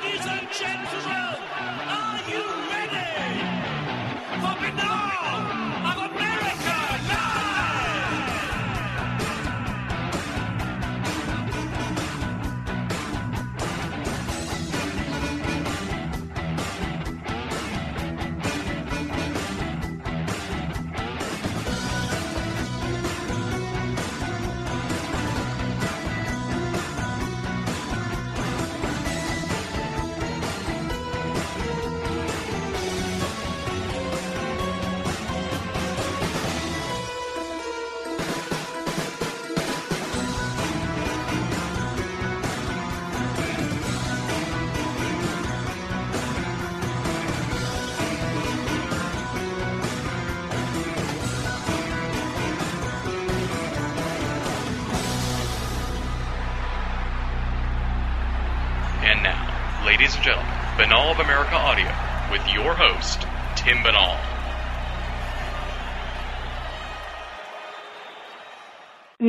Ladies and gentlemen, are you ready? For Binnall of America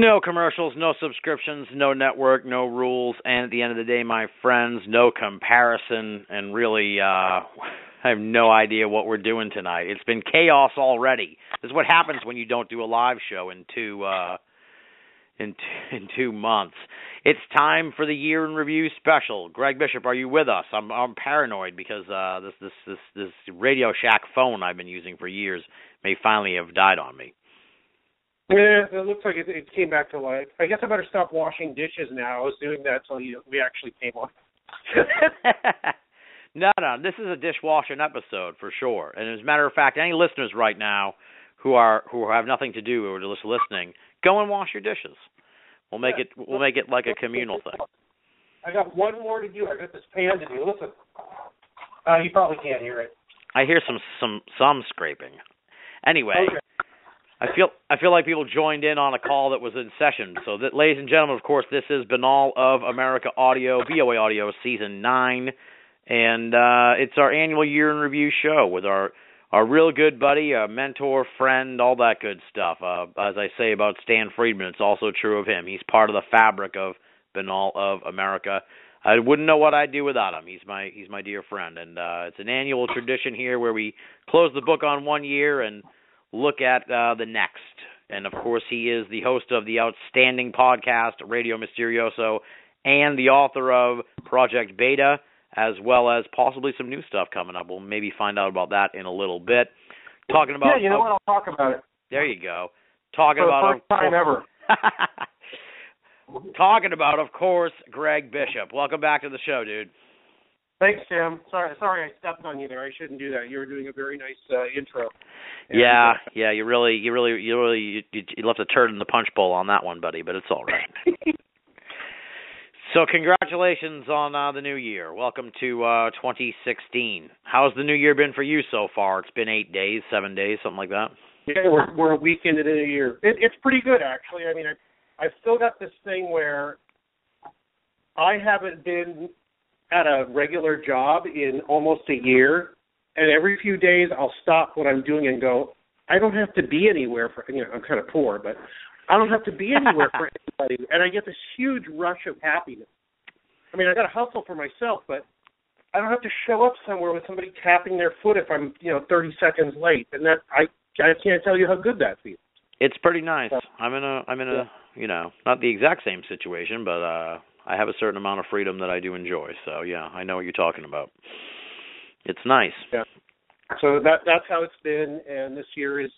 No commercials, no subscriptions, no network, no rules, and at the end of the day, my friends, no comparison, and really, uh, I have no idea what we're doing tonight. It's been chaos already. This is what happens when you don't do a live show in two, uh, in t- in two months. It's time for the year in review special. Greg Bishop, are you with us? I'm I'm paranoid because uh, this this this this Radio Shack phone I've been using for years may finally have died on me. Yeah, it looks like it, it came back to life. I guess I better stop washing dishes now. I was doing that until you, we actually came on. no, no, this is a dishwashing episode for sure. And as a matter of fact, any listeners right now who are who have nothing to do or are just listening, go and wash your dishes. We'll make Yeah. it we'll make it like a communal thing. I got one more to do. I got this pan to do. Listen. Uh, you probably can't hear it. I hear some some some scraping. Anyway, Okay. I feel I feel like people joined in on a call that was in session. So, that, ladies and gentlemen, of course, this is Binnall of America Audio, BOA Audio, season nine, and uh, it's our annual year in review show with our our real good buddy, a mentor, friend, all that good stuff. Uh, as I say about Stan Friedman, it's also true of him. He's part of the fabric of Binnall of America. I wouldn't know what I'd do without him. He's my he's my dear friend, and uh, it's an annual tradition here where we close the book on one year and look at uh, the next. And of course, he is the host of the outstanding podcast Radio Misterioso and the author of Project Beta, as well as possibly some new stuff coming up. We'll maybe find out about that in a little bit. Talking about yeah, you know what? I'll talk about it. there you go. Talking about first time ever. Talking about, of course, Greg Bishop. Welcome back to the show, dude. Thanks, Tim. Sorry, sorry, I stepped on you there. I shouldn't do that. You were doing a very nice uh, intro. And, Yeah, uh, yeah, you really, you really, you really, you, you, you left a turd in the punch bowl on that one, buddy. But it's all right. so, congratulations on uh, the new year. Welcome to uh, 2016. How's the new year been for you so far? It's been eight days, seven days, something like that. Yeah, we're we're a week into the new year. It, it's pretty good actually. I mean, I I've still got this thing where I haven't been at a regular job in almost a year, and every few days I'll stop what I'm doing and go. I don't have to be anywhere for you know. I'm kind of poor, but I don't have to be anywhere for anybody, and I get this huge rush of happiness. I mean, I got to hustle for myself, but I don't have to show up somewhere with somebody tapping their foot if I'm, you know, 30 seconds late, and that I I can't tell you how good that feels. It's pretty nice. I'm in a, I'm in a, you know, not the exact same situation, but uh, I have a certain amount of freedom that I do enjoy. So yeah, I know what you're talking about. It's nice. Yeah. So that that's how it's been, and this year is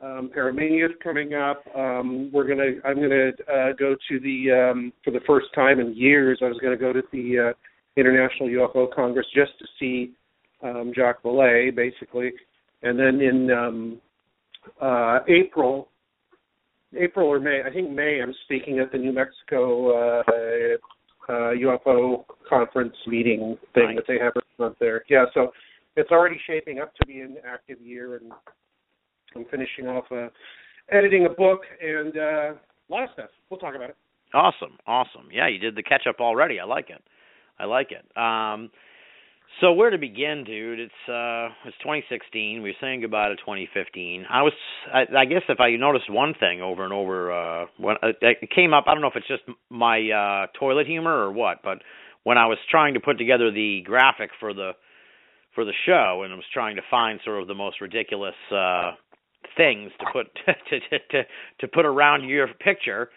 um, Paramania coming up. Um, we're gonna I'm gonna uh, go to the um, for the first time in years. I was gonna go to the uh, International UFO Congress just to see um, Jacques Vallée, basically, and then in um, uh, April, April or May, I think May, I'm speaking at the New Mexico uh, uh, UFO conference meeting thing Nice. that they have every month there. Yeah, so it's already shaping up to be an active year, and I'm finishing off uh, editing a book and uh, a lot of stuff. We'll talk about it. Awesome, awesome. Yeah, you did the catch up already. I like it. I like it. Um so where to begin, dude? It's uh it's 2016. We were saying goodbye to 2015. I was I, I guess if I noticed one thing over and over uh when uh, it came up, I don't know if it's just my uh toilet humor or what, but when I was trying to put together the graphic for the for the show, and I was trying to find sort of the most ridiculous uh, things to put to, to to to put around your picture.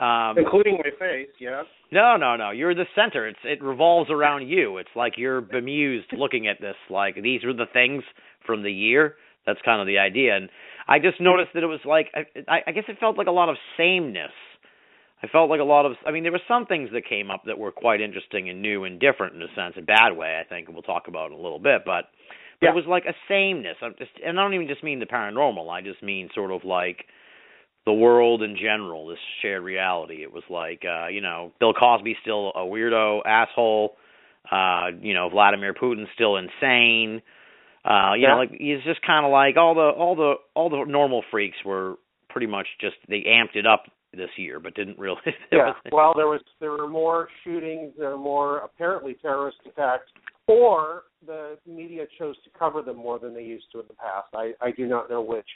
Um, including my face. Yeah. no, no, no. You're the center. It's it revolves around you. It's like you're bemused looking at this. Like these are the things from the year. That's kind of the idea. And I just noticed that it was like I, I guess it felt like a lot of sameness. I felt like a lot of. I mean, there were some things that came up that were quite interesting and new and different in a sense, a bad way. I think we'll talk about in a little bit, but. But Yeah. it was like a sameness. I'm just, and I don't even just mean the paranormal. I just mean sort of like the world in general, this shared reality. It was like, uh, you know, Bill Cosby's still a weirdo asshole. Uh, you know, Vladimir Putin's still insane. Uh, you Yeah. know, like he's just kind of like all the all the all the normal freaks were pretty much just they amped it up this year, but didn't really. Yeah. Well, there was there were more shootings, there were more apparently terrorist attacks, or the media chose to cover them more than they used to in the past. I I do not know which.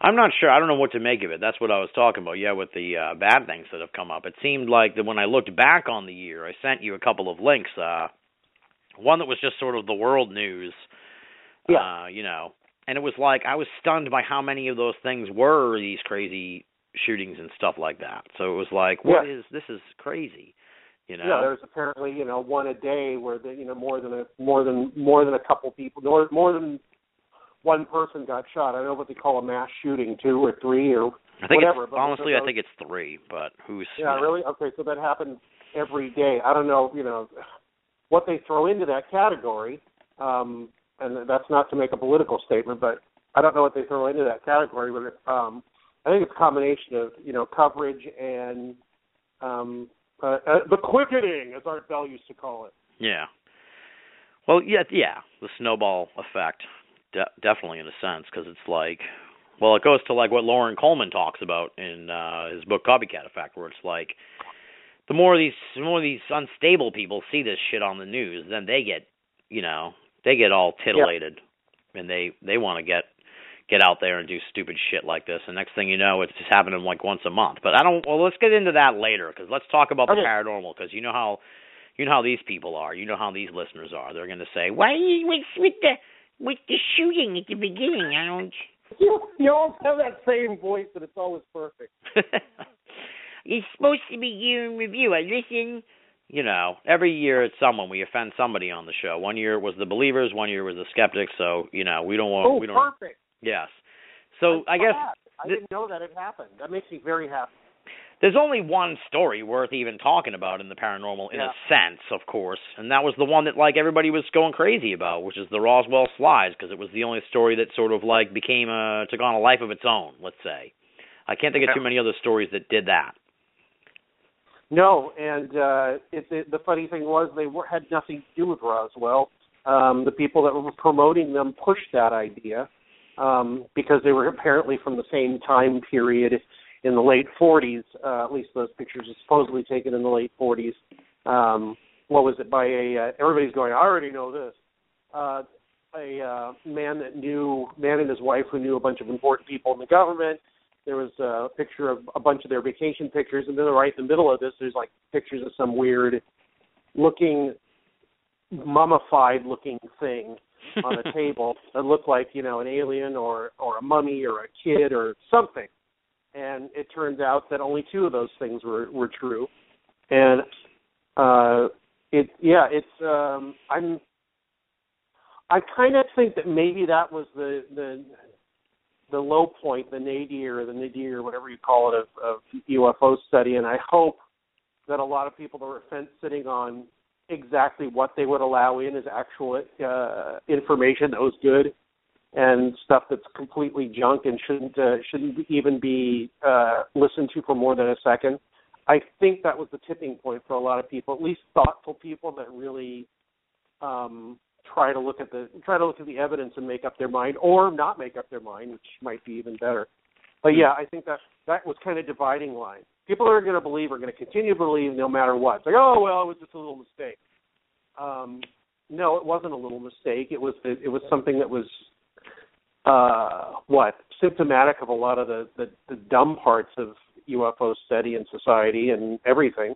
I'm not sure. I don't know what to make of it. That's what I was talking about. Yeah, with the uh, bad things that have come up. It seemed like that when I looked back on the year, I sent you a couple of links. Uh, one that was just sort of the world news. Yeah. Uh, you know, and it was like I was stunned by how many of those things were these crazy shootings and stuff like that. So it was like, what is Yeah. this is crazy. You know. Yeah, there's apparently you know one a day where the you know more than a more than more than a couple people more more than one person got shot. I don't know what they call a mass shooting, two or three or I think whatever, it's, honestly, I think it's three, but who's Yeah, you know. really? Okay, so that happens every day. I don't know, you know, what they throw into that category. Um, and that's not to make a political statement, but I don't know what they throw into that category. But um, I think it's a combination of you know coverage and um, uh, uh, the quickening, as Art Bell used to call it. Yeah. Well, yeah, yeah, the snowball effect, de- definitely in a sense, because it's like, well, it goes to like what Loren Coleman talks about in uh, his book Copycat Effect, where it's like, the more these, the more these unstable people see this shit on the news, then they get, you know, they get all titillated, and they they want to get get out there and do stupid shit like this. And next thing you know, it's just happening like once a month. But I don't. Well, let's get into that later, because let's talk about Okay. the paranormal, because you know how you know how these people are. You know how these listeners are. They're going to say, "Why with with the with the shooting at the beginning? I don't." You, you always have that same voice, and it's always perfect. it's supposed to be year in review. I listen. You know, every year it's someone we offend somebody on the show. One year it was the believers, one year was the skeptics. So you know, we don't want. Oh, we don't. perfect. Yes. So I'm I guess glad. I didn't know that it happened. That makes me very happy. There's only one story worth even talking about in the paranormal in a sense, of course, and that was the one that like everybody was going crazy about, which is the Roswell slides because it was the only story that sort of like became a took on a life of its own, let's say. I can't think of too many other stories that did that. No, and uh, it, it, the funny thing was they were, had nothing to do with Roswell. Um, the people that were promoting them pushed that idea um, because they were apparently from the same time period in the late 40s. Uh, at least those pictures are supposedly taken in the late 40s. Um, what was it by a? Uh, everybody's going. I already know this. Uh, a uh, man that knew, man and his wife who knew a bunch of important people in the government there was a picture of a bunch of their vacation pictures, and then right in the middle of this, there's like pictures of some weird looking, mummified looking thing on a table that looked like you know an alien or or a mummy or a kid or something. And it turns out that only two of those things were were true. And uh, it yeah, it's um, I'm I kind of think that maybe that was the the the low point, the nadir the nadir, whatever you call it, of, of UFO study. And I hope that a lot of people were fence sitting on exactly what they would allow in as actual uh, information that was good and stuff that's completely junk and shouldn't uh, shouldn't even be uh, listened to for more than a second. I think that was the tipping point for a lot of people, at least thoughtful people that really um, try to look at the try to look at the evidence and make up their mind, or not make up their mind, which might be even better. But yeah, I think that that was kind of dividing line. People are going to believe are going to continue to believe no matter what. It's like, oh well, it was just a little mistake. Um, no, it wasn't a little mistake. It was it was something that was uh, what symptomatic of a lot of the, the the dumb parts of UFO study and society and everything.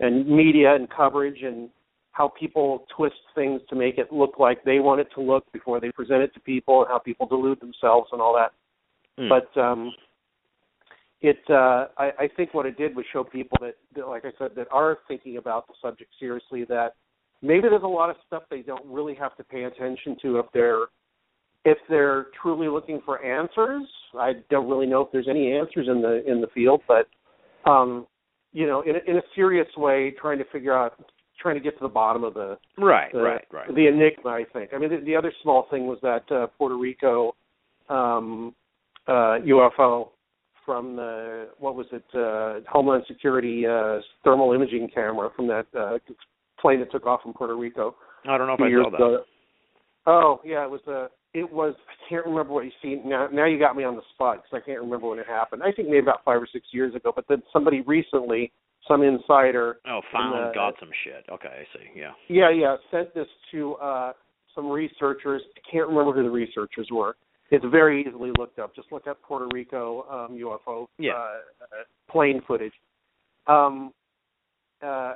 and media and coverage and how people twist things to make it look like they want it to look before they present it to people and how people delude themselves and all that. Hmm. But um it uh I, I think what it did was show people that, that like I said, that are thinking about the subject seriously that maybe there's a lot of stuff they don't really have to pay attention to if they're if they're truly looking for answers. I don't really know if there's any answers in the in the field, but um you know, in a, in a serious way, trying to figure out, trying to get to the bottom of the right, the, right, right. the enigma. I think. I mean, the, the other small thing was that uh, Puerto Rico um, uh, UFO from the what was it uh, Homeland Security uh, thermal imaging camera from that uh, plane that took off from Puerto Rico. I don't know if I saw that. ago. Oh yeah, it was a. It was. I can't remember what you see now. Now you got me on the spot because I can't remember when it happened. I think maybe about five or six years ago. But then somebody recently, some insider, Oh, found the- got some shit. Okay, I see. Yeah. yeah, yeah, sent this to uh some researchers. I can't remember who the researchers were. It's very easily looked up. Just look up Puerto Rico um, UFO Yeah. uh, uh, plane footage. Um, uh,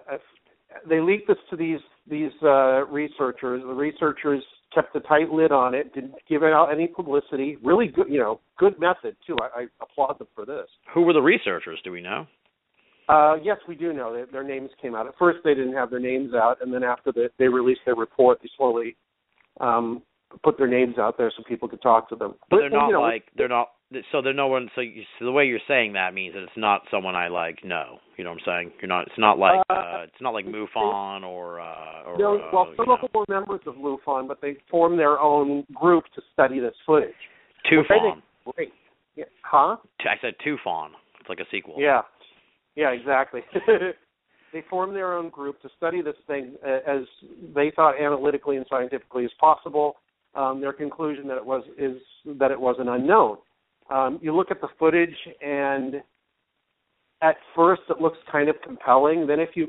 they leaked this to these these uh, researchers. The researchers kept a tight lid on it. Didn't give it out any publicity. Really good, you know, good method too. I, I applaud them for this. Who were the researchers? Do we know? Uh, yes, we do know that their names came out. At first, they didn't have their names out, and then after the, they released their report, they slowly um, put their names out there so people could talk to them. But they're not you know, like they're not. So they're no one. So, you, so the way you're saying that means that it's not someone I like. No, you know what I'm saying. You're not. It's not like. Uh, uh It's not like MUFON or. uh or no, uh, well, some of them were members of MUFON, but they formed their own group to study this footage. Tufon. Great. Yeah. Huh? I said Tufon. It's like a sequel. Yeah, yeah, exactly. they formed their own group to study this thing as they thought analytically and scientifically as possible. Um, their conclusion that it was is that it was an unknown. Um, you look at the footage, and at first it looks kind of compelling. Then, if you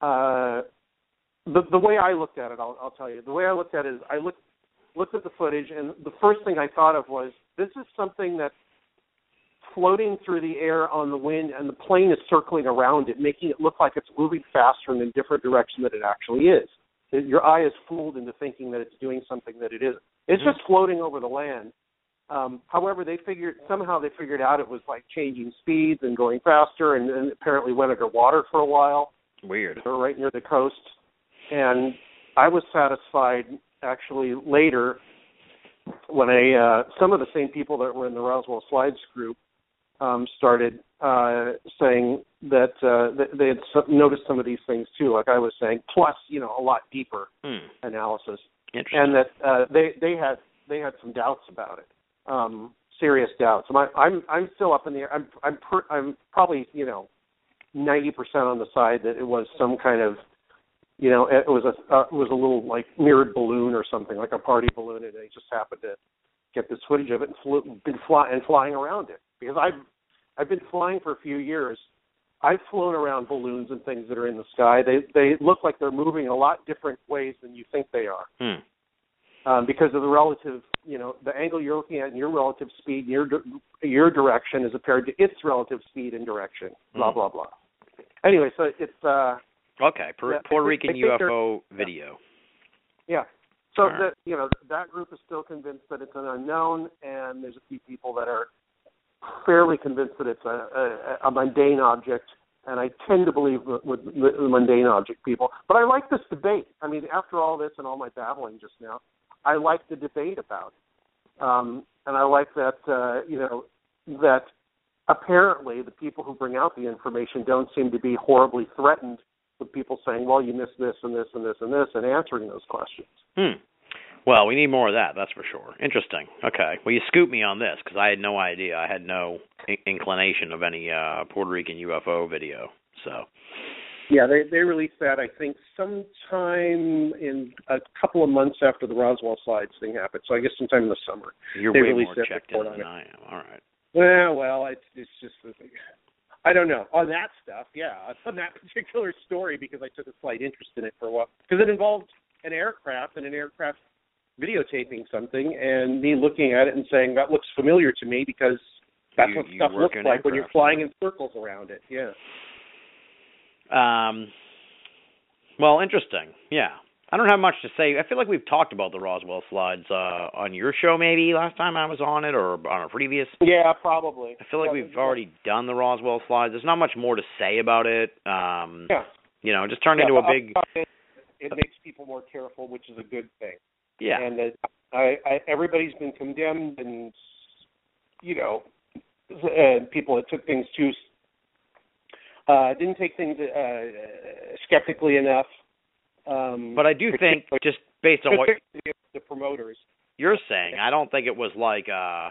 uh, the the way I looked at it, I'll, I'll tell you. The way I looked at it is I looked looked at the footage, and the first thing I thought of was this is something that's floating through the air on the wind, and the plane is circling around it, making it look like it's moving faster in a different direction than it actually is. Your eye is fooled into thinking that it's doing something that it isn't. It's just floating over the land. Um, however, they figured somehow they figured out it was like changing speeds and going faster, and, and apparently went underwater for a while. Weird. They were right near the coast, and I was satisfied actually later when I uh, some of the same people that were in the Roswell Slides group um, started uh, saying that uh, that they had noticed some of these things too, like I was saying, plus you know a lot deeper Hmm. analysis, Interesting. and that uh, they they had they had some doubts about it, um, serious doubts. I, I'm I'm still up in the air. I'm I'm per, I'm probably you know ninety percent on the side that it was some kind of you know it was a uh, it was a little like mirrored balloon or something like a party balloon, and they just happened to get this footage of it and flew, been fly, and flying around it because I've I've been flying for a few years. I've flown around balloons and things that are in the sky. They they look like they're moving a lot different ways than you think they are Hmm. Um, because of the relative, you know, the angle you're looking at and your relative speed, and your your direction is compared to its relative speed and direction. Blah Hmm. blah blah. Anyway, so it's uh Okay. Yeah, Puerto Rican I think they're- UFO video. yeah. So All right. that you know that group is still convinced that it's an unknown, and there's a few people that are fairly convinced that it's a, a, a mundane object. And I tend to believe with, with the mundane object people. But I like this debate. I mean, after all this and all my babbling just now, I like the debate about. Um, and I like that uh, you know that apparently the people who bring out the information don't seem to be horribly threatened with people saying, "Well, you missed this and this and this and this," and answering those questions. Hmm. Well, we need more of that. That's for sure. Interesting. Okay. Well, you scooped me on this because I had no idea. I had no in- inclination of any uh Puerto Rican UFO video. So. Yeah, they they released that I think sometime in a couple of months after the Roswell slides thing happened. So I guess sometime in the summer. You're They way released more checked in than it. I am. All right. Well, well, it's it's just I don't know on that stuff. Yeah, on that particular story because I took a slight interest in it for a while because it involved an aircraft and an aircraft videotaping something and me looking at it and saying that looks familiar to me because that's You- what stuff looks like when you're flying in circles around it. Yeah. Um, well, interesting. Yeah. I don't have much to say. I feel like we've talked about the Roswell slides uh, on your show maybe last time I was on it or on a previous. Yeah, probably. I feel like Yeah, we've already done the Roswell slides. There's not much more to say about it. Um, Yeah. You know, it just turned Yeah, into a big. it, it makes people more careful, which is a good thing. Yeah. And that I, I everybody's been condemned, and you know, and people that took things too uh, didn't take things uh, skeptically enough. Um, But I do think, just based on what the promoters. you're saying, I don't think it was like uh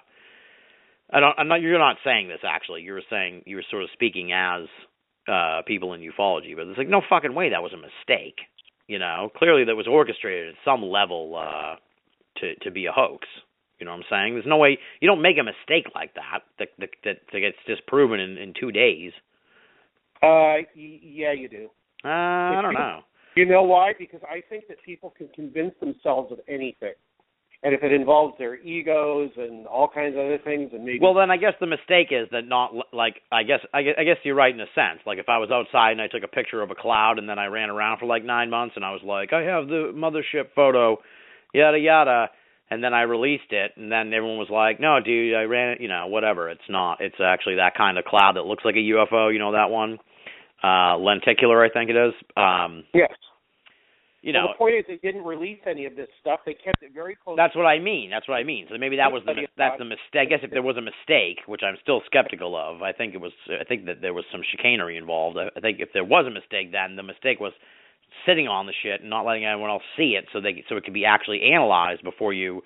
I don't I'm not you're not saying this actually. You were saying you were sort of speaking as uh people in ufology, but it's like no fucking way that was a mistake. You know, clearly that was orchestrated at some level uh to to be a hoax. You know what I'm saying? There's no way you don't make a mistake like that that that, that, gets disproven in in 2 days. Uh, y- yeah, you do. Uh I don't know. You know why? Because I think that people can convince themselves of anything, and if it involves their egos and all kinds of other things, and maybe Well, then I guess the mistake is that not like I guess I guess, I guess you're right in a sense. Like if I was outside and I took a picture of a cloud and then I ran around for like nine months and I was like, I have the mothership photo, yada yada, and then I released it and then everyone was like, No, dude, I ran it. You know, whatever. It's not. It's actually that kind of cloud that looks like a UFO. You know that one, uh, lenticular, I think it is. Um, yes. you Well, know, the point is, they didn't release any of this stuff. They kept it very close. That's what I mean. That's what I mean. So maybe that was the that's the mistake. I guess if there was a mistake, which I'm still skeptical of, I think it was. I think that there was some chicanery involved. I I think if there was a mistake, then the mistake was sitting on the shit and not letting anyone else see it, so they so it could be actually analyzed before you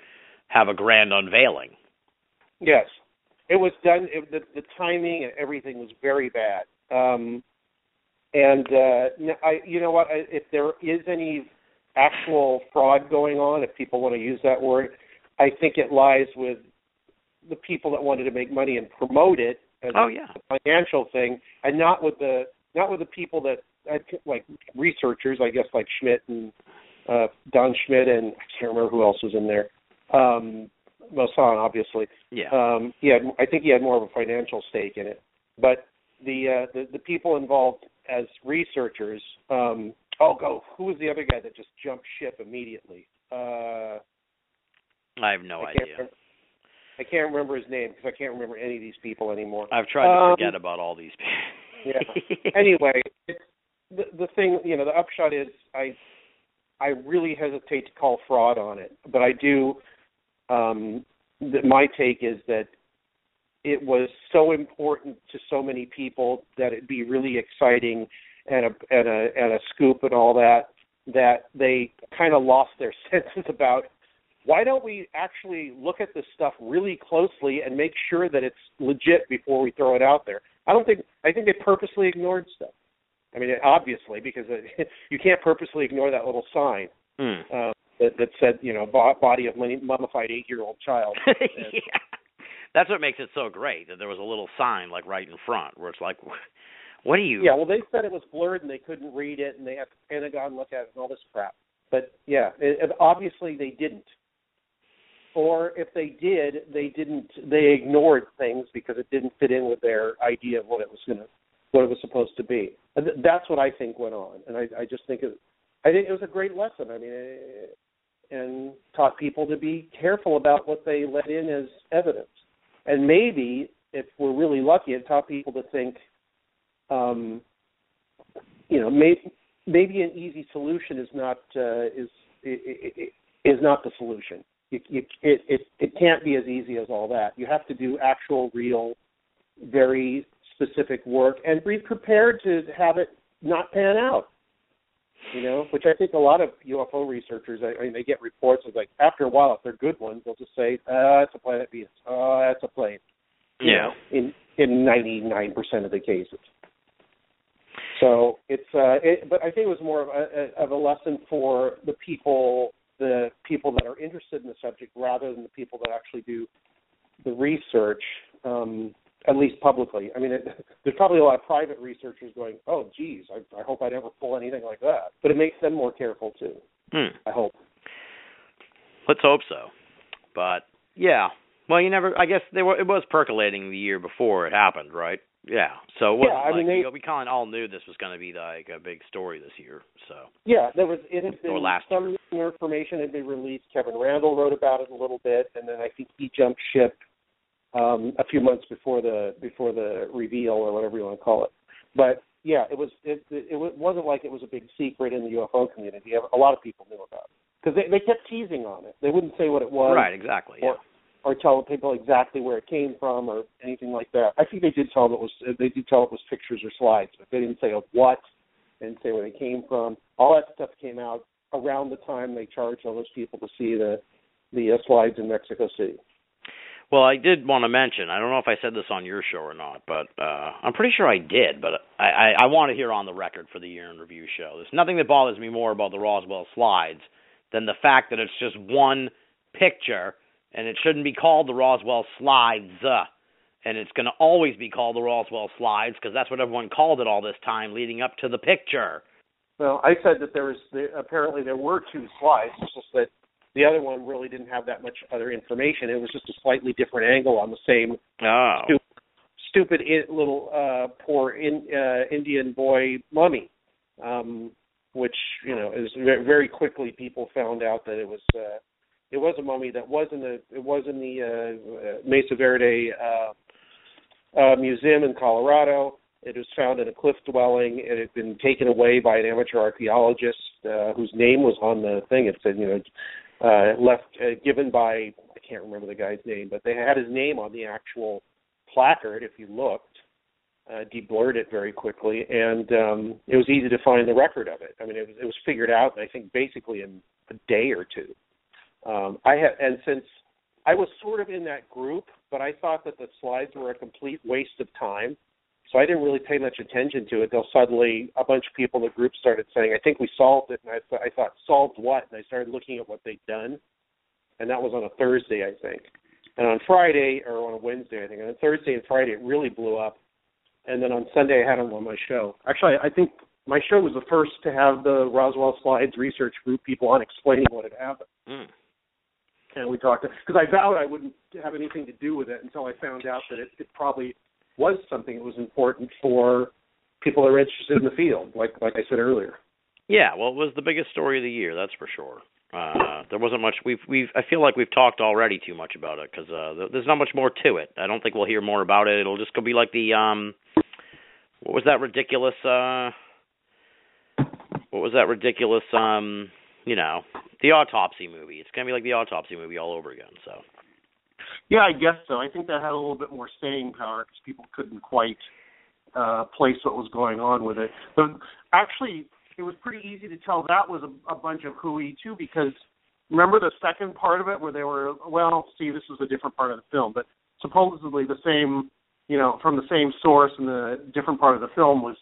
have a grand unveiling. Yes, it was done. It, the the timing and everything was very bad. Um, and uh, I, you know what? I, if there is any actual fraud going on, if people want to use that word, I think it lies with the people that wanted to make money and promote it as Oh yeah. a financial thing, and not with the not with the people that like researchers, I guess, like Schmidt and uh, Don Schmidt, and I can't remember who else was in there. Um, Maussan, obviously. Yeah. Um, he had, I think he had more of a financial stake in it. But the uh, the, the people involved as researchers, um, oh, go. Who was the other guy that just jumped ship immediately? Uh, I have no I idea. remember, I can't remember his name because I can't remember any of these people anymore. I've tried to Um, forget about all these people. Yeah. anyway, the the thing, you know, the upshot is I I really hesitate to call fraud on it, but I do. Um, th- my take is that it was so important to so many people that it'd be really exciting and a and a and a scoop and all that that they kind of lost their senses about why don't we actually look at this stuff really closely and make sure that it's legit before we throw it out there I don't think I think they purposely ignored stuff. I mean, obviously, because it, you can't purposely ignore that little sign Hmm. uh, that that said, you know, body of mummified eight-year-old child. yeah. That's what makes it so great that there was a little sign like right in front where it's like, what do you? Yeah, well, they said it was blurred and they couldn't read it, and they had the Pentagon look at it and all this crap. But yeah, it, it, obviously they didn't. Or if they did, they didn't. They ignored things because it didn't fit in with their idea of what it was going to, what it was supposed to be. And th- that's what I think went on, and I, I just think it. I think it was a great lesson. I mean, eh, and taught people to be careful about what they let in as evidence. And maybe, if we're really lucky, it taught people to think, um, you know, maybe maybe an easy solution is not uh, is is not the solution. You, you, it it it can't be as easy as all that. You have to do actual, real, very specific work, and be prepared to have it not pan out. You know, which I think a lot of UFO researchers, I, I mean, they get reports of like after a while, if they're good ones, they'll just say, "Ah, it's a planet Venus. Oh, that's a plane." You Yeah. know, in in ninety nine percent of the cases. So it's, uh, it, but I think it was more of a, of a lesson for the people, the people that are interested in the subject, rather than the people that actually do the research, um, at least publicly. I mean, it, there's probably a lot of private researchers going, "Oh, geez, I, I hope I never pull anything like that." But it makes them more careful too. Hmm. I hope. Let's hope so. But yeah, well, you never. I guess they were. It was percolating the year before it happened, right? Yeah. So it wasn't Yeah, I like mean, they- you know, we kind of all knew this was going to be like a big story this year. So Yeah, there was it had been Or last some information had been released. Kevin Randle wrote about it a little bit, and then I think he jumped ship um, a few months before the before the reveal or whatever you want to call it. But yeah, it was it it, it wasn't like it was a big secret in the UFO community. A lot of people knew about it because they they kept teasing on it. They wouldn't say what it was, right, exactly. Yeah. or or tell people exactly where it came from or anything like that. I think they did tell them it was they did tell it was pictures or slides, but they didn't say of what, and say where they came from. All that stuff came out around the time they charged all those people to see the the uh, slides in Mexico City. Well, I did want to mention. I don't know if I said this on your show or not, but uh I'm pretty sure I did. But I, I I want to hear on the record for the year in review show. There's nothing that bothers me more about the Roswell slides than the fact that it's just one picture, and it shouldn't be called the Roswell slides. Uh, and it's going to always be called the Roswell slides because that's what everyone called it all this time leading up to the picture. Well, I said that there was there, apparently there were two slides. It's just that the other one really didn't have that much other information. It was just a slightly different angle on the same Oh. Stupid. stupid little uh poor in, uh Indian boy mummy, um, which you know is very quickly people found out that it was uh, it was a mummy that was in the it was in the uh, Mesa Verde uh, uh, museum in Colorado. It was found in a cliff dwelling. It had been taken away by an amateur archaeologist uh, whose name was on the thing. It said, you know, uh, left uh, given by I can't remember the guy's name, but they had his name on the actual placard. If you looked, uh, deblurred it very quickly, and um, it was easy to find the record of it. I mean, it was it was figured out. I think basically in a day or two. Um, I had, and since I was sort of in that group, but I thought that the slides were a complete waste of time. So I didn't really pay much attention to it until suddenly a bunch of people in the group started saying, "I think we solved it," and I, th- I thought, "Solved what?" And I started looking at what they'd done, and that was on a Thursday, I think. And on Friday or on a Wednesday, I think. And on Thursday and Friday, it really blew up. And then on Sunday, I had them on my show. Actually, I think my show was the first to have the Roswell Slides research group people on explaining what had happened Mm. and we talked because I vowed I wouldn't have anything to do with it until I found out that it, it probably was something that was important for people that are interested in the field, like like I said earlier. Yeah, well, it was the biggest story of the year, that's for sure. Uh, there wasn't much. We've we've. I feel like we've talked already too much about it because uh, th- there's not much more to it. I don't think we'll hear more about it. It'll just go be like the um, what was that ridiculous? Uh, what was that ridiculous? Um, you know, the autopsy movie. It's gonna be like the autopsy movie all over again. So Yeah, I guess so. I think that had a little bit more staying power because people couldn't quite uh, place what was going on with it. But actually, it was pretty easy to tell that was a, a bunch of hooey too because remember the second part of it where they were well, see, this was a different part of the film, but supposedly the same, you know, from the same source and the different part of the film was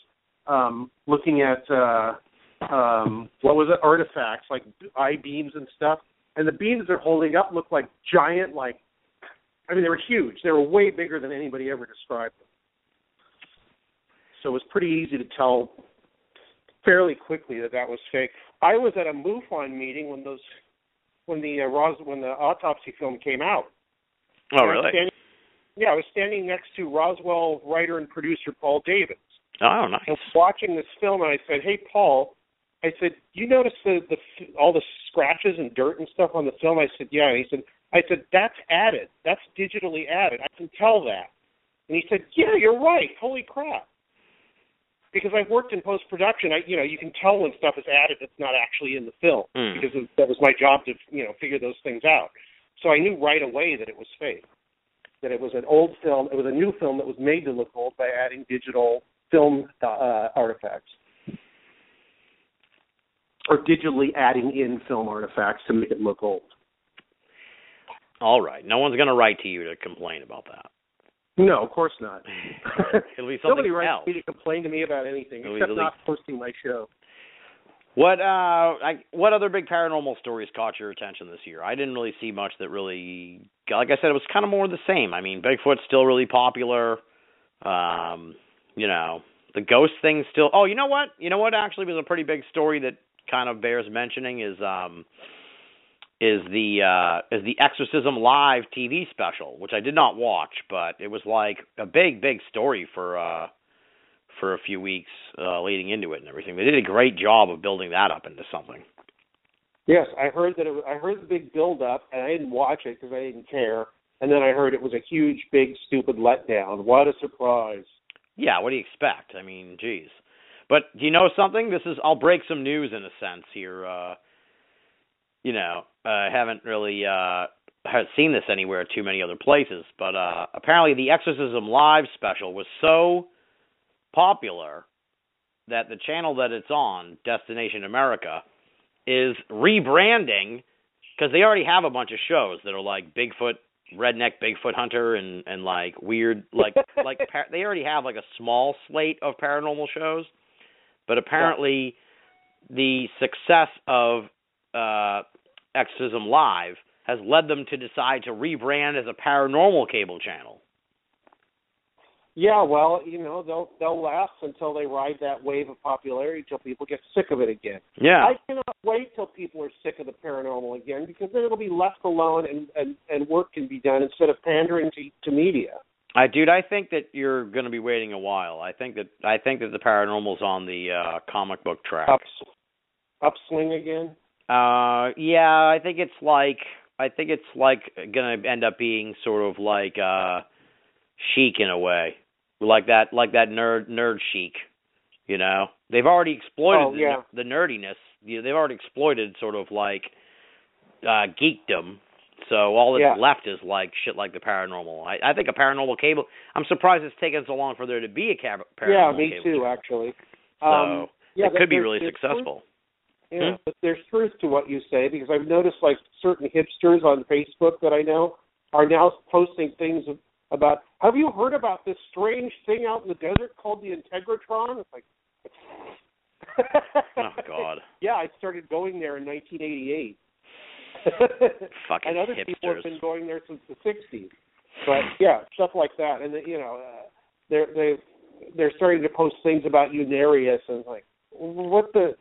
um, looking at uh, um, what was it, artifacts like eye beams and stuff, and the beams they're holding up look like giant, like I mean, they were huge. They were way bigger than anybody ever described them. So it was pretty easy to tell fairly quickly that that was fake. I was at a MUFON meeting when those when the uh, Ros when the autopsy film came out. oh I really? standing- yeah, I was standing next to Roswell writer and producer Paul Davids. Oh I nice. was watching this film, and I said, "Hey, Paul." I said, "You notice the the all the scratches and dirt and stuff on the film?" I said, "Yeah." And he said, "I said that's added. That's digitally added. I can tell that." And he said, "Yeah, you're right. Holy crap!" Because I've worked in post production, I you know you can tell when stuff is added that's not actually in the film Hmm. because it, that was my job to you know figure those things out. So I knew right away that it was fake. That it was an old film. It was a new film that was made to look old by adding digital film uh, artifacts or digitally adding in film artifacts to make it look old. All right. No one's gonna write to you to complain about that. No, of course not. It'll be Nobody something writes else. me to complain to me about anything It'll except not posting my show. What uh I what other big paranormal stories caught your attention this year? I didn't really see much that really like I said it was kind of more the same. I mean, Bigfoot's still really popular. Um, you know, the ghost thing still Oh, you know what? You know what actually was a pretty big story that kind of bears mentioning is um is the uh is the Exorcism Live TV special, which I did not watch, but it was like a big big story for uh for a few weeks uh leading into it and everything. They did a great job of building that up into something. Yes, I heard that. It was, I heard the big build up, and I didn't watch it because I didn't care. And then I heard it was a huge, big, stupid letdown. What a surprise! Yeah, what do you expect? I mean, geez. But do you know something? This is I'll break some news in a sense here. Uh you know, I uh, haven't really uh seen this anywhere too many other places, but uh apparently the Exorcism Live special was so popular that the channel that it's on, Destination America, is rebranding because they already have a bunch of shows that are like Bigfoot, Redneck Bigfoot Hunter, and and like weird like like par- they already have like a small slate of paranormal shows, but apparently yeah. the success of uh, Exorcism Live has led them to decide to rebrand as a paranormal cable channel. Yeah, well, you know, they'll they'll last until they ride that wave of popularity until people get sick of it again. Yeah. I cannot wait till people are sick of the paranormal again because then it'll be left alone and and and work can be done instead of pandering to to media. I dude, I think that you're going to be waiting a while. I think that I think that the paranormal's on the uh comic book track. Up, upswing again. Uh, yeah, I think it's like I think it's like going to end up being sort of like uh chic in a way. Like that like that nerd nerd chic you know? They've already exploited oh, yeah. the, the nerdiness. You know, they've already exploited sort of like uh geekdom. So all that's yeah. left is like shit like the paranormal. I i think a paranormal cable i'm surprised it's taken so long for there to be a cab- paranormal yeah me cable too actually. So um, yeah, it could be really successful yeah Hmm? but there's truth to what you say because i've noticed like certain hipsters on facebook that i know are now posting things about have you heard about this strange thing out in the desert called the Integratron? It's like oh God. Yeah, I started going there in 1988. Fucking and other hipsters. people have been going there since the 60s. But yeah, stuff like that, and you know, uh, they're they they're starting to post things about Unarius and like what the.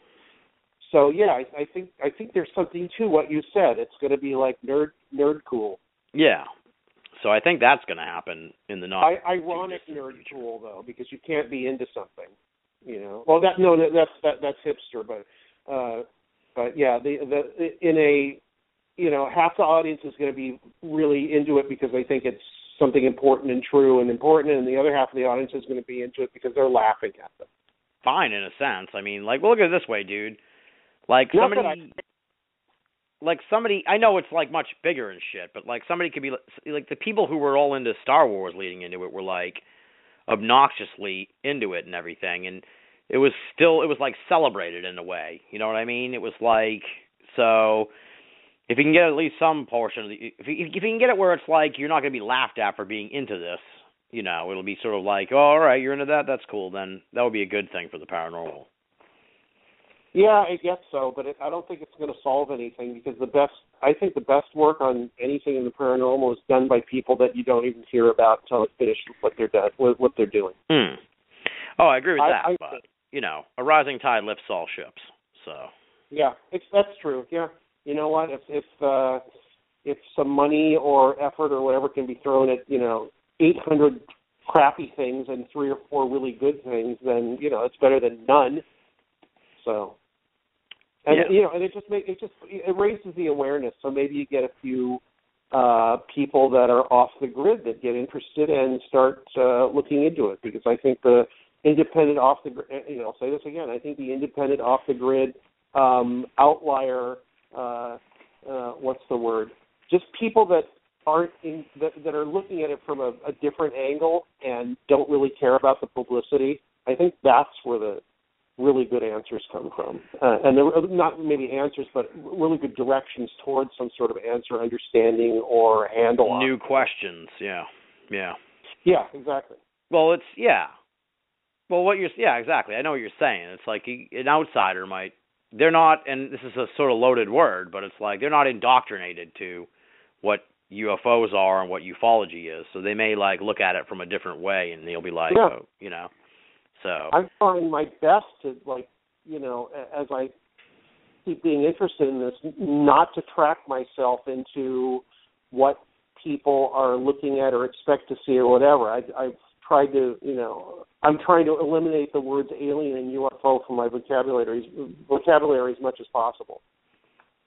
So yeah, I, I think I think there's something to what you said. It's going to be like nerd nerd cool. Yeah, so I think that's going to happen in the not. I, ironic nerd cool though, because you can't be into something, you know. Well, that no, that's that that's hipster, but uh, but yeah, the the in a you know half the audience is going to be really into it because they think it's something important and true and important, and the other half of the audience is going to be into it because they're laughing at them. Fine, in a sense. I mean, like, well, look at it this way, dude. Like Not somebody, I- like somebody. I know it's like much bigger and shit, but like somebody could be like, like the people who were all into Star Wars leading into it were like obnoxiously into it and everything, and it was still it was like celebrated in a way. You know what I mean? It was like so. If you can get at least some portion of the, if you, if you can get it where it's like you're not going to be laughed at for being into this, you know, it'll be sort of like, oh, all right, you're into that, that's cool. Then that would be a good thing for the paranormal. Yeah, I guess so, but it, I don't think it's going to solve anything because the best, I think the best work on anything in the paranormal is done by people that you don't even hear about until it's finished what they're done, what, what they're doing. Hmm. Oh, I agree with I- that, I but you know, a rising tide lifts all ships. So Yeah, it's that's true. Yeah, you know what? If if uh, if some money or effort or whatever can be thrown at you know 800 crappy things and three or four really good things, then you know it's better than none. So, and Yeah. you know, and it just make it just it raises the awareness. So maybe you get a few uh people that are off the grid that get interested and start uh looking into it because I think the independent off the grid you know I'll say this again I think the independent off the grid um outlier uh uh what's the word just people that aren't in that, that are looking at it from a, a different angle and don't really care about the publicity I think that's where the really good answers come from uh, and there not maybe answers but really good directions towards some sort of answer understanding or handle new questions, yeah, yeah. yeah exactly Well, it's yeah. Well, what you're yeah exactly. I know what you're saying. It's like an outsider might they're not, and this is a sort of loaded word, but it's like they're not indoctrinated to what UFOs are and what ufology is. So they may like look at it from a different way, and they'll be like, Yeah. oh, you know. So I'm trying my best to like you know as I keep being interested in this, not to track myself into what people are looking at or expect to see or whatever. I, I've tried to, you know, I'm trying to eliminate the words alien and UFO from my vocabulary vocabulary as much as possible,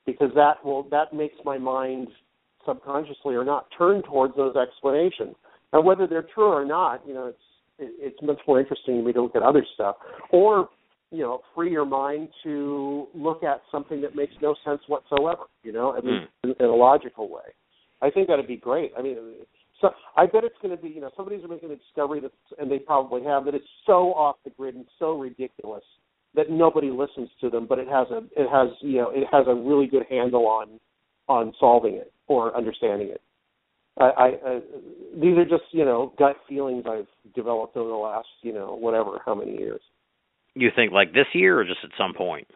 because that will that makes my mind subconsciously or not turn towards those explanations. Now, whether they're true or not, you know, it's it, it's much more interesting to me to look at other stuff, or you know, free your mind to look at something that makes no sense whatsoever. You know, I mean, Mm. in, in a logical way. I think that'd be great. I mean, so I bet it's going to be, you know, somebody's making a discovery that, and they probably have, that it's so off the grid and so ridiculous that nobody listens to them. But it has a, it has, you know, it has a really good handle on, on solving it or understanding it. I, I, I these are just, you know, gut feelings I've developed over the last, you know, whatever, how many years. You think like this year or just at some point?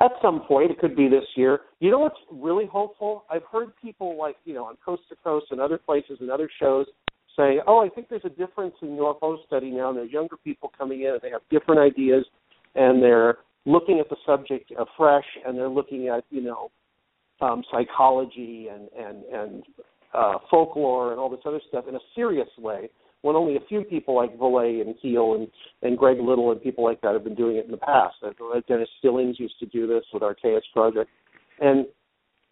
At some point, it could be this year. You know what's really hopeful? I've heard people like, you know, on Coast to Coast and other places and other shows say, oh, I think there's a difference in your UFO study now, and there's younger people coming in, and they have different ideas, and they're looking at the subject afresh, and they're looking at, you know, um, psychology and and and uh, folklore and all this other stuff in a serious way. When only a few people like Vallee and Keel and and Greg Little and people like that have been doing it in the past. Uh, Dennis Stillings used to do this with Archaeus project, and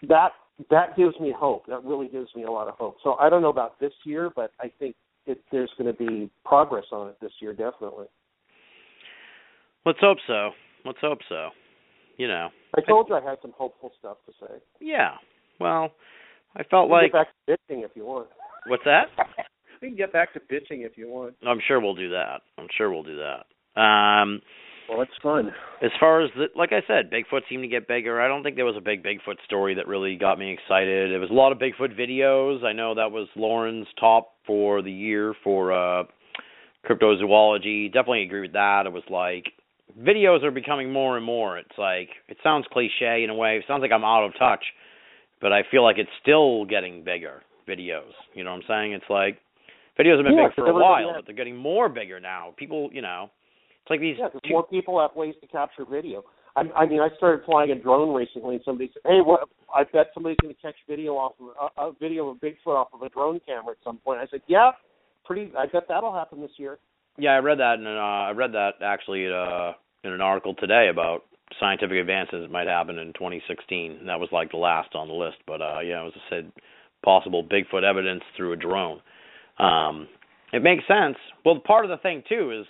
that that gives me hope. That really gives me a lot of hope. So I don't know about this year, but I think it, there's going to be progress on it this year, definitely. Let's hope so. Let's hope so. You know. I told you I had some hopeful stuff to say. Yeah. Well, I felt can like get back to bitching if you want. what's that? We can get back to bitching if you want. I'm sure we'll do that. I'm sure we'll do that. Um Well, it's fun. as far as the like I said, Bigfoot seemed to get bigger. I don't think there was a big Bigfoot story that really got me excited. There was a lot of Bigfoot videos. I know that was Loren's top for the year for uh cryptozoology. Definitely agree with that. It was like videos are becoming more and more. It's like it sounds cliche in a way. It sounds like I'm out of touch, but I feel like it's still getting bigger. Videos, you know what I'm saying? It's like videos have been Yeah, big for a while, has- but they're getting more bigger now. People, you know, it's like these. Yeah, two- more people have ways to capture video. I, I mean, I started flying a drone recently, and somebody said, "Hey, what? I bet somebody's going to catch video off of a, a video of Bigfoot off of a drone camera at some point." I said, "Yeah, pretty. I bet that'll happen this year." Yeah, I read that, and uh, I read that actually uh, in an article today about scientific advances that might happen in 2016. And that was like the last on the list, but uh, yeah, as I said possible Bigfoot evidence through a drone. Um, it makes sense. Well, part of the thing too is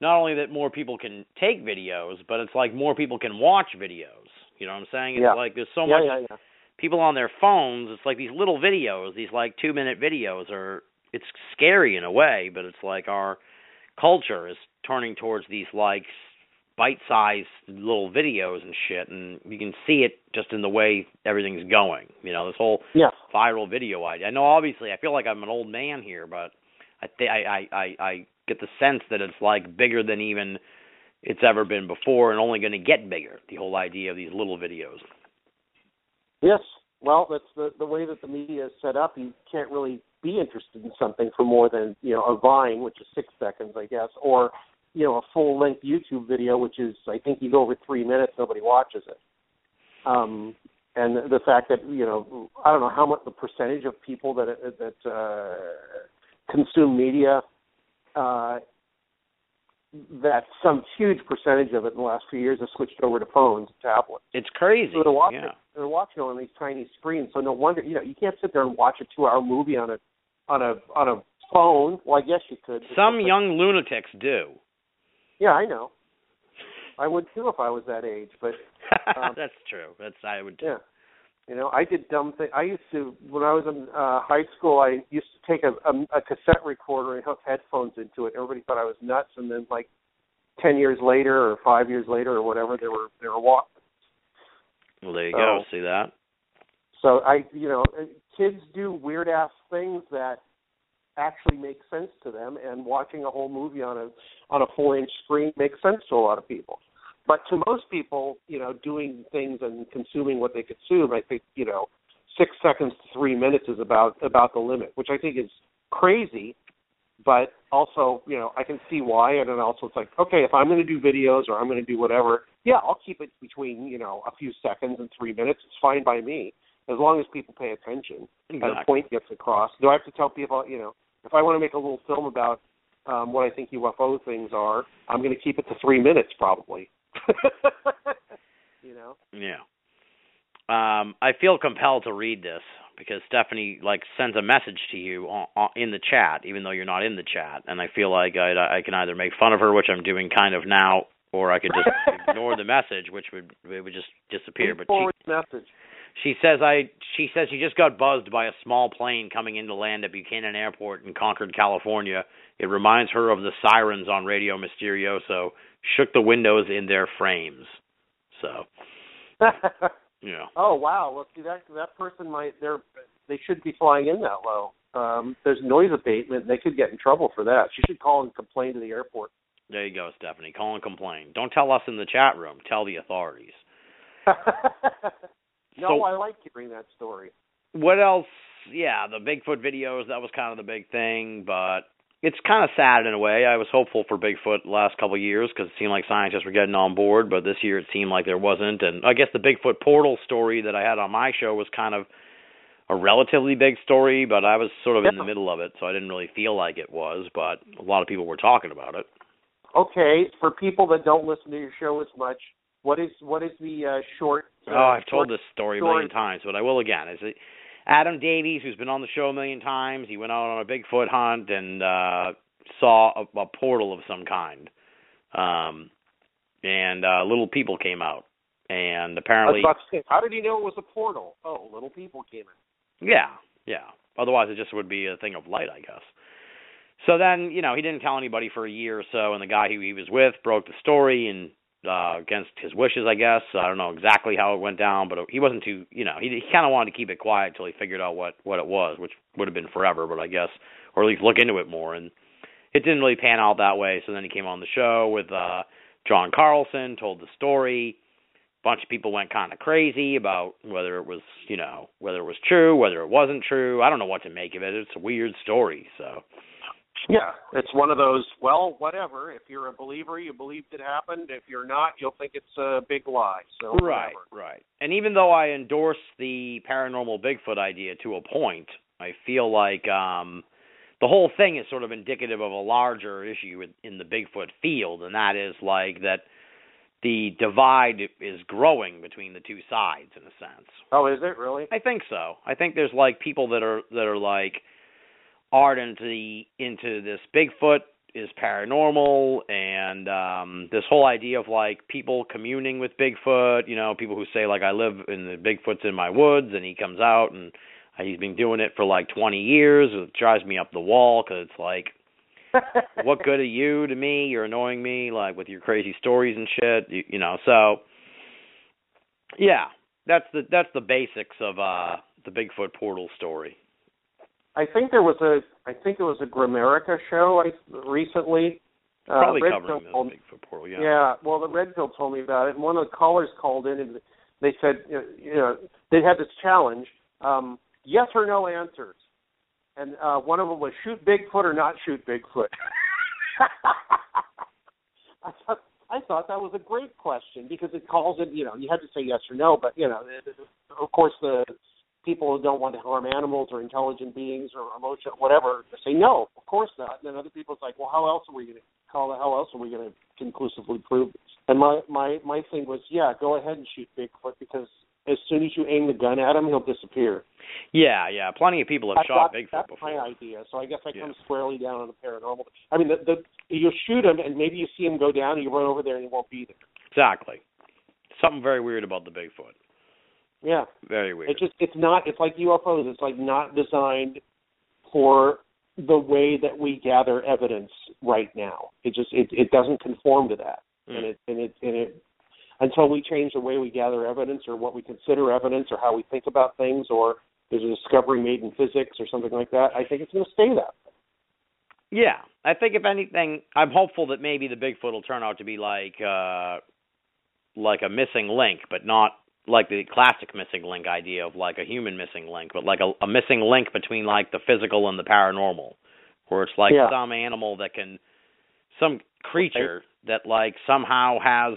not only that more people can take videos, but it's like more people can watch videos. You know what I'm saying? It's Yeah. like there's so yeah, much yeah, yeah. people on their phones it's like these little videos these like two minute videos are it's scary in a way but it's like our culture is turning towards these like bite sized little videos and shit and you can see it just in the way everything's going you know this whole Yeah. viral video idea i know obviously i feel like i'm an old man here but i think I, I i i get the sense that it's like bigger than even it's ever been before and only going to get bigger the whole idea of these little videos Yes. Well, that's the the way that the media is set up. You can't really be interested in something for more than you know a Vine, which is six seconds, I guess, or you know a full length YouTube video, which is I think you go over three minutes, nobody watches it. Um, and the fact that you know I don't know how much the percentage of people that that uh, consume media. Uh, that some huge percentage of it in the last few years has switched over to phones, and tablets. it's crazy So they're watching, yeah they're watching on these tiny screens. So no wonder, you know, you can't sit there and watch a two-hour movie on a on a on a phone. Well, I guess you could. Some young lunatics do. Yeah, I know. I would too if I was that age. But Um, That's true. That's I would. yeah, you know, I did dumb things. I used to when I was in uh, high school. I used to take a, a, a cassette recorder and hook headphones into it. Everybody thought I was nuts. And then like ten years later or five years later or whatever, they were they were walk. Well, there you go. See that? So I, you know, kids do weird ass things that actually make sense to them, and watching a whole movie on a on a four inch screen makes sense to a lot of people. But to most people, you know, doing things and consuming what they consume, I think, you know, six seconds to three minutes is about about the limit, which I think is crazy. but also, you know, I can see why, and then also it's like, okay, if I'm going to do videos or I'm going to do whatever, yeah, I'll keep it between you know a few seconds and three minutes. It's fine by me as long as people pay attention and Exactly. the point gets across. Do I have to tell people, you know, if I want to make a little film about um, what I think UFO things are, I'm going to keep it to three minutes probably. you know. Yeah. Um, I feel compelled to read this because Stephanie like sends a message to you on, on, in the chat, even though you're not in the chat, and I feel like I, I can either make fun of her, which I'm doing kind of now, or I could just ignore the message, which would it would just disappear. But she, message. She says I she says she just got buzzed by a small plane coming into land at Buchanan Airport in Concord, California. It reminds her of the sirens on Radio Misterioso, shook the windows in their frames. So, yeah. oh wow! Well, see that that person might they're they should be flying in that low. Um, there's noise abatement. They could get in trouble for that. She should call and complain to the airport. There you go, Stephanie. Call and complain. Don't tell us in the chat room. Tell the authorities. no, So- I like hearing that story. What else? Yeah, the Bigfoot videos. That was kind of the big thing, but it's kind of sad in a way. I was hopeful for Bigfoot the last couple of years because it seemed like scientists were getting on board, but this year it seemed like there wasn't. And I guess the Bigfoot portal story that I had on my show was kind of a relatively big story, but I was sort of in the middle of it, so I didn't really feel like it was. But a lot of people were talking about it. Okay, for people that don't listen to your show as much, what is what is the uh, short? Uh, Oh, I've told this story a million times, but I will again. Is it Adam Davies, who's been on the show a million times? He went out on a Bigfoot hunt and uh saw a, a portal of some kind, um, and uh little people came out, and apparently, say, how did he know it was a portal? Oh, little people came in. yeah, yeah. Otherwise, it just would be a thing of light, I guess. So then, you know, he didn't tell anybody for a year or so, and the guy who he was with broke the story and uh against his wishes, I guess. I don't know exactly how it went down, but he wasn't too, you know, he he kind of wanted to keep it quiet till he figured out what what it was, which would have been forever, but I guess or at least look into it more and it didn't really pan out that way. So then he came on the show with uh John Carlson, told the story. A bunch of people went kind of crazy about whether it was, you know, whether it was true, whether it wasn't true. I don't know what to make of it. It's a weird story, so Yeah, it's one of those. Well, whatever. If you're a believer, you believed it happened. If you're not, you'll think it's a big lie. So Right, whatever. right. And even though I endorse the paranormal Bigfoot idea to a point, I feel like um the whole thing is sort of indicative of a larger issue in, in the Bigfoot field, and that is like that the divide is growing between the two sides in a sense. Oh, is it really? I think so. I think there's like people that are that are like ardent the into this Bigfoot is paranormal and um this whole idea of like people communing with Bigfoot, you know, people who say like I live in the Bigfoot's in my woods and he comes out and he's been doing it for like 20 years. It drives me up the wall cuz it's like what good are you to me? You're annoying me like with your crazy stories and shit, you, you know. So yeah, that's the that's the basics of uh the Bigfoot portal story. I think there was a. I think it was a Gramerica show I recently. Uh, Probably Redfern covering told- Bigfoot portal, yeah. Yeah, well, the Redfern told me about it, and one of the callers called in and they said, you know, you know they had this challenge, um, yes or no answers, and uh, one of them was shoot Bigfoot or not shoot Bigfoot. I thought I thought that was a great question because it calls it, you know, you had to say yes or no, but you know, of course the people who don't want to harm animals or intelligent beings or emotional whatever say no, of course not. And then other people's like, well, how else are we going to how how else are we going to conclusively prove this? And my my my thing was, yeah, go ahead and shoot Bigfoot because as soon as you aim the gun at him, he'll disappear. Yeah, yeah. Plenty of people have That's shot Bigfoot that's before. my idea. So I guess I Yeah. come squarely down on the paranormal. I mean, the, the you'll shoot him and maybe you see him go down, and you run over there and he won't be there. Exactly. Something very weird about the Bigfoot. Yeah. Very weird. It's just it's not it's like UFOs. It's like not designed for the way that we gather evidence right now. It just it it doesn't conform to that. Mm. And it and it and it until we change the way we gather evidence or what we consider evidence or how we think about things or there's a discovery made in physics or something like that, I think it's going to stay that. way. Yeah, I think if anything, I'm hopeful that maybe the Bigfoot will turn out to be like uh like a missing link, but not like the classic missing link idea of like a human missing link, but like a, a missing link between like the physical and the paranormal, where it's like Yeah. some animal that can, some creature that like somehow has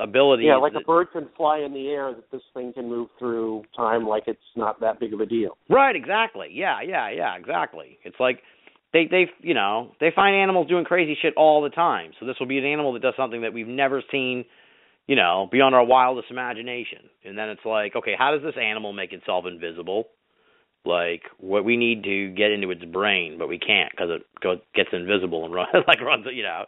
ability. Yeah, like a bird can fly in the air, that this thing can move through time like it's not that big of a deal. Right, exactly. Yeah, yeah, yeah, exactly. It's like they they you know, they find animals doing crazy shit all the time. So this will be an animal that does something that we've never seen, you know, beyond our wildest imagination. And then it's like, okay, how does this animal make itself invisible? Like what we need to get into its brain, but we can't because it go, gets invisible and run like runs, you know.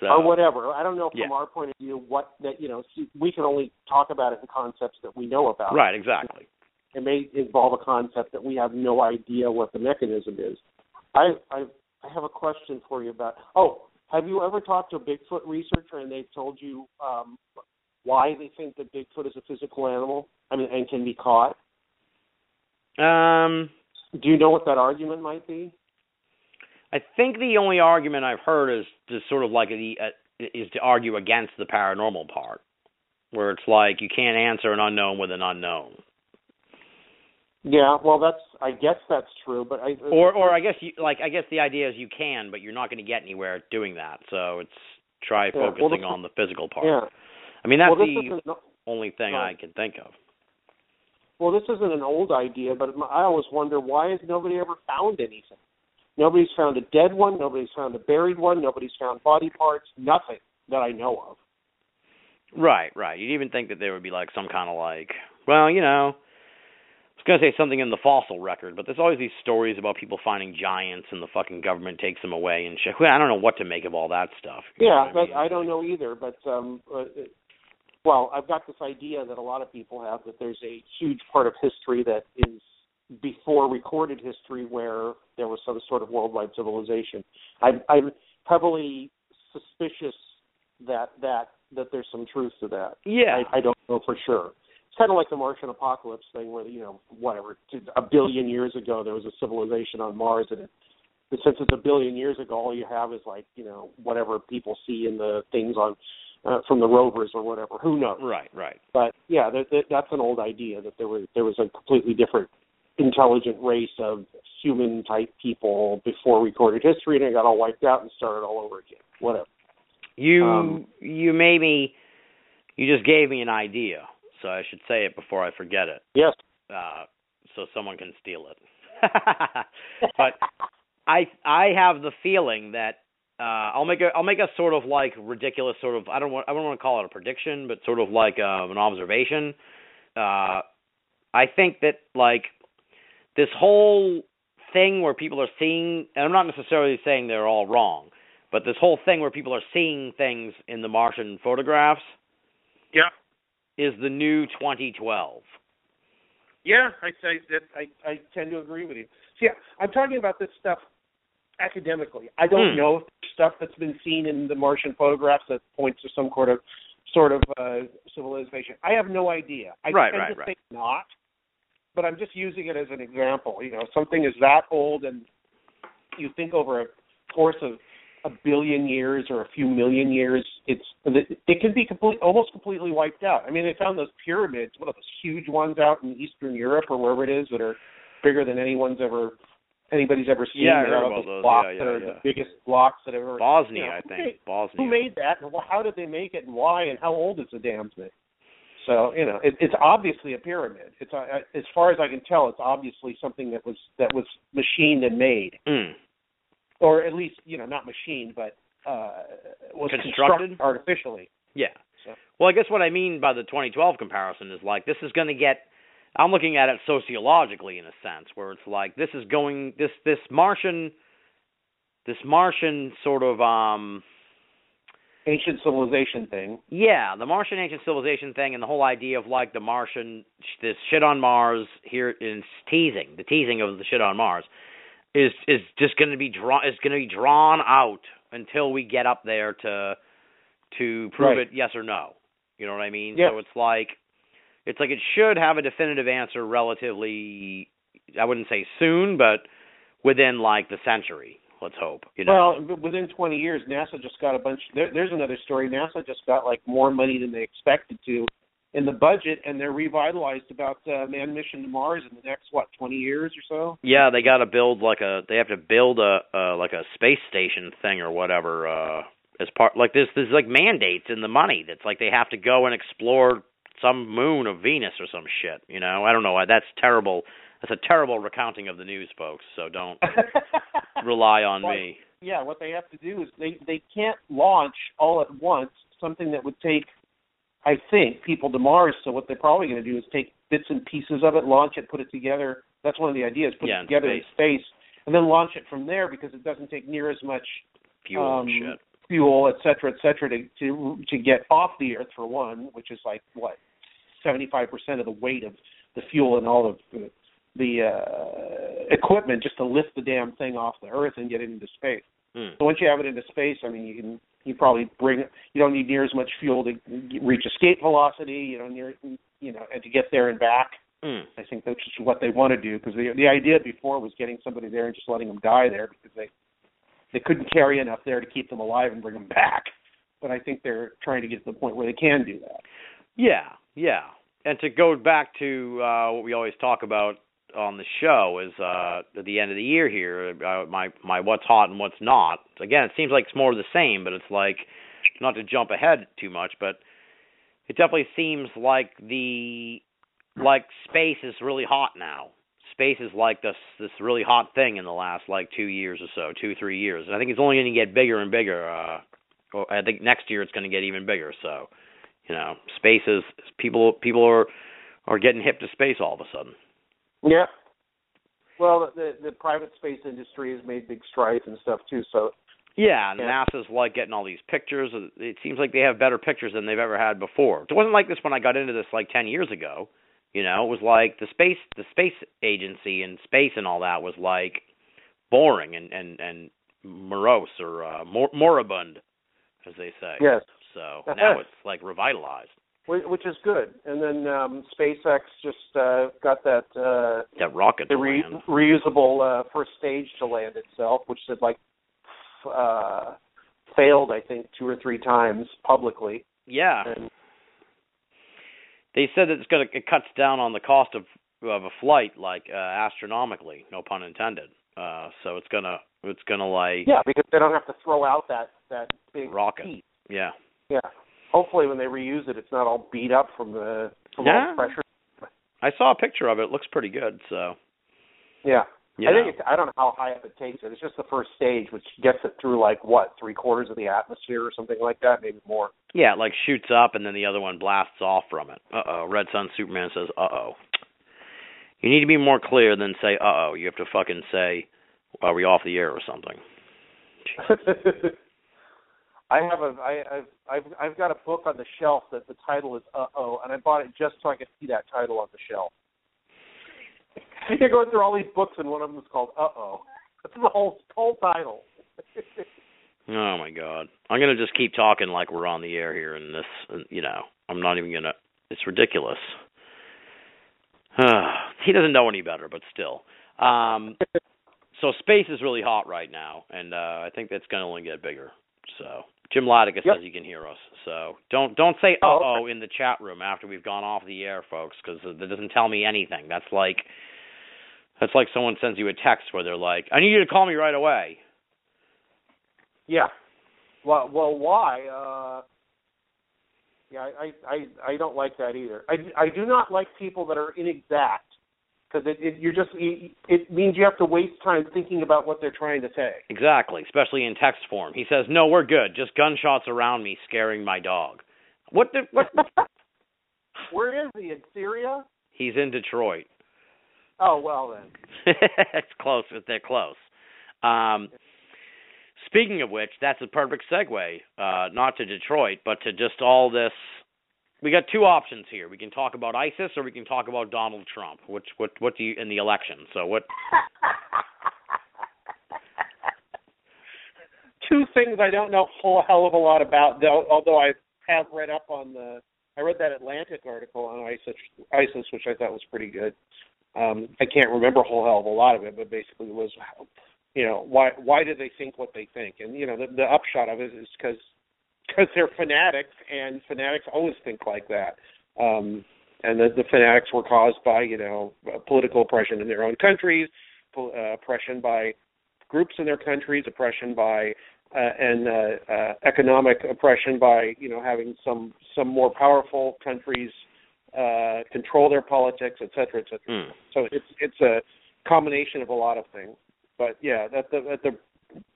So or whatever. I don't know from Yeah. our point of view what that you know we can only talk about it in concepts that we know about. Right, exactly. It may involve a concept that we have no idea what the mechanism is. I I I have a question for you about. Oh, have you ever talked to a Bigfoot researcher and they've told you um, why they think that Bigfoot is a physical animal? I mean, and can be caught. Um Do you know what that argument might be? I think the only argument I've heard is just sort of like the uh, is to argue against the paranormal part, where it's like you can't answer an unknown with an unknown, Yeah, well, that's I guess that's true, but I uh, or or I guess you like I guess the idea is you can, but you're not going to get anywhere doing that. So it's try Yeah, well, focusing this- on the physical part. yeah. I mean that's well, the no- only thing right. I can think of. well, this isn't an old idea, but I always wonder why has nobody ever found anything? Nobody's found a dead one. Nobody's found a buried one. Nobody's found body parts. Nothing that I know of. Right, right. You'd even think that there would be like some kind of like, well, you know, I was gonna say something in the fossil record, but there's always these stories about people finding giants and the fucking government takes them away and shit. I don't know what to make of all that stuff. Yeah, I but mean? I don't know either. But um, uh, well, I've got this idea that a lot of people have that there's a huge part of history that is before recorded history where there was some sort of worldwide civilization. I'm, I'm heavily suspicious that that that there's some truth to that. Yeah. I, I don't know for sure. It's kind of like the Martian apocalypse thing, where you know, whatever, a billion years ago there was a civilization on Mars, and it, since it's a billion years ago, all you have is like you know whatever people see in the things on uh, from the rovers or whatever. Who knows? Right, right. But yeah, that, that, that's an old idea that there was there was a completely different intelligent race of human type people before recorded history, and it got all wiped out and started all over again. Whatever. You Um, you made me you just gave me an idea, so I should say it before I forget it. Yes. Uh so someone can steal it. but I I have the feeling that uh I'll make a I'll make a sort of like ridiculous sort of I don't want I don't want to call it a prediction, but sort of like uh, an observation. Uh I think that like this whole thing where people are seeing and I'm not necessarily saying they're all wrong, but this whole thing where people are seeing things in the Martian photographs Yeah. Is the new 2012. Yeah, I that I, I tend to agree with you. See, I'm talking about this stuff academically. I don't Hmm. know if there's stuff that's been seen in the Martian photographs that points to some sort of sort of uh, civilization. I have no idea. I Right, tend right, to right. think not, but I'm just using it as an example. You know, something is that old, and you think over a course of a billion years or a few million years, it's it can be complete, almost completely wiped out. I mean, they found those pyramids, one of those huge ones out in Eastern Europe or wherever it is, that are bigger than anyone's ever anybody's ever seen. Yeah, I They're heard about those blocks Yeah, that yeah, are yeah. the biggest blocks that have ever. Bosnia, you know, I think. made- Bosnia. Who made that? And how did they make it? And why? And how old is the damn thing? So you know, it, it's obviously a pyramid. It's uh, as far as I can tell, it's obviously something that was that was machined and made, Mm. Or at least you know not machined, but uh, was Constructed? artificially. Yeah. So- Well, I guess what I mean by the 2012 comparison is like this is going to get. I'm looking at it sociologically in a sense, where it's like this is going this this Martian, this Martian sort of um Ancient civilization thing. yeah the Martian ancient civilization thing and the whole idea of like the Martian this shit on Mars here is teasing the teasing of the shit on Mars is is just going to be drawn is going to be drawn out until we get up there to to prove Right. it yes or no. You know what I mean? Yeah. So it's like it's like it should have a definitive answer relatively I wouldn't say soon, but within like the century. Let's hope. You know. Well, within 20 years, NASA just got a bunch. There, there's another story. NASA just got like more money than they expected to in the budget, and they're revitalized about uh, manned mission to Mars in the next what twenty years or so. Yeah, they got to build like a. They have to build a uh, like a space station thing or whatever. uh as part like this there's like mandates in the money that's like they have to go and explore some moon of Venus or some shit, you know. I don't know. That's terrible. That's a terrible recounting of the news, folks. So don't rely on Well, me. yeah, what they have to do is they they can't launch all at once something that would take, I think, people to Mars. So what they're probably going to do is take bits and pieces of it, launch it, put it together. That's one of the ideas. Put Yeah, it together space. in space, and then launch it from there because it doesn't take near as much Fuel um, shit. fuel, et cetera, et cetera, to to to get off the Earth for one, which is like what seventy five percent of the weight of the fuel and all of the, the uh, equipment just to lift the damn thing off the Earth and get it into space. Hmm. So once you have it into space, I mean, you can you probably bring you don't need near as much fuel to reach escape velocity. You know, near you know, and to get there and back. Hmm. I think that's just what they want to do because the the idea before was getting somebody there and just letting them die there because they they couldn't carry enough there to keep them alive and bring them back. But I think they're trying to get to the point where they can do that. Yeah, yeah. And to go back to uh what we always talk about on the show is uh at the end of the year here uh, my my what's hot and what's not. Again, it seems like it's more of the same, but it's like not to jump ahead too much, but it definitely seems like the like space is really hot now. Space is like this this really hot thing in the last like 2 years or so, 2 3 years. And I think it's only going to get bigger and bigger uh I think next year it's going to get even bigger, so you know, space is people people are are getting hip to space all of a sudden. Yeah. Well, the the private space industry has made big strides and stuff too. So Yeah, and Yeah. NASA's like getting all these pictures. It seems like they have better pictures than they've ever had before. It wasn't like this when I got into this like 10 years ago. You know, it was like the space the space agency and space and all that was like boring and and and morose or uh mor- moribund as they say. yes, So now it's like revitalized. Whi- which is good. And then um, SpaceX just uh, got that uh, That rocket the re- reusable uh, first stage to land itself, which had like uh, failed, I think, two or three times publicly. Yeah. And They said that it's gonna it cuts down on the cost of of a flight like uh, astronomically, no pun intended. Uh so it's gonna it's gonna like yeah, because they don't have to throw out that that big rocket. heat. Yeah. Yeah. Hopefully, when they reuse it, it's not all beat up from the from all the pressure. I saw a picture of it. It looks pretty good, so Yeah. you I know. think it's, I don't know how high up it takes it. It's just the first stage, which gets it through like what three quarters of the atmosphere or something like that, maybe more. yeah, it like shoots up and then the other one blasts off from it. Uh oh. Red Sun Superman says uh oh. You need to be more clear than say uh oh. You have to fucking say are we off the air or something. I have a I I've I've I've got a book on the shelf that the title is Uh Oh, and I bought it just so I could see that title on the shelf. You're going through all these books, and one of them is called Uh Oh. That's the whole whole title. Oh my god. I'm to just keep talking like we're on the air here and this you know, I'm not even to it's ridiculous. he doesn't know any better, but still. Um so space is really hot right now and uh I think that's going to only get bigger. So Jim Latiga Yep. says he can hear us. So don't don't say Oh, uh oh in the chat room after we've gone off the air, folks, because that doesn't tell me anything. That's like that's like someone sends you a text where they're like, "I need you to call me right away." Yeah. Well, well, why? Uh, yeah, I, I, I don't like that either. I, I do not like people that are inexact because it, it, you're just, it, it means you have to waste time thinking about what they're trying to say. Exactly, especially in text form. He says, "No, we're good. Just gunshots around me, scaring my dog." What the? What? Where is he in Syria? He's in Detroit. Oh well then. it's close. They're close. Um, speaking of which, that's a perfect segue. Uh, not to Detroit, but to just all this. We got two options here. We can talk about ISIS, or we can talk about Donald Trump. Which, what, what do you in the election? So, what? Two things I don't know a whole hell of a lot about, though. Although I have read up on the, I read that Atlantic article on ISIS, ISIS, which I thought was pretty good. Um, I can't remember a whole hell of a lot of it, but basically it was, you know, why why do they think what they think? And you know, the, the upshot of it is because because they're fanatics, and fanatics always think like that. um, and the, the fanatics were caused by you know political oppression in their own countries, po- uh, oppression by groups in their countries, oppression by uh, and uh, uh, economic oppression by you know having some some more powerful countries uh, control their politics, et cetera, et cetera. Mm. So it's it's a combination of a lot of things. But yeah, at the at the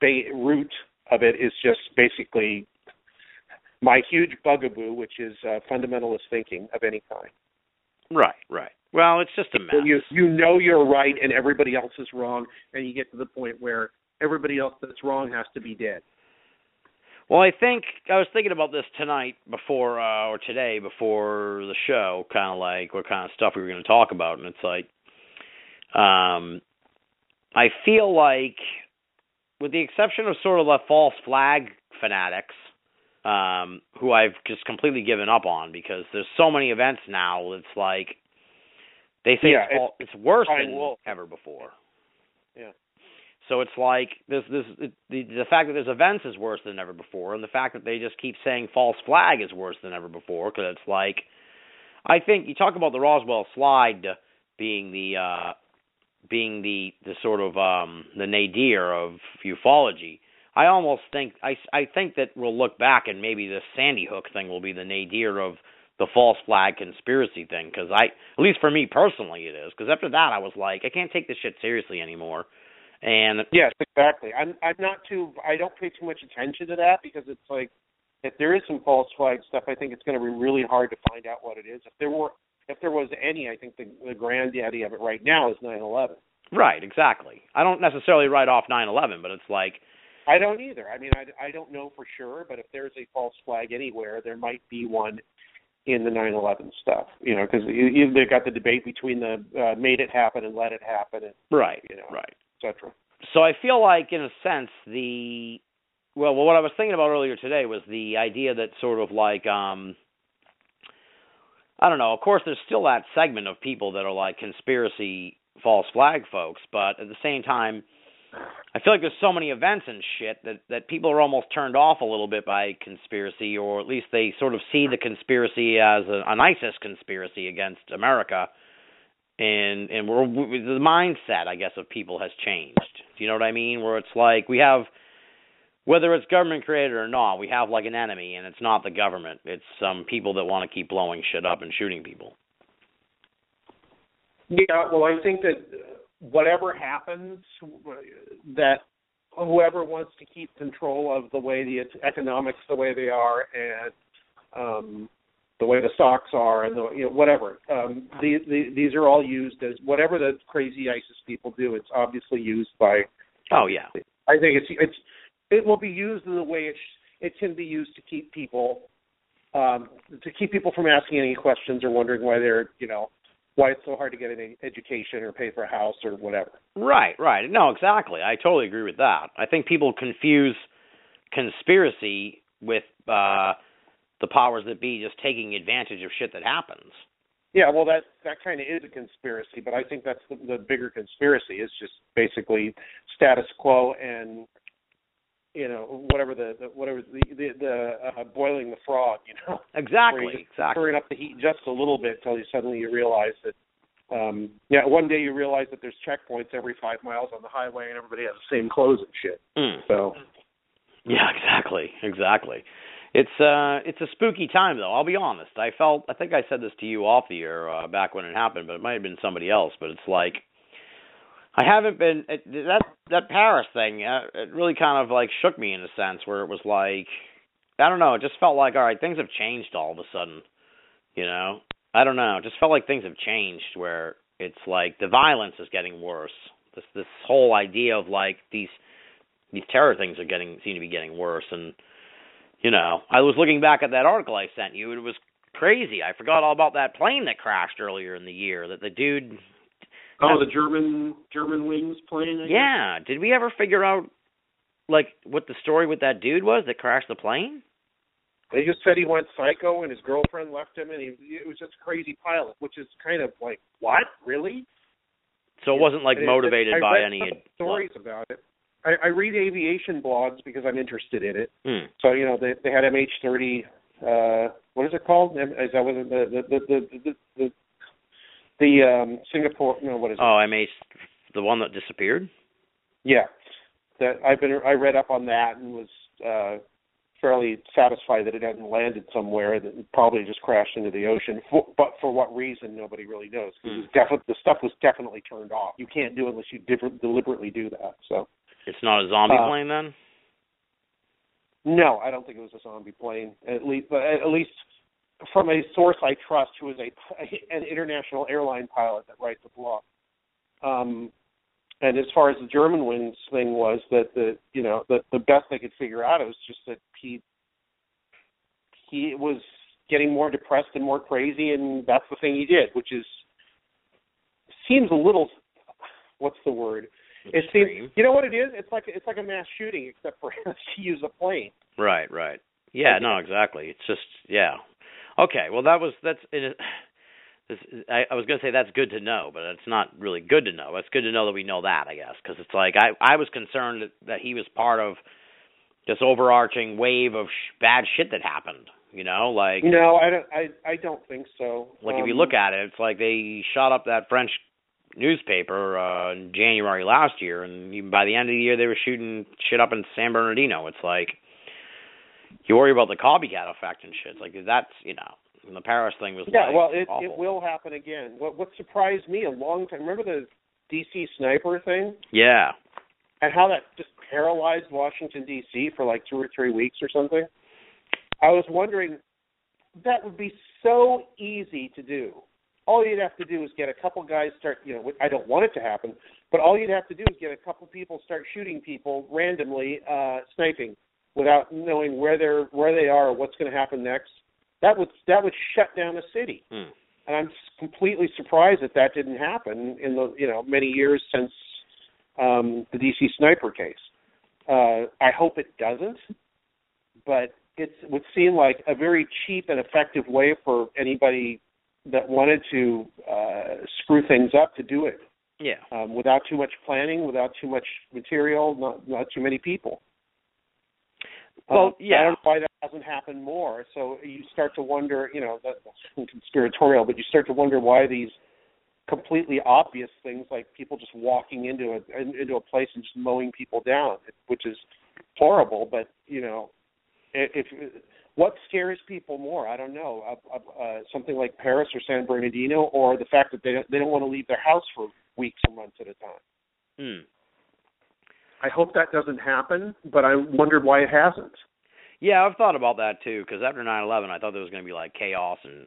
ba- root of it is just basically my huge bugaboo, which is uh, fundamentalist thinking of any kind. Right, right. Well, it's just a mess. You you know you're right and everybody else is wrong, and you get to the point where everybody else that's wrong has to be dead. Well, I think I was thinking about this tonight before uh or today before the show, kind of like what kind of stuff we were going to talk about and it's like um I feel like with the exception of sort of the false flag fanatics um who I've just completely given up on because there's so many events now it's like they say Yeah, it's, fal- it's worse than well- ever before. Yeah. So it's like this this it, the the fact that there's events is worse than ever before, and the fact that they just keep saying false flag is worse than ever before. Because it's like, I think you talk about the Roswell slide being the uh being the the sort of um the nadir of ufology. I almost think I I think that we'll look back and maybe the Sandy Hook thing will be the nadir of the false flag conspiracy thing because I at least for me personally it is because after that I was like I can't take this shit seriously anymore. And Yes, exactly. I'm I'm not too I don't pay too much attention to that because it's like if there is some false flag stuff, I think it's going to be really hard to find out what it is. If there were if there was any, I think the the granddaddy of it right now is 9/11. Right, exactly. I don't necessarily write off 9/11, but it's like I don't either. I mean, I I don't know for sure, but if there's a false flag anywhere, there might be one in the 9/11 stuff. You know, because you, you they've got the debate between the uh, made it happen and let it happen, and right, You know. right. et cetera. So I feel like, in a sense, the well, well, what I was thinking about earlier today was the idea that sort of like um I don't know. Of course, there's still that segment of people that are like conspiracy false flag folks, but at the same time, I feel like there's so many events and shit that that people are almost turned off a little bit by conspiracy, or at least they sort of see the conspiracy as a, an ISIS conspiracy against America, and and we're we, the mindset, I guess, of people has changed. Do you know what I mean? Where it's like we have. Whether it's government created or not, we have like an enemy, and it's not the government. It's some people that want to keep blowing shit up and shooting people. Yeah, well, I think that whatever happens, that whoever wants to keep control of the way the economics the way they are and um, the way the stocks are and the you know whatever um, the, the, these are all used as whatever the crazy ISIS people do. It's obviously used by. Oh yeah, I think it's it's it will be used in the way it sh- it can be used to keep people um, to keep people from asking any questions or wondering why they're you know why it's so hard to get an education or pay for a house or whatever. Right, right. No, exactly. I totally agree with that. I think people confuse conspiracy with uh the powers that be just taking advantage of shit that happens. Yeah, well, that that kind of is a conspiracy, but I think that's the, the bigger conspiracy is just basically status quo and you know whatever the, the whatever the the, the uh, boiling the frog, you know, Exactly, you exactly. turn up the heat just a little bit until you suddenly you realize that. Um, yeah, one day you realize that there's checkpoints every five miles on the highway, and everybody has the same clothes and shit. Mm. So Yeah, exactly, exactly. It's uh it's a spooky time though. I'll be honest. I felt I think I said this to you off the air uh, back when it happened, but it might have been somebody else. But it's like I haven't been it, that that Paris thing. Uh, it really kind of like shook me in a sense where it was like I don't know. It just felt like all right, things have changed all of a sudden. You know, I don't know. It just felt like things have changed where it's like the violence is getting worse. This this whole idea of like these these terror things are getting seem to be getting worse and you know i was looking back at that article i sent you it was crazy i forgot all about that plane that crashed earlier in the year that the dude oh, the German Germanwings plane. I guess? yeah did we ever figure out like what the story with that dude was that crashed the plane They just said he went psycho and his girlfriend left him, and he it was just a crazy pilot, which is kind of like what, really? so it wasn't like it- motivated I by read any stories about it. I, I read aviation blogs because I'm interested in it. Hmm. So you know they they had MH30 Uh, what is it called? Is that was the the the the the, the, the um, Singapore? No, what is it? Oh, MH, the one that disappeared. Yeah, that I've been I read up on that and was uh, fairly satisfied that it hadn't landed somewhere that it probably just crashed into the ocean. For, but for what reason, nobody really knows. Because Hmm. defi- the stuff was definitely turned off. You can't do it unless you deliberately do that. So It's not a zombie Uh, plane then. no, I don't think it was a zombie plane. At least, but at least from a source I trust, who is a an international airline pilot that writes a blog. Um, and as far as the Germanwings thing was, that the you know the the best they could figure out was just that he he was getting more depressed and more crazy, and that's the thing he did, which is seems a little what's the word? It seems you know what it is. It's like it's like a mass shooting, except for he used a plane. Right, right. Yeah, no, exactly. It's just yeah. Okay, well that was that's it. This, I, I was going to say that's good to know, but it's not really good to know. It's good to know that we know that, I guess, because it's like I I was concerned that, that he was part of this overarching wave of sh- bad shit that happened. You know, like No, I don't. I I don't think so. like if you Um, look at it, it's like they shot up that French newspaper uh in January last year, and even by the end of the year they were shooting shit up in San Bernardino. It's like you worry about the copycat effect and shit. Like that's you know, and the Paris thing was Yeah, like, well, it awful. it will happen again. What what surprised me a long time. Remember the DC sniper thing Yeah, and how that just paralyzed Washington D.C. for like two or three weeks or something. I was wondering that would be so easy to do. All you'd have to do is get a couple guys start. You know, I don't want it to happen, but all you'd have to do is get a couple people start shooting people randomly, uh, sniping, without knowing where they're where they are or what's going to happen next. That would that would shut down a city hmm. and I'm completely surprised that that didn't happen in the you know many years since um, the DC sniper case. Uh, I hope it doesn't, but it would seem like a very cheap and effective way for anybody that wanted to uh, screw things up to do it yeah. um, without too much planning, without too much material, not not too many people. Well, Uh, yeah. I don't know why that hasn't happened more. So you start to wonder, you know, that's conspiratorial, but you start to wonder why these completely obvious things, like people just walking into a in- into a place and just mowing people down, which is horrible. But you know, if what scares people more, I don't know, uh, uh, uh, something like Paris or San Bernardino, or the fact that they they don't want to leave their house for weeks or months at a time. Hmm. I hope that doesn't happen, but I wondered why it hasn't. Yeah, I've thought about that too. Because after nine eleven, I thought there was going to be like chaos and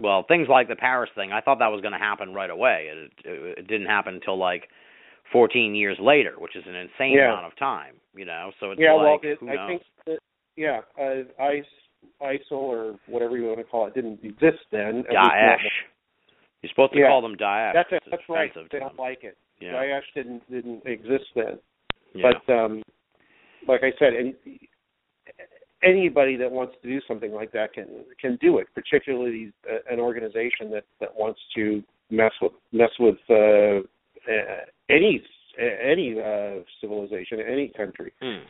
well, things like the Paris thing. I thought that was going to happen right away. It, it, it didn't happen until like 14 years later, which is an insane Yeah. amount of time. You know, so it's yeah, like well, it, who I knows? think that yeah, uh, ICE, ISIL or whatever you want to call it didn't exist then. at least not- Daesh. You're supposed to Yeah. call them Daesh. That's It's that's right. They don't like it. Yeah. Daesh didn't didn't exist then. Yeah. But um, like I said, any, anybody that wants to do something like that can can do it. Particularly uh, an organization that that wants to mess with mess with uh, uh, any any uh, civilization, any country Hmm.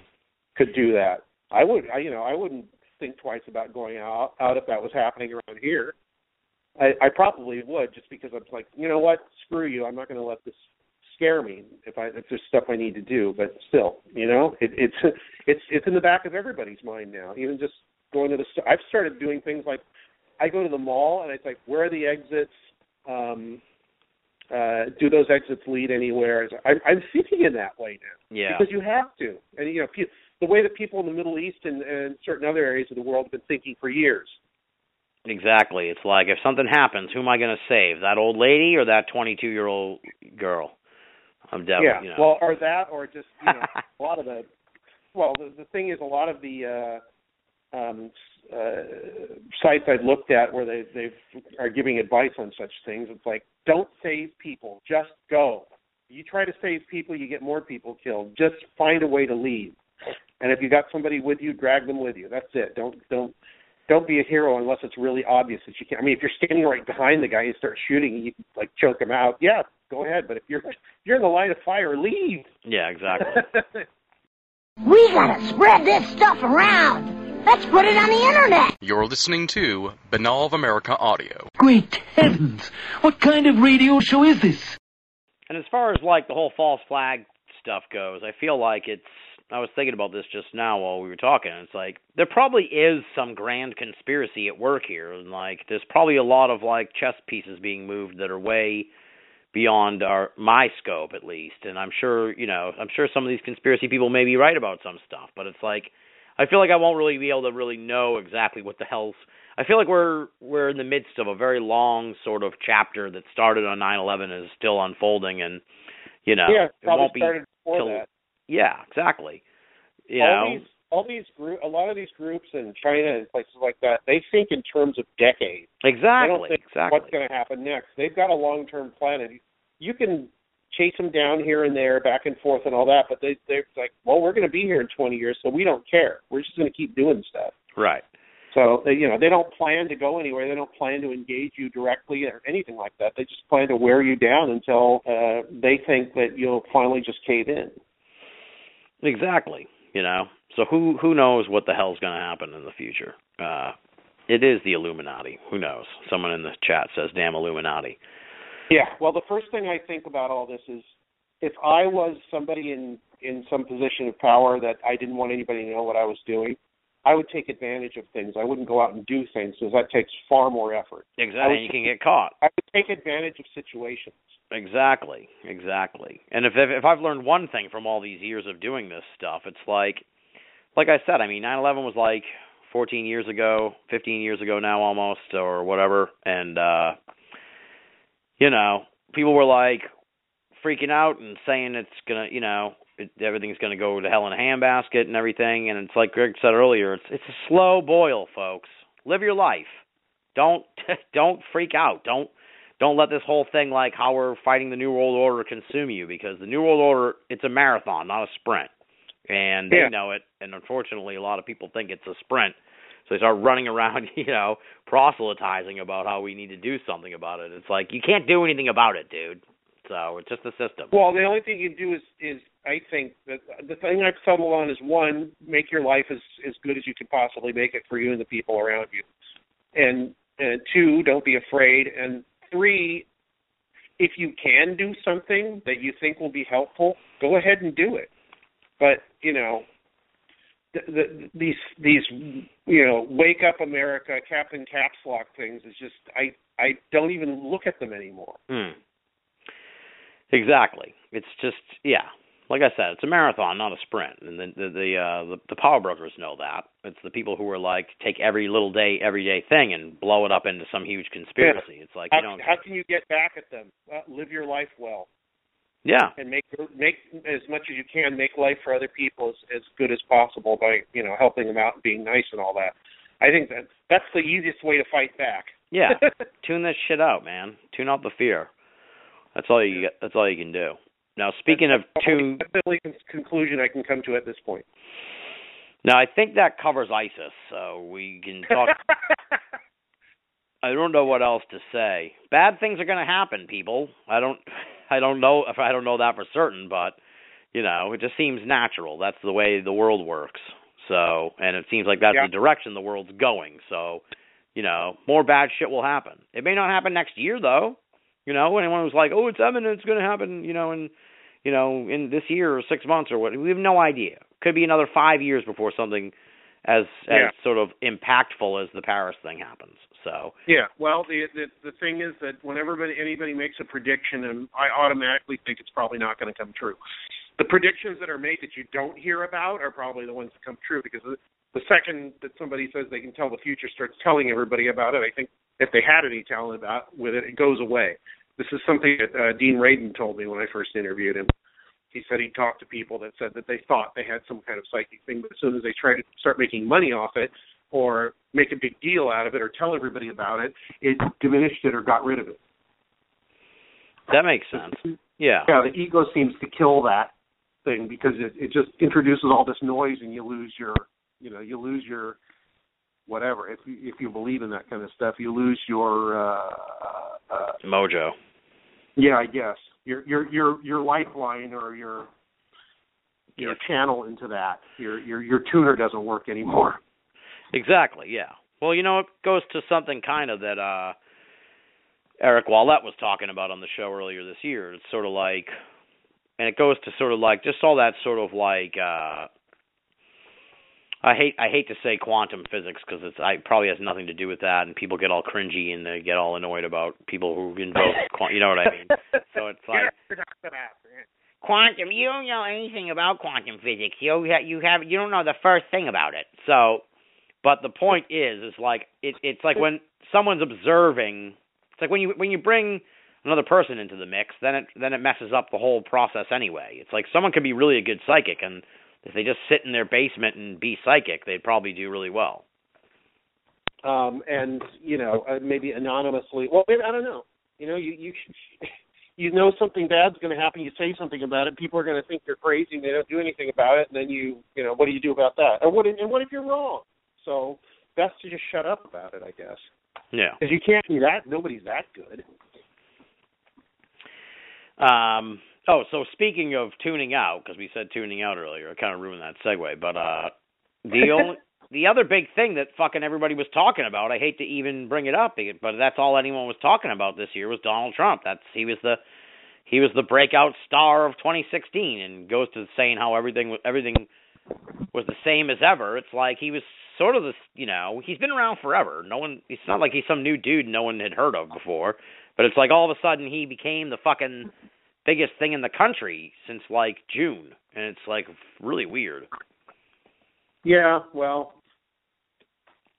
could do that. I would, I, you know, I wouldn't think twice about going out out if that was happening around here. I, I probably would, just because I'm like, you know what, screw you. I'm not going to let this scare me if I if there's stuff I need to do. But still, you know, it, it's it's it's in the back of everybody's mind now. Even just going to the, st- I've started doing things like I go to the mall and it's like, where are the exits? Um, uh, do those exits lead anywhere? I'm, I'm thinking in that way now Yeah. because you have to. And you know, pe- the way that people in the Middle East and, and certain other areas of the world have been thinking for years. Exactly. It's like if something happens, who am I going to save? That old lady or that 22 year old girl? I'm definitely. yeah. You know. Well, or that, or just you know, a lot of the. Well, the, the thing is, a lot of the uh, um, uh, sites I've looked at where they they are giving advice on such things. It's like, don't save people, just go. You try to save people, you get more people killed. Just find a way to leave. And if you got somebody with you, drag them with you. That's it. Don't don't don't be a hero unless it's really obvious that you can. I mean, if you're standing right behind the guy and start shooting, you like choke him out. Yeah, go ahead. But if you're if you're in the line of fire, leave. yeah. Exactly. We gotta spread this stuff around. Let's put it on the internet. You're listening to Binnall of America Audio. Great heavens! What kind of radio show is this? And as far as like the whole false flag stuff goes, I feel like it's. I was thinking about this just now while we were talking. It's like there probably is some grand conspiracy at work here, and like there's probably a lot of like chess pieces being moved that are way beyond our my scope at least. And I'm sure you know I'm sure some of these conspiracy people may be right about some stuff, but it's like I feel like I won't really be able to really know exactly what the hell's. I feel like we're we're in the midst of a very long sort of chapter that started on 9/11 and is still unfolding, and you know yeah, it probably won't be started before till- that. yeah exactly. You all know these all these group a lot of these groups in China and places like that, they think in terms of decades. Exactly exactly. what's going to happen next. They've got a long term plan, and you can chase them down here and there, back and forth, and all that. But they they're like, well, we're going to be here in 20 years, so we don't care. We're just going to keep doing stuff. Right. So they, you know, they don't plan to go anywhere. They don't plan to engage you directly or anything like that. They just plan to wear you down until uh, they think that you'll finally just cave in. Exactly. You know. So who who knows what the hell's going to happen in the future? Uh it is the Illuminati. Who knows? Someone in the chat says damn Illuminati. Yeah. Well, the first thing I think about all this is if I was somebody in in some position of power that I didn't want anybody to know what I was doing, I would take advantage of things. I wouldn't go out and do things because that takes far more effort. Exactly. you can get caught. I would take advantage of situations. Exactly, exactly. And if, if if I've learned one thing from all these years of doing this stuff, it's like, like I said, I mean, 9/11 was like 14 years ago, 15 years ago now almost, or whatever, and uh, you know, people were like freaking out and saying it's gonna, you know, it, everything's gonna go to hell in a handbasket and everything, and it's like Greg said earlier, it's it's a slow boil, folks. Live your life. Don't don't freak out. Don't don't let this whole thing like how we're fighting the new world order consume you because the new world order it's a marathon not a sprint and they Yeah. know it and unfortunately a lot of people think it's a sprint so they start running around you know proselytizing about how we need to do something about it. It's like you can't do anything about it dude. So it's just a system. Well, the only thing you can do is is I think that the thing I've settled on is one, make your life as as good as you can possibly make it for you and the people around you, and and two, don't be afraid, and three, if you can do something that you think will be helpful, go ahead and do it. But you know, the, the, these these you know, wake up America, Captain Caps Lock things is just I I don't even look at them anymore. Hmm. Exactly. It's just yeah. Like I said, it's a marathon, not a sprint. And the the the, uh, the the power brokers know that. It's the people who are like take every little day, everyday thing and blow it up into some huge conspiracy. It's like How, you know, how can you get back at them? Uh, live your life well yeah, and make make as much as you can. Make life for other people as as good as possible by you know helping them out and being nice and all that. I think that that's the easiest way to fight back. yeah. Tune this shit out, man. Tune out the fear. That's all you. That's all you can do. Now, speaking of tune, That's the only con- conclusion I can come to at this point. now I think that covers ISIS, so we can talk. I don't know what else to say. Bad things are going to happen, people. I don't I don't know if I don't know that for certain, but you know, it just seems natural. That's the way the world works. So, and it seems like that's Yeah. the direction the world's going. So, you know, more bad shit will happen. It may not happen next year though. You know, anyone who's like, "Oh, it's imminent, it's going to happen," you know, in you know, in this year or 6 months or what. We have no idea. Could be another 5 years before something as Yeah. as sort of impactful as the Paris thing happens. So, Yeah, well, the the the thing is that whenever anybody- anybody makes a prediction, and I automatically think it's probably not going to come true. The predictions that are made that you don't hear about are probably the ones that come true because the, the second that somebody says they can tell the future, starts telling everybody about it. I think if they had any talent about with it, it goes away. This is something that uh, Dean Radin told me when I first interviewed him. He said he'd talked to people that said that they thought they had some kind of psychic thing, but as soon as they tried to start making money off it, or make a big deal out of it, or tell everybody about it, it diminished it or got rid of it. that makes sense. Yeah. Yeah, the ego seems to kill that thing because it, it just introduces all this noise, and you lose your, you know, you lose your whatever. If you, if you believe in that kind of stuff, you lose your, uh, uh, Mojo. Yeah, I guess your your your your lifeline or your your channel into that. Your your your tuner doesn't work anymore. Exactly. Yeah. Well, you know, it goes to something kind of that uh Eric Wallett was talking about on the show earlier this year. It's sort of like, and it goes to sort of like just all that sort of like. uh I hate I hate to say quantum physics because it's I probably has nothing to do with that, and people get all cringy and they get all annoyed about people who invoke quantum. You know what I mean? So it's like quantum. You don't know anything about quantum physics. You you have you don't know the first thing about it. So, but the point is, is like it, it's like when someone's observing. It's like when you when you bring another person into the mix, then it then it messes up the whole process anyway. It's like someone could be really a good psychic, and if they just sit in their basement and be psychic, they'd probably do really well. um, and you know uh, maybe anonymously. Well, maybe, I don't know. You know, you you you know something bad's going to happen. You say something about it. People are going to think you're crazy. and They don't do anything about it, and then you you know what do you do about that? And what and what if you're wrong? So best to just shut up about it, I guess, Yeah. because you can't be that. Nobody's that good. Um. Oh, so speaking of tuning out, because we said tuning out earlier, I kind of ruined that segue. But uh, the only the other big thing that fucking everybody was talking about, I hate to even bring it up, but that's all anyone was talking about this year was Donald Trump. That's he was the he was the breakout star of 2016, and goes to saying how everything everything was the same as ever. It's like he was sort of this, you know, he's been around forever. No one, it's not like he's some new dude no one had heard of before. But it's like all of a sudden he became the fucking biggest thing in the country since like June, and it's like really weird. Yeah, well,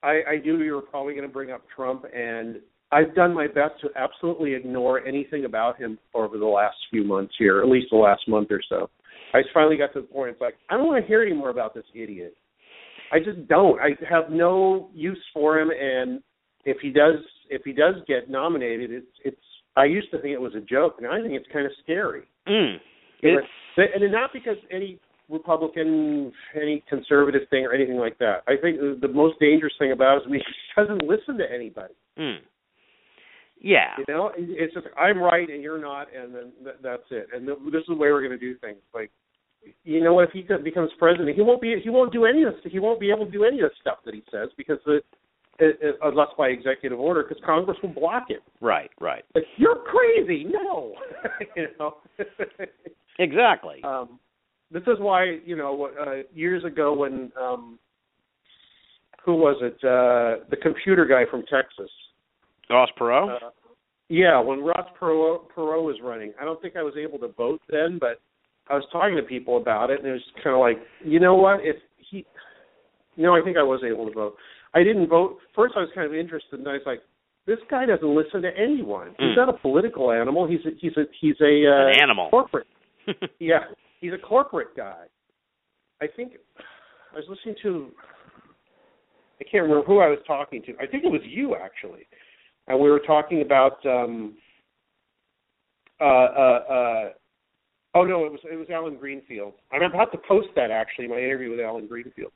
I, I knew you were probably going to bring up Trump, and I've done my best to absolutely ignore anything about him over the last few months here, at least the last month or so. I finally got to the point. It's like I don't want to hear any more about this idiot. I just don't. I have no use for him, and if he does, if he does get nominated, it's it's. I used to think it was a joke, and I think it's kind of scary. Mm. It's and not because any Republican, any conservative thing or anything like that. I think the, the most dangerous thing about it is he doesn't listen to anybody. mm. yeah. You know, it's just I'm right and you're not, and then th- that's it. And th- this is the way we're going to do things. Like, you know what? If he becomes president, he won't be he won't do any of this. He won't be able to do any of the stuff that he says because the it, it, unless by executive order, because Congress will block it. Right. Right. Like you're crazy. No, you know. Exactly. um, this is why you know uh, years ago when um, who was it? Uh, the computer guy from Texas. Ross Perot. Uh, yeah, when Ross Perot, Perot was running, I don't think I was able to vote then, but I was talking to people about it, and it was kind of like, you know what? If he, you know, I think I was able to vote. I didn't vote. First, I was kind of interested, and I was like, this guy doesn't listen to anyone. He's Mm. not a political animal. He's a, he's a he's a uh, An animal. corporate yeah, he's a corporate guy. I think I was listening to. I can't remember who I was talking to. I think it was you actually, and we were talking about. um uh uh uh Oh no, it was it was Allen Greenfield. I'm about to post that actually, my interview with Allen Greenfield.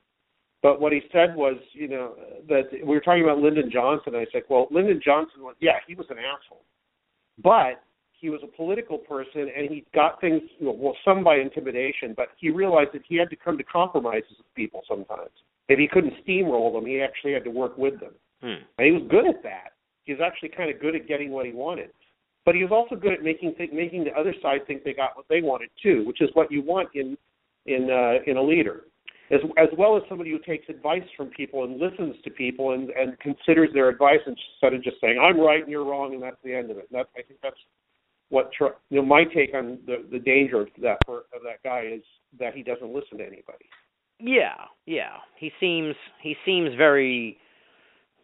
But what he said was, you know, that we were talking about Lyndon Johnson. And I said, well, Lyndon Johnson was, yeah, he was an asshole, but he was a political person and he got things you know, well some by intimidation but he realized that he had to come to compromises with people sometimes. If he couldn't steamroll them he actually had to work with them. Hmm. and he was good at that. He was actually kind of good at getting what he wanted. But he was also good at making think, making the other side think they got what they wanted too which is what you want in in uh, in a leader as as well as somebody who takes advice from people and listens to people and and considers their advice instead of just saying I'm right and you're wrong and that's the end of it. And that I think that's what Tr- you know my take on the the danger of that of that guy is that he doesn't listen to anybody. Yeah, yeah. He seems he seems very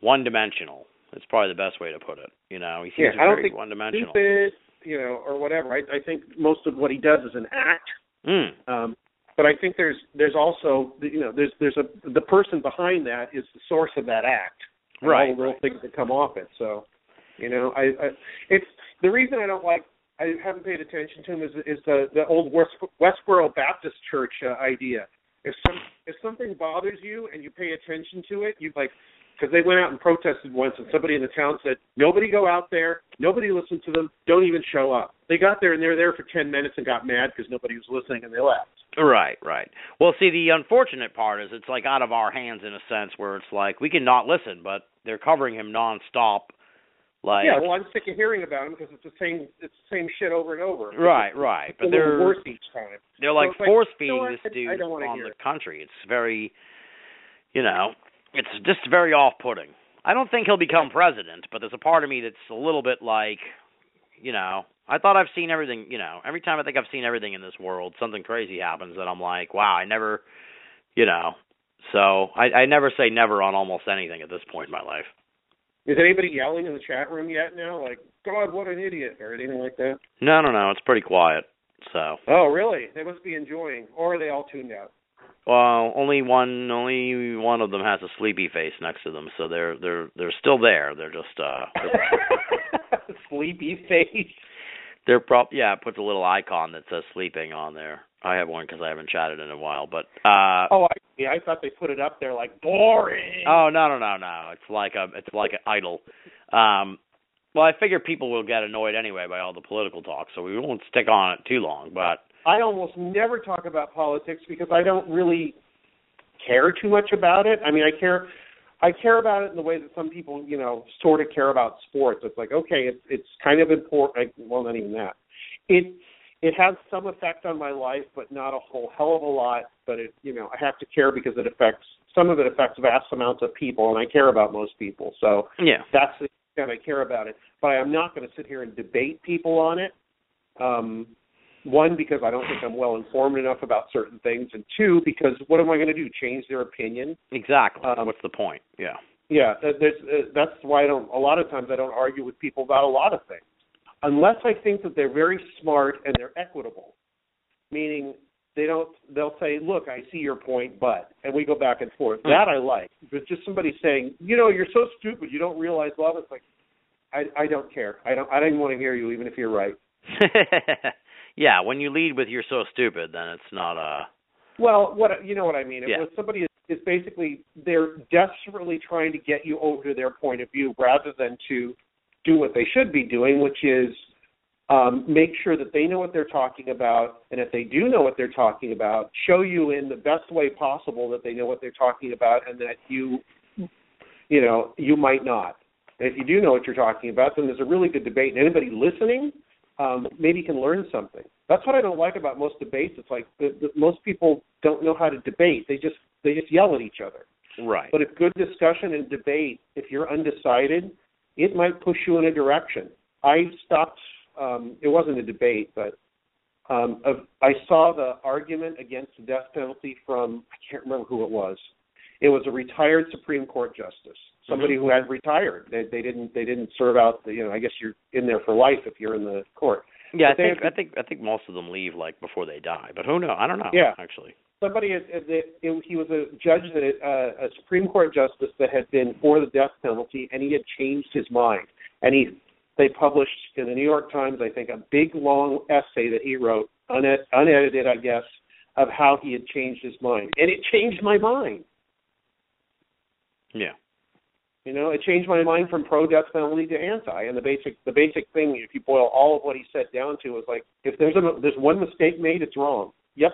one dimensional. That's probably the best way to put it. You know, he seems Yeah, I don't very one dimensional. Stupid, you know, or whatever. I I think most of what he does is an act. Mm. Um, but I think there's there's also you know there's there's a the person behind that is the source of that act. Right, All the real right. things that come off it. So, you know, I, I it's the reason I don't like I haven't paid attention to him is is the the old West, Westboro Baptist Church uh, idea. If some if something bothers you and you pay attention to it, you like because they went out and protested once, and somebody in the town said, "Nobody go out there. Nobody listen to them. Don't even show up." They got there and they were there for ten minutes and got mad because nobody was listening, and they left. Right, right. Well, see, the unfortunate part is it's like out of our hands in a sense, where it's like we can not listen, but they're covering him nonstop. Like, yeah, well, I'm sick of hearing about him because it's the same it's the same shit over and over. right, right. It's But they're worse each time. they're like So it's like, force you know feeding this dude on the country. It's very, you know, it's just very off-putting. I don't think he'll become president, but there's a part of me that's a little bit like, you know, I thought I've seen everything. You know, every time I think I've seen everything in this world, something crazy happens, and I'm like, wow, I never, you know. So I, I never say never on almost anything at this point in my life. Is anybody yelling in the chat room yet now? Like, God, what an idiot, or anything like that? No, no, no. It's pretty quiet. So, Oh, really? They must be enjoying, or are they all tuned out? Well, only one, only one of them has a sleepy face next to them, so they're they're they're still there. They're just uh, they're, Sleepy face. they're prob yeah. It puts a little icon that says sleeping on there. I have one because I haven't chatted in a while, but uh. Oh, I, yeah, I thought they put it up there like boring. Oh no no no no! It's like a it's like an idol. Um, well, I figure people will get annoyed anyway by all the political talk, so we won't stick on it too long. But I almost never talk about politics because I don't really care too much about it. I mean, I care I care about it in the way that some people, you know, sort of care about sports. It's like, okay, it's it's kind of important. Like, well, not even that. It it has some effect on my life, but not a whole hell of a lot. But it, you know, I have to care because it affects some of it affects vast amounts of people, and I care about most people. So yeah, that's the extent I care about it. But I am not going to sit here and debate people on it. Um, one, because I don't think I'm well informed enough about certain things, and two, because what am I going to do? Change their opinion? exactly. Um, What's the point? Yeah. Yeah, that- there's, uh, that's why I don't. A lot of times I don't argue with people about a lot of things, unless I think that they're very smart and they're equitable. Meaning they don't. They'll say, "Look, I see your point, but," and we go back and forth. Hmm. That I like. But just somebody saying, "You know, you're so stupid. You don't realize love." It's like, I I don't care. I don't. I don't even want to hear you, even if you're right. yeah, when you lead with "you're so stupid," then it's not a. Well, what you know what I mean. Yeah. was somebody is, is basically they're desperately trying to get you over to their point of view rather than to do what they should be doing, which is um, make sure that they know what they're talking about, and if they do know what they're talking about, show you in the best way possible that they know what they're talking about, and that you, you know, you might not. And if you do know what you're talking about, then there's a really good debate, and anybody listening um, maybe can learn something. That's what I don't like about most debates. It's like the, the, most people don't know how to debate. They just they just yell at each other. right. But if good discussion and debate, if you're undecided, it might push you in a direction. I stopped. Um, it wasn't a debate, but um, I saw the argument against the death penalty from I can't remember who it was. It was a retired Supreme Court justice, somebody who had retired. They, they didn't they didn't serve out. The, you know, I guess you're in there for life if you're in the court. yeah, I but they think have I think I think most of them leave like before they die, but who knows? I don't know. Yeah. actually. somebody it, he was a judge that uh, a Supreme Court justice that had been for the death penalty, and he had changed his mind. And he they published in the New York Times, I think, a big long essay that he wrote, unet, unedited, I guess, of how he had changed his mind, and it changed my mind. Yeah. You know, it changed my mind from pro death penalty to anti. And the basic the basic thing, if you boil all of what he said down to, is like, if there's a there's one mistake made, it's wrong. Yep.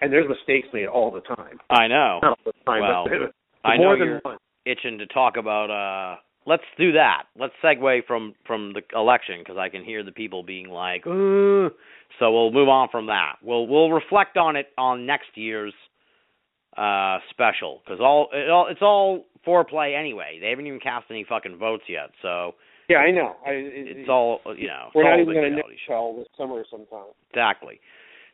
And there's mistakes made all the time. I know. Not all the time, Well, but I know you're one. itching to talk about uh let's do that. Let's segue from from the election because I can hear the people being like, Ooh. so we'll move on from that. We'll we'll reflect on it on next year's uh special because all, it all it's all foreplay anyway. They haven't even cast any fucking votes yet, so Yeah, I know. I, it, it's all you know. We're not even going to show. this summer sometime. Exactly.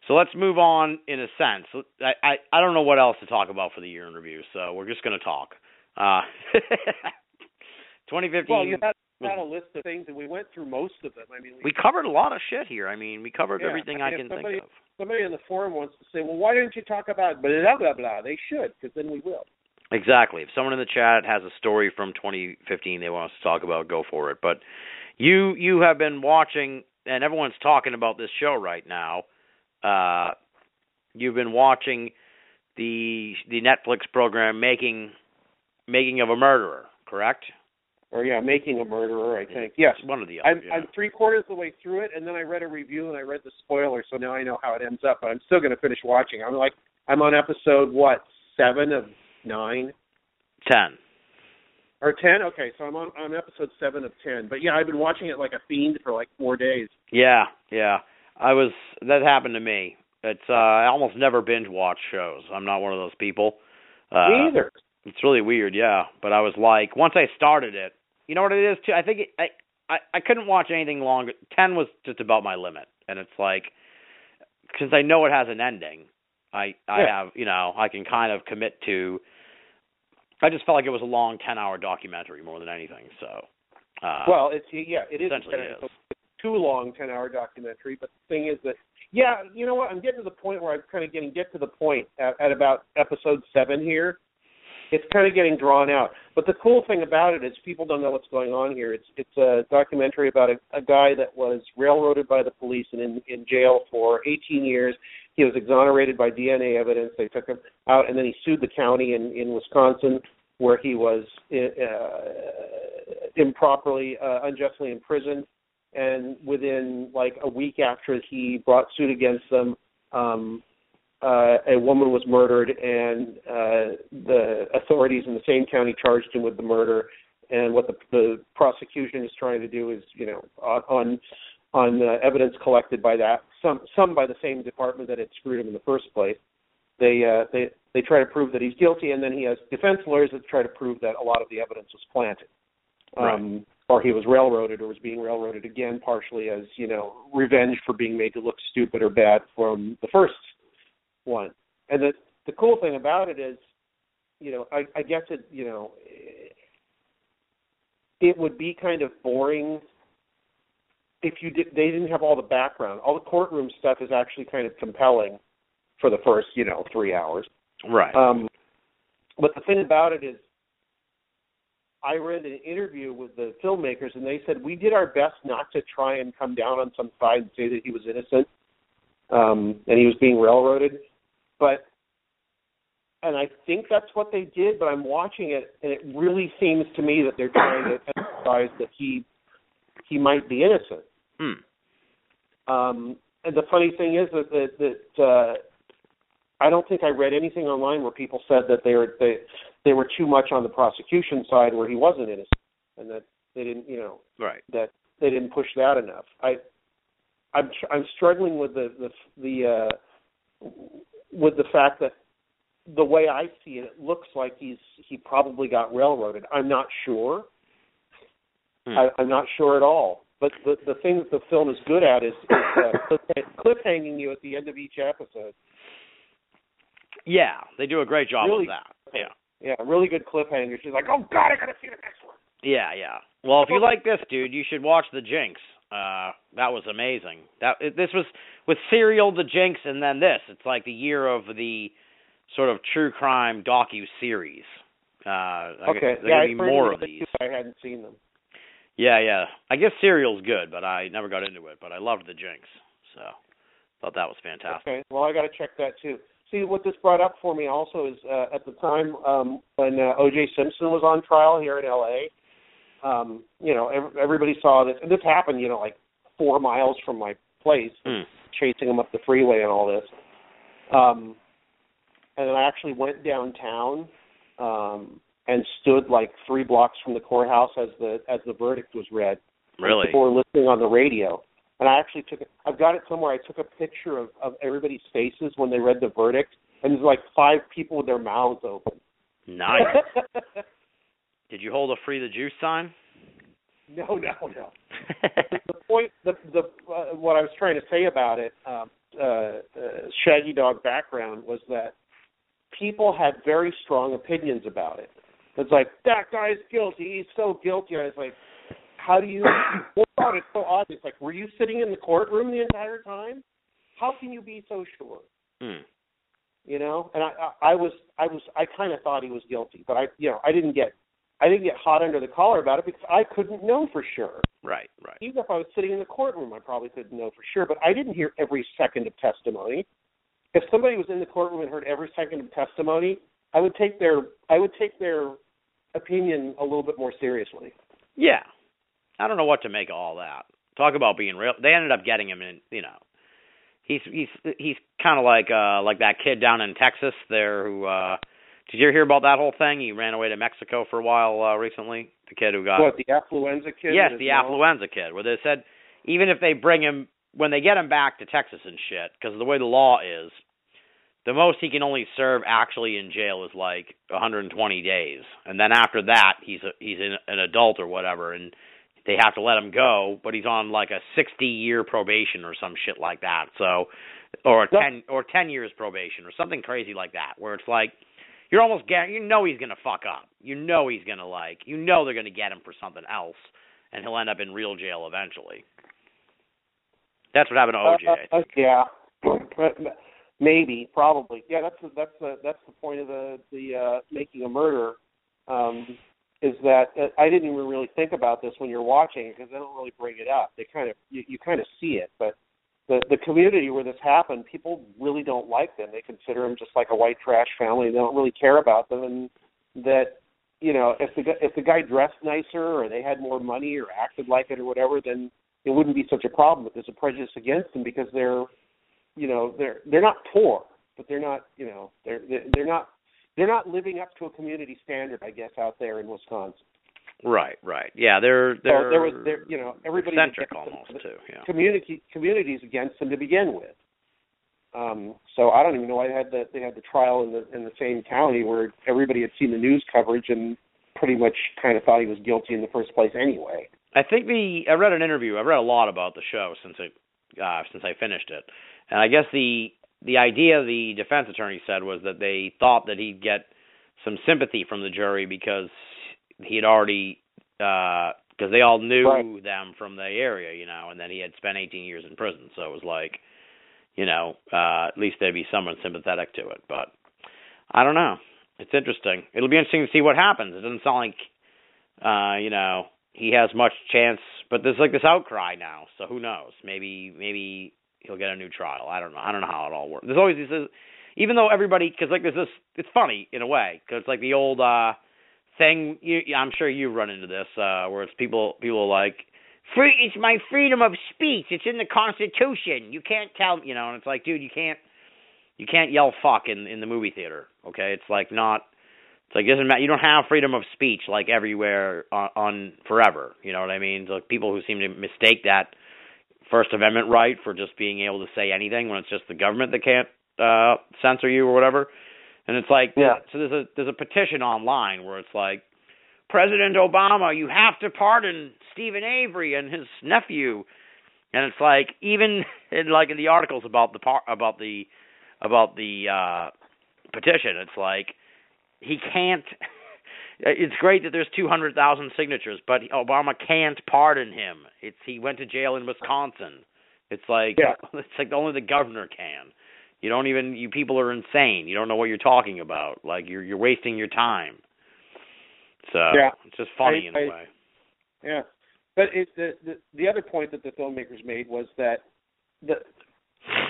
So let's move on in a sense. I, I I don't know what else to talk about for the year in review, so we're just going to talk. Uh, 2015. Well, you had, a list of things, and we went through most of them. I mean, we covered a lot of shit here. I mean, we covered Yeah, everything I I can somebody- think of. somebody in the forum wants to say, well, why didn't you talk about blah blah blah blah? They should, because then we will. Exactly. If someone in the chat has a story from 2015 they want us to talk about, go for it. But you you have been watching, and everyone's talking about this show right now. Uh, you've been watching the the Netflix program making making of a murderer, correct? Or yeah, making a murderer. I think yes. One of the other. I'm yeah. I'm three quarters of the way through it, and then I read a review and I read the spoiler, so now I know how it ends up. But I'm still going to finish watching. I'm like I'm on episode what seven of nine ten. or ten. Okay, so I'm on on episode seven of ten. But yeah, I've been watching it like a fiend for like four days. Yeah, yeah. I was that happened to me. It's uh I almost never binge watch shows. I'm not one of those people. Uh Me either. It's really weird, yeah. But I was like once I started it, you know what it is too? I think it, I I I couldn't watch anything longer. 10 was just about my limit. And it's like since I know it has an ending, I I Yeah. have, you know, I can kind of commit to I just felt like it was a long 10-hour documentary more than anything. So uh Well, it's yeah, it is Essentially it's is. a too long ten hour documentary. But the thing is that yeah, you know what? I'm getting to the point where I'm kind of getting get to the point at, at about episode seven here. It's kind of getting drawn out. But the cool thing about it is people don't know what's going on here. It's it's a documentary about a, a guy that was railroaded by the police and in in jail for 18 years. He was exonerated by DNA evidence. They took him out, and then he sued the county in in Wisconsin where he was uh, improperly, uh, unjustly imprisoned. And within like a week after he brought suit against them, um, uh, a woman was murdered, and uh, the authorities in the same county charged him with the murder. And what the, the prosecution is trying to do is, you know, on on, uh, evidence collected by that, some some by the same department that had screwed him in the first place, they uh, they they try to prove that he's guilty, and then he has defense lawyers that try to prove that a lot of the evidence was planted, um, or he was railroaded, or was being railroaded again, partially as you know revenge for being made to look stupid or bad from the first one. And the the cool thing about it is, you know, I, I guess it you know it would be kind of boring if you did they didn't have all the background. All the courtroom stuff is actually kind of compelling for the first, you know, three hours. right. Um, but the thing about it is, I read an interview with the filmmakers, and they said we did our best not to try and come down on some side and say that he was innocent, um, and he was being railroaded. But, and I think that's what they did. But I'm watching it, and it really seems to me that they're trying to emphasize that he he might be innocent. Hmm. Um, and the funny thing is that that, that uh, I don't think I read anything online where people said that they were they they were too much on the prosecution side where he wasn't innocent, and that they didn't you know Right. that they didn't push that enough. I I'm tr- I'm struggling with the the the uh, with the fact that the way I see it, it looks like he's he probably got railroaded. I'm not sure. Hmm. I, I'm not sure at all. But the the thing that the film is good at is, is uh, cliff, cliffhanging you at the end of each episode. Yeah, they do a great job Really? of that. Yeah. Yeah, really good cliffhanger. She's like, "Oh God, I gotta see the next one." Yeah, yeah. Well, if you like this, dude, you should watch The Jinx. Uh, that was amazing. That this was with Serial, The Jinx, and then this. It's like the year of the sort of true crime docu series. Uh, Okay, there yeah, gonna be more of these. I hadn't seen them. Yeah, yeah. I guess Serial's good, but I never got into it. But I loved The Jinx, so thought that was fantastic. Okay, well, I got to check that too. See, what this brought up for me also is uh, at the time um, when uh, O.J. Simpson was on trial here in L.A. Um, you know, ev- everybody saw this, and this happened, you know, like four miles from my place, Hmm. chasing him up the freeway and all this. Um, and then I actually went downtown um, and stood like three blocks from the courthouse as the as the verdict was read. Really? People were listening on the radio. And I actually took it. I've got it somewhere. I took a picture of, of everybody's faces when they read the verdict, and there's like five people with their mouths open. Nice. Did you hold a free the juice sign? no, no, no. The point, the the uh, what I was trying to say about it, um, uh, uh, Shaggy Dog background was that people had very strong opinions about it. It's like that guy's guilty. He's so guilty. I was like, how do you? What about it? So. It's like, were you sitting in the courtroom the entire time? How can you be so sure? Hmm. you know and i i, I was i was i kind of thought he was guilty but i you know i didn't get i didn't get hot under the collar about it because i couldn't know for sure Right, right. even if i was sitting in the courtroom i probably couldn't know for sure but i didn't hear every second of testimony if somebody was in the courtroom and heard every second of testimony, I would take their I would take their opinion a little bit more seriously. Yeah, I don't know what to make of all that. Talk about being real. They ended up getting him in. You know, he's he's he's kind of like uh like that kid down in Texas there who. uh Did you hear about that whole thing? He ran away to Mexico for a while uh, recently. The kid who got what the affluenza kid? yes, the affluenza kid, where they said even if they bring him when they get him back to Texas and shit, because the way the law is, the most he can only serve actually in jail is like 120 days, and then after that he's a, he's an, an adult or whatever, and they have to let him go, but he's on like a 60 year probation or some shit like that. So, or a 10 or 10 years probation or something crazy like that, where it's like you're almost guar you know he's gonna fuck up. You know he's gonna like you know they're gonna get him for something else, and he'll end up in real jail eventually. That's what happened to OJ. Uh, uh, yeah, maybe, probably. Yeah, that's that's the that's the point of the the uh, making a murder. Um, is that uh, I didn't even really think about this when you're watching because they don't really bring it up. They kind of you, you kind of see it, but the the community where this happened, people really don't like them. They consider them just like a white trash family. They don't really care about them, and that you know if the if the guy dressed nicer or they had more money or acted like it or whatever, then it wouldn't be such a problem. But there's a prejudice against them because they're, you know, they're they're not poor, but they're not, you know, they're they're not they're not living up to a community standard, I guess, out there in Wisconsin. Right, right. Yeah, they're they're so there was there, you know, everybody eccentric almost too. Yeah. community communities against them to begin with. Um, so I don't even know why they had the they had the trial in the in the same county where everybody had seen the news coverage and pretty much kind of thought he was guilty in the first place anyway. I think the I read an interview. I read a lot about the show since I uh, since I finished it, and I guess the the idea the defense attorney said was that they thought that he'd get some sympathy from the jury because he had already because they all knew Right. them from the area, you know, and then he had spent 18 years in prison, so it was like, you know, uh, at least there'd be someone sympathetic to it. But I don't know. It's interesting. It'll be interesting to see what happens. It doesn't sound like, uh, you know, he has much chance, but there's like this outcry now, so who knows? Maybe maybe he'll get a new trial. I don't know. I don't know how it all works. There's always this, even though everybody, because like there's this, it's funny in a way, because it's like the old uh thing. You, I'm sure you've run into this, uh, where it's people people like. Free, it's my freedom of speech. It's in the Constitution. You can't tell, you know. And it's like, dude, you can't, you can't yell fuck in in the movie theater. Okay, it's like not. It's like it doesn't matter. You don't have freedom of speech like everywhere on, on forever. You know what I mean? Like people who seem to mistake that First Amendment right for just being able to say anything when it's just the government that can't uh censor you or whatever. And it's like Yeah. so there's a there's a petition online where it's like President Obama, you have to pardon Steven Avery and his nephew. And it's like even in like in the articles about the par- about the about the uh petition, it's like he can't it's great that there's 200,000 signatures, but Obama can't pardon him. It's he went to jail in Wisconsin. It's like Yeah. it's like only the governor can. You don't even you people are insane. You don't know what you're talking about. Like you're you're wasting your time. So Yeah. it's just funny I- in a I- way. Yeah, but it, the, the the other point that the filmmakers made was that the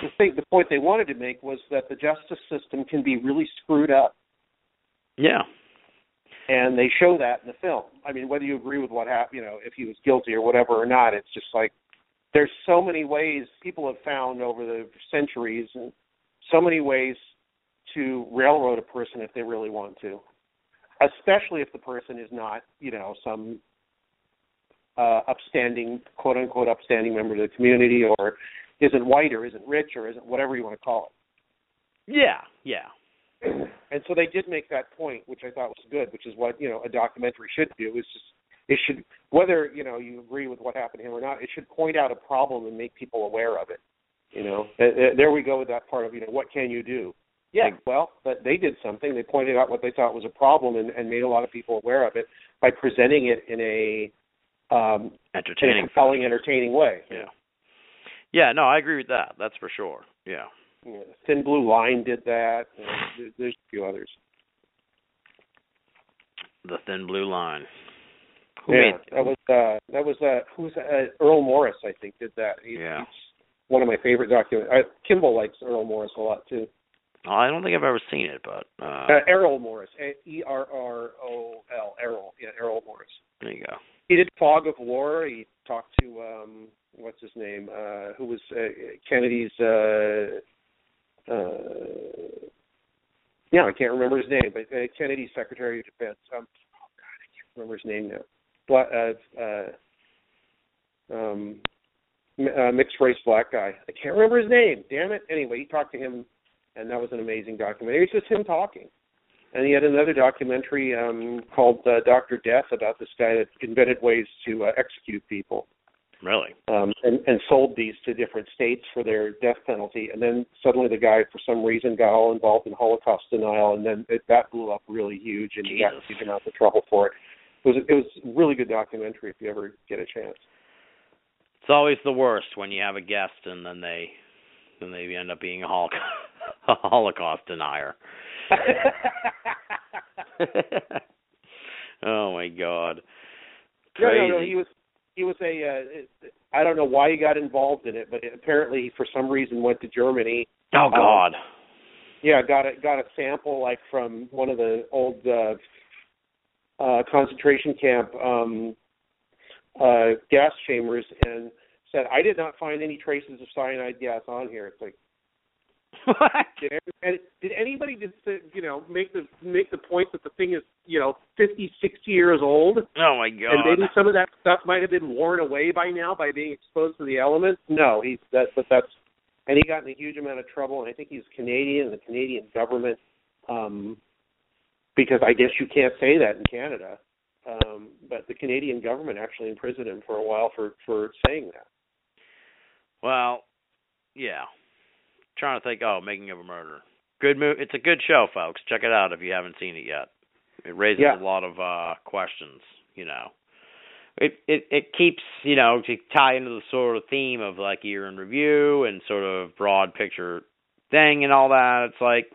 the thing the point they wanted to make was that the justice system can be really screwed up, Yeah. and they show that in the film. I mean, whether you agree with what happened, you know, if he was guilty or whatever or not, it's just like there's so many ways people have found over the centuries, and so many ways to railroad a person if they really want to, especially if the person is not, you know, some uh, upstanding, quote unquote, upstanding member of the community, or isn't white, or isn't rich, or isn't whatever you want to call it. Yeah. Yeah. and so they did make that point, which I thought was good, which is what you know a documentary should do. Is just it should whether you know you agree with what happened to him or not, it should point out a problem and make people aware of it. You know, there we go with that part of you know what can you do. Yeah, well, but they did something. They pointed out what they thought was a problem and, and made a lot of people aware of it by presenting it in a um, in a Entertaining. compelling, entertaining way. Yeah. Yeah, no, I agree with that. That's for sure. Yeah. Know, Thin Blue Line did that. There- there's a few others. The thin blue line. Who yeah, made that was uh, that was uh, who's uh, Errol Morris, I think, did that. He, Yeah. he's- one of my favorite document. I, Kimball likes Errol Morris a lot too. Oh, I don't think I've ever seen it, but uh, Uh, Errol Morris, E R R O L, Errol, yeah, Errol Morris. there you go. He did Fog of War. He talked to um what's his name, uh, who was uh, Kennedy's. Uh, uh, yeah, I can't remember his name, but uh, Kennedy's Secretary of Defense. Um, oh God, I can't remember his name now. But uh, uh, um, uh, mixed race black guy. I can't remember his name. Damn it. Anyway, he talked to him, and that was an amazing documentary. It's just him talking. And he had another documentary um, called uh, Doctor Death about this guy that invented ways to uh, execute people Really? um, and, and sold these to different states for their death penalty. And then suddenly the guy, for some reason, got all involved in Holocaust denial, and then it, that blew up really huge, and he got Jesus. huge of trouble for it. It was it was a really good documentary if you ever get a chance. It's always the worst when you have a guest and then they then they end up being a, hol- a Holocaust denier. oh my God! No, Crazy. no, no. He was he was a uh, I don't know why he got involved in it, but apparently he, for some reason went to Germany. oh God! Yeah, got a got a sample like from one of the old uh, uh, concentration camp um, uh, gas chambers and said, "I did not find any traces of cyanide gas on here." It's like, what? did, did anybody just you know make the make the point that the thing is you know fifty, sixty years old? Oh my God! and maybe some of that stuff might have been worn away by now by being exposed to the elements. No, he's that, but that's, and he got in a huge amount of trouble. And I think he's Canadian, and the Canadian government, um, because I guess you can't say that in Canada, um, but the Canadian government actually imprisoned him for a while for for saying that. Well, yeah. Trying to think. Oh, Making of a Murder. Good move. It's a good show, folks. Check it out if you haven't seen it yet. It raises Yeah. a lot of uh questions. You know, it it it keeps you know to tie into the sort of theme of like year in review and sort of broad picture thing and all that. It's like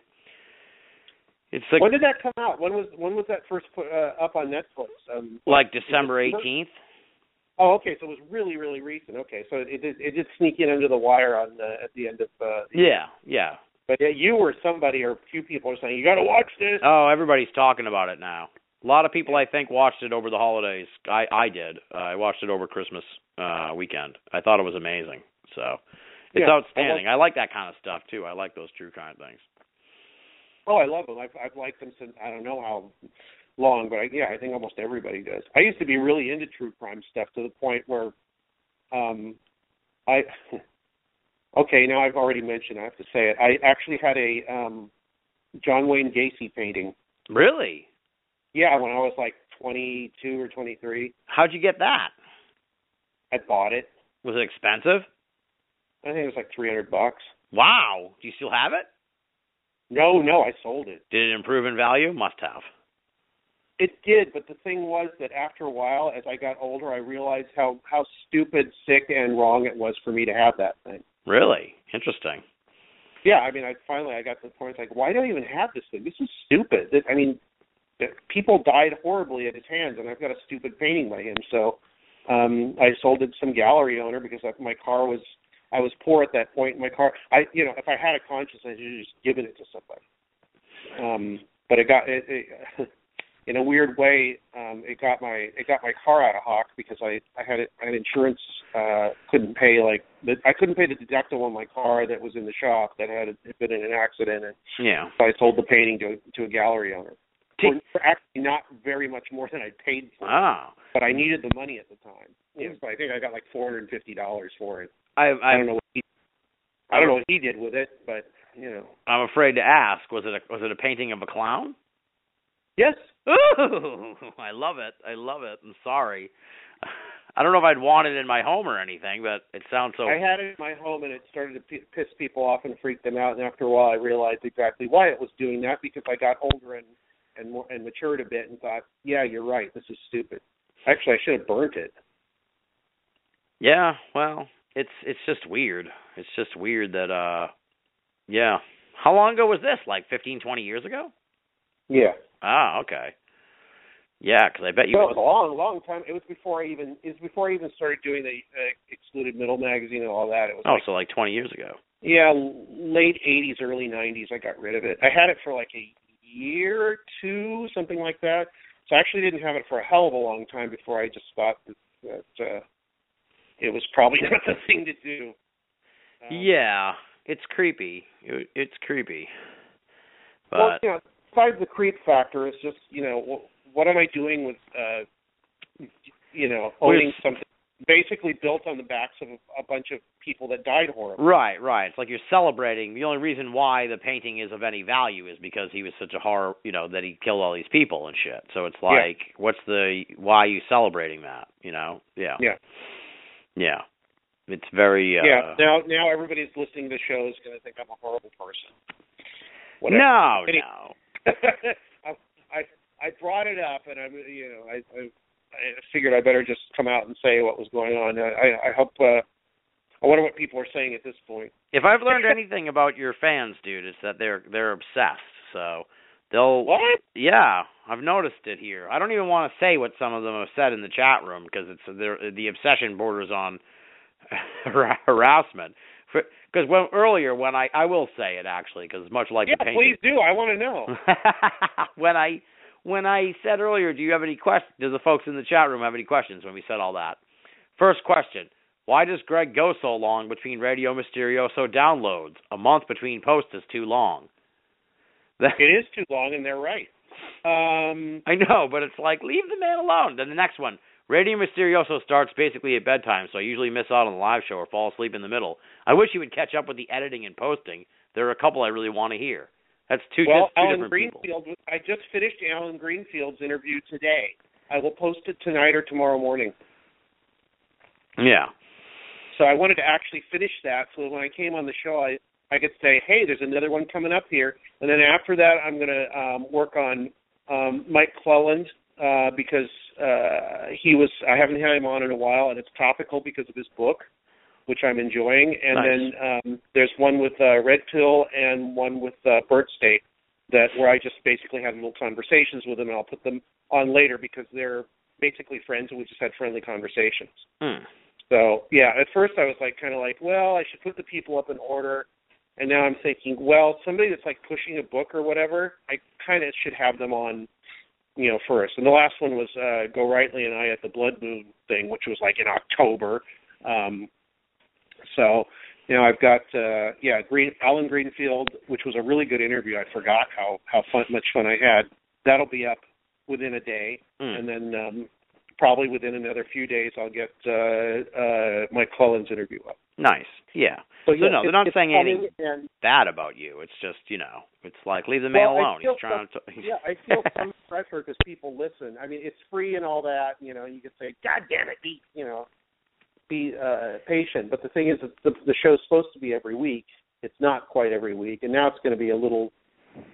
it's like when did that come out? When was when was that first put uh, up on Netflix? Um, like December eighteenth. oh, okay, so it was really really recent. Okay, so it did it did sneak in under the wire on uh, at the end of. Uh, Yeah, yeah. But yeah, you or somebody or a few people are saying you got to watch this. Oh, everybody's talking about it now. A lot of people, I think, watched it over the holidays. I I did. Uh, I watched it over Christmas uh weekend. I thought it was amazing. So it's Yeah, outstanding. I like that kind of stuff too. I like those true crime things. Oh, I love them. I've I've liked them since I don't know how long, but I, yeah, I think almost everybody does. I used to be really into true crime stuff to the point where, um, I. Okay, now I've already mentioned. I have to say it. I actually had a um, John Wayne Gacy painting. Really? Yeah, when I was like 22 or 23, How'd you get that? I bought it. Was it expensive? I think it was like 300 bucks. Wow. Do you still have it? No, no, I sold it. Did it improve in value? Must have. It did, but the thing was that after a while, as I got older, I realized how how stupid, sick, and wrong it was for me to have that thing. Really? Interesting. Yeah, I mean, I finally I got to the point like, why do I even have this thing? This is stupid. This- I mean, people died horribly at his hands, and I've got a stupid painting by him. So um I sold it to some gallery owner because I- my car was I was poor at that point. My car, I you know, if I had a conscience, I should have just given it to somebody. Um, but it got it, it in a weird way. Um, it got my it got my car out of hock because I I had it I had insurance uh couldn't pay like the, I couldn't pay the deductible on my car that was in the shop that had been in an accident and Yeah. so I sold the painting to to a gallery owner. For, for actually not very much more than I paid for it, Oh. but I needed the money at the time. Yeah, so I think I got like four hundred and fifty dollars for it. I I don't know what he, I don't know what he did with it, but you know. I'm afraid to ask. Was it a was it a painting of a clown? Yes. Ooh, I love it. I love it. I'm sorry. I don't know if I'd want it in my home or anything, but it sounds so. I had it in my home, and it started to p- piss people off and freak them out. And after a while, I realized exactly why it was doing that because I got older and and more, and matured a bit, and thought, yeah, you're right. This is stupid. Actually, I should have burnt it. Yeah, well, it's it's just weird. It's just weird that uh yeah. How long ago was this? Like fifteen, twenty years ago? Yeah. Ah, okay. Yeah, cuz I bet you it was a long, long time. It was before I even it was before I even started doing the uh, Excluded Middle magazine and all that. It was Oh, like, so like 20 years ago. yeah, late '80s, early '90s. I got rid of it. I had it for like a year or two, something like that. So I actually didn't have it for a hell of a long time before I just thought that, that uh, it was probably not the thing to do. Um, Yeah, it's creepy. It, it's creepy. But well, you know, besides the creep factor, it's just you know wh- what am I doing with uh, you know owning it's- something basically built on the backs of a bunch of people that died horribly. Right, right. It's like you're celebrating. The only reason why the painting is of any value is because he was such a horror, you know, that he killed all these people and shit. So it's Yeah. like, what's the why are you celebrating that? You know? Yeah. Yeah. Yeah. It's very. Uh, yeah. Now, now everybody's listening to the show is going to think I'm a horrible person. Whatever. No, Any- no. I, I I brought it up, and I'm you know I, I I figured I better just come out and say what was going on. I I hope. uh I wonder what people are saying at this point. If I've learned anything about your fans, dude, it's that they're they're obsessed. So they'll. What? Yeah, I've noticed it here. I don't even want to say what some of them have said in the chat room because it's the obsession borders on harassment. Because when earlier when I I will say it actually because it's much like yeah, the painting. please do. I want to know. when I when I said earlier, do you have any questions? Does the folks in the chat room have any questions when we said all that? First question: Why does Greg go so long between Radio Misterioso downloads? A month between posts is too long. it is too long, and they're right. Um, I know, but it's like leave the man alone. Then the next one, Radio Misterioso starts basically at bedtime, so I usually miss out on the live show or fall asleep in the middle. I wish you would catch up with the editing and posting. There are a couple I really want to hear. That's two, well, that's two Allen different people. I just finished Allen Greenfield's interview today. I will post it tonight or tomorrow morning. Yeah. So I wanted to actually finish that so when I came on the show, I I could say, hey, there's another one coming up here, and then after that, I'm going to um, work on um, Mike Clelland uh, because uh, he was I haven't had him on in a while, and it's topical because of his book, which I'm enjoying. And Nice. then um, there's one with uh, Red Pill and one with uh, Burt State that where I just basically had little conversations with them, and I'll put them on later because they're basically friends, and we just had friendly conversations. Hmm. So yeah, at first I was like kind of like, well, I should put the people up in order, and now I'm thinking, well, somebody that's like pushing a book or whatever, I kind of should have them on, you know, first. And the last one was uh, Gorightly and I at the Blood Moon thing, which was like in October. Um, so you know, I've got uh, yeah, Green Allen Greenfield, which was a really good interview. I forgot how how fun much fun I had. That'll be up within a day Hmm. and then um, probably within another few days I'll get uh, uh, Mike Clelland's interview up. Nice. Yeah. So, So, no, they're not saying anything And, bad about you. It's just, you know, it's like leave the man Well, alone. He's trying to. yeah, I feel some pressure because people listen. I mean, it's free and all that. You know, you could say, "God damn it, be you know, be uh, patient." But the thing is, that the, the show's supposed to be every week. It's not quite every week, and now it's going to be a little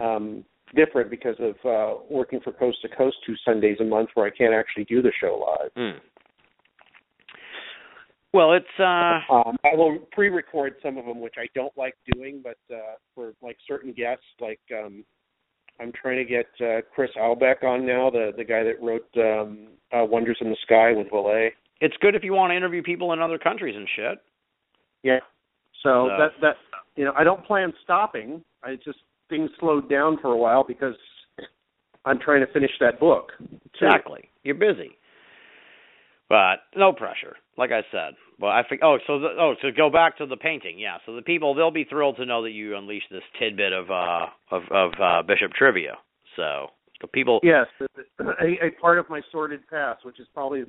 um, different because of uh, working for Coast to Coast two Sundays a month, where I can't actually do the show live. Hmm. Well, it's uh Um, I will pre-record some of them, which I don't like doing, but uh, for like certain guests, like um, I'm trying to get uh, Chris Aubeck on now, the the guy that wrote um, uh, Wonders in the Sky with Vallee. it's good if you want to interview people in other countries and shit. Yeah. So So- that that you know, I don't plan stopping. I just things slowed down for a while because I'm trying to finish that book. too. Exactly. You're busy. But no pressure, like I said. But I think. Oh, so the, oh, so go back to the painting. Yeah. So the people they'll be thrilled to know that you unleashed this tidbit of uh of of uh, Bishop trivia. So the people. Yes, a, a part of my sordid past, which is probably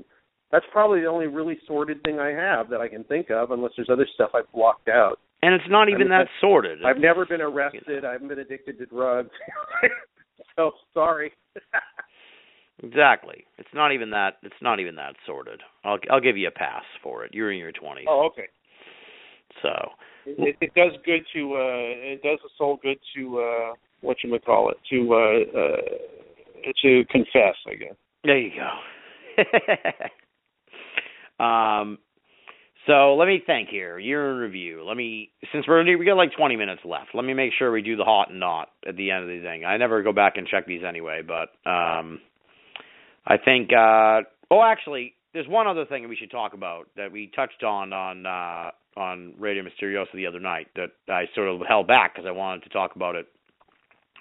that's probably the only really sordid thing I have that I can think of, unless there's other stuff I've blocked out. And it's not even I mean, that sordid. I've never been arrested. I haven't been addicted to drugs. so sorry. Exactly. It's not even that. It's not even that sordid. I'll I'll give you a pass for it. You're in your twenties. oh, okay. So It, it does good to uh it does the soul good to uh what you would call it to uh uh to confess, I guess. there you go. um. So let me think here. You're in review. Let me since we're we got like 20 minutes left. Let me make sure we do the hot and not at the end of the thing. I never go back and check these anyway, but um, I think. uh Oh, actually, there's one other thing we should talk about that we touched on on uh, on Radio Misterioso the other night that I sort of held back because I wanted to talk about it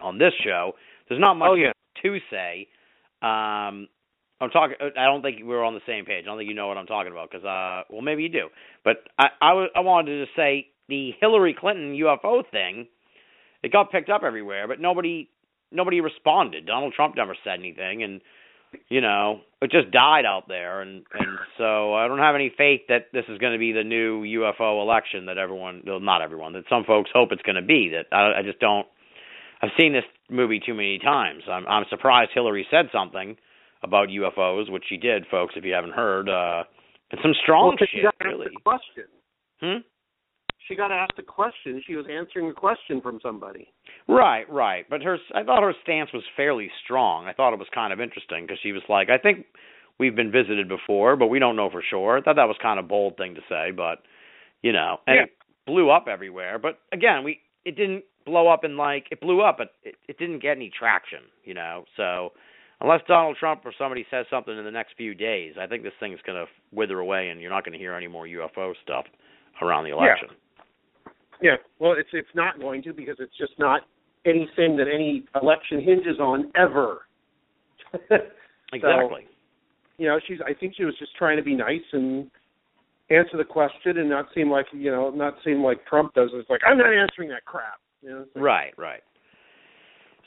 on this show. There's not much Oh, yeah. to say. Um, I'm talking. I don't think we're on the same page. I don't think you know what I'm talking about because, uh, well, maybe you do. But I, I, wanted to just say the Hillary Clinton UFO thing. It got picked up everywhere, but nobody nobody responded. Donald Trump never said anything, and you know it just died out there. And and so I don't have any faith that this is going to be the new UFO election that everyone, well, not everyone, that some folks hope it's going to be. That I, I just don't. I've seen this movie too many times. I'm I'm surprised Hillary said something about UFOs, which she did, folks. If you haven't heard, uh, and some strong Well, shit, got asked really. a question. Hmm. She got asked a question. She was answering a question from somebody. Right, right. But her, I thought her stance was fairly strong. I thought it was kind of interesting because she was like, I think we've been visited before, but we don't know for sure. I thought that was kind of bold thing to say, but you know, and Yeah. it blew up everywhere. But again, we it didn't blow up in like it blew up, but it, it didn't get any traction. You know, so unless Donald Trump or somebody says something in the next few days, I think this thing's going to wither away, and you're not going to hear any more UFO stuff around the election. Yeah. yeah. Well, it's it's not going to because it's just not anything that any election hinges on ever. Exactly. you know, she's. I think she was just trying to be nice and answer the question and not seem like you know, not seem like Trump does. It's like I'm not answering that crap. You know. Like, Right, right.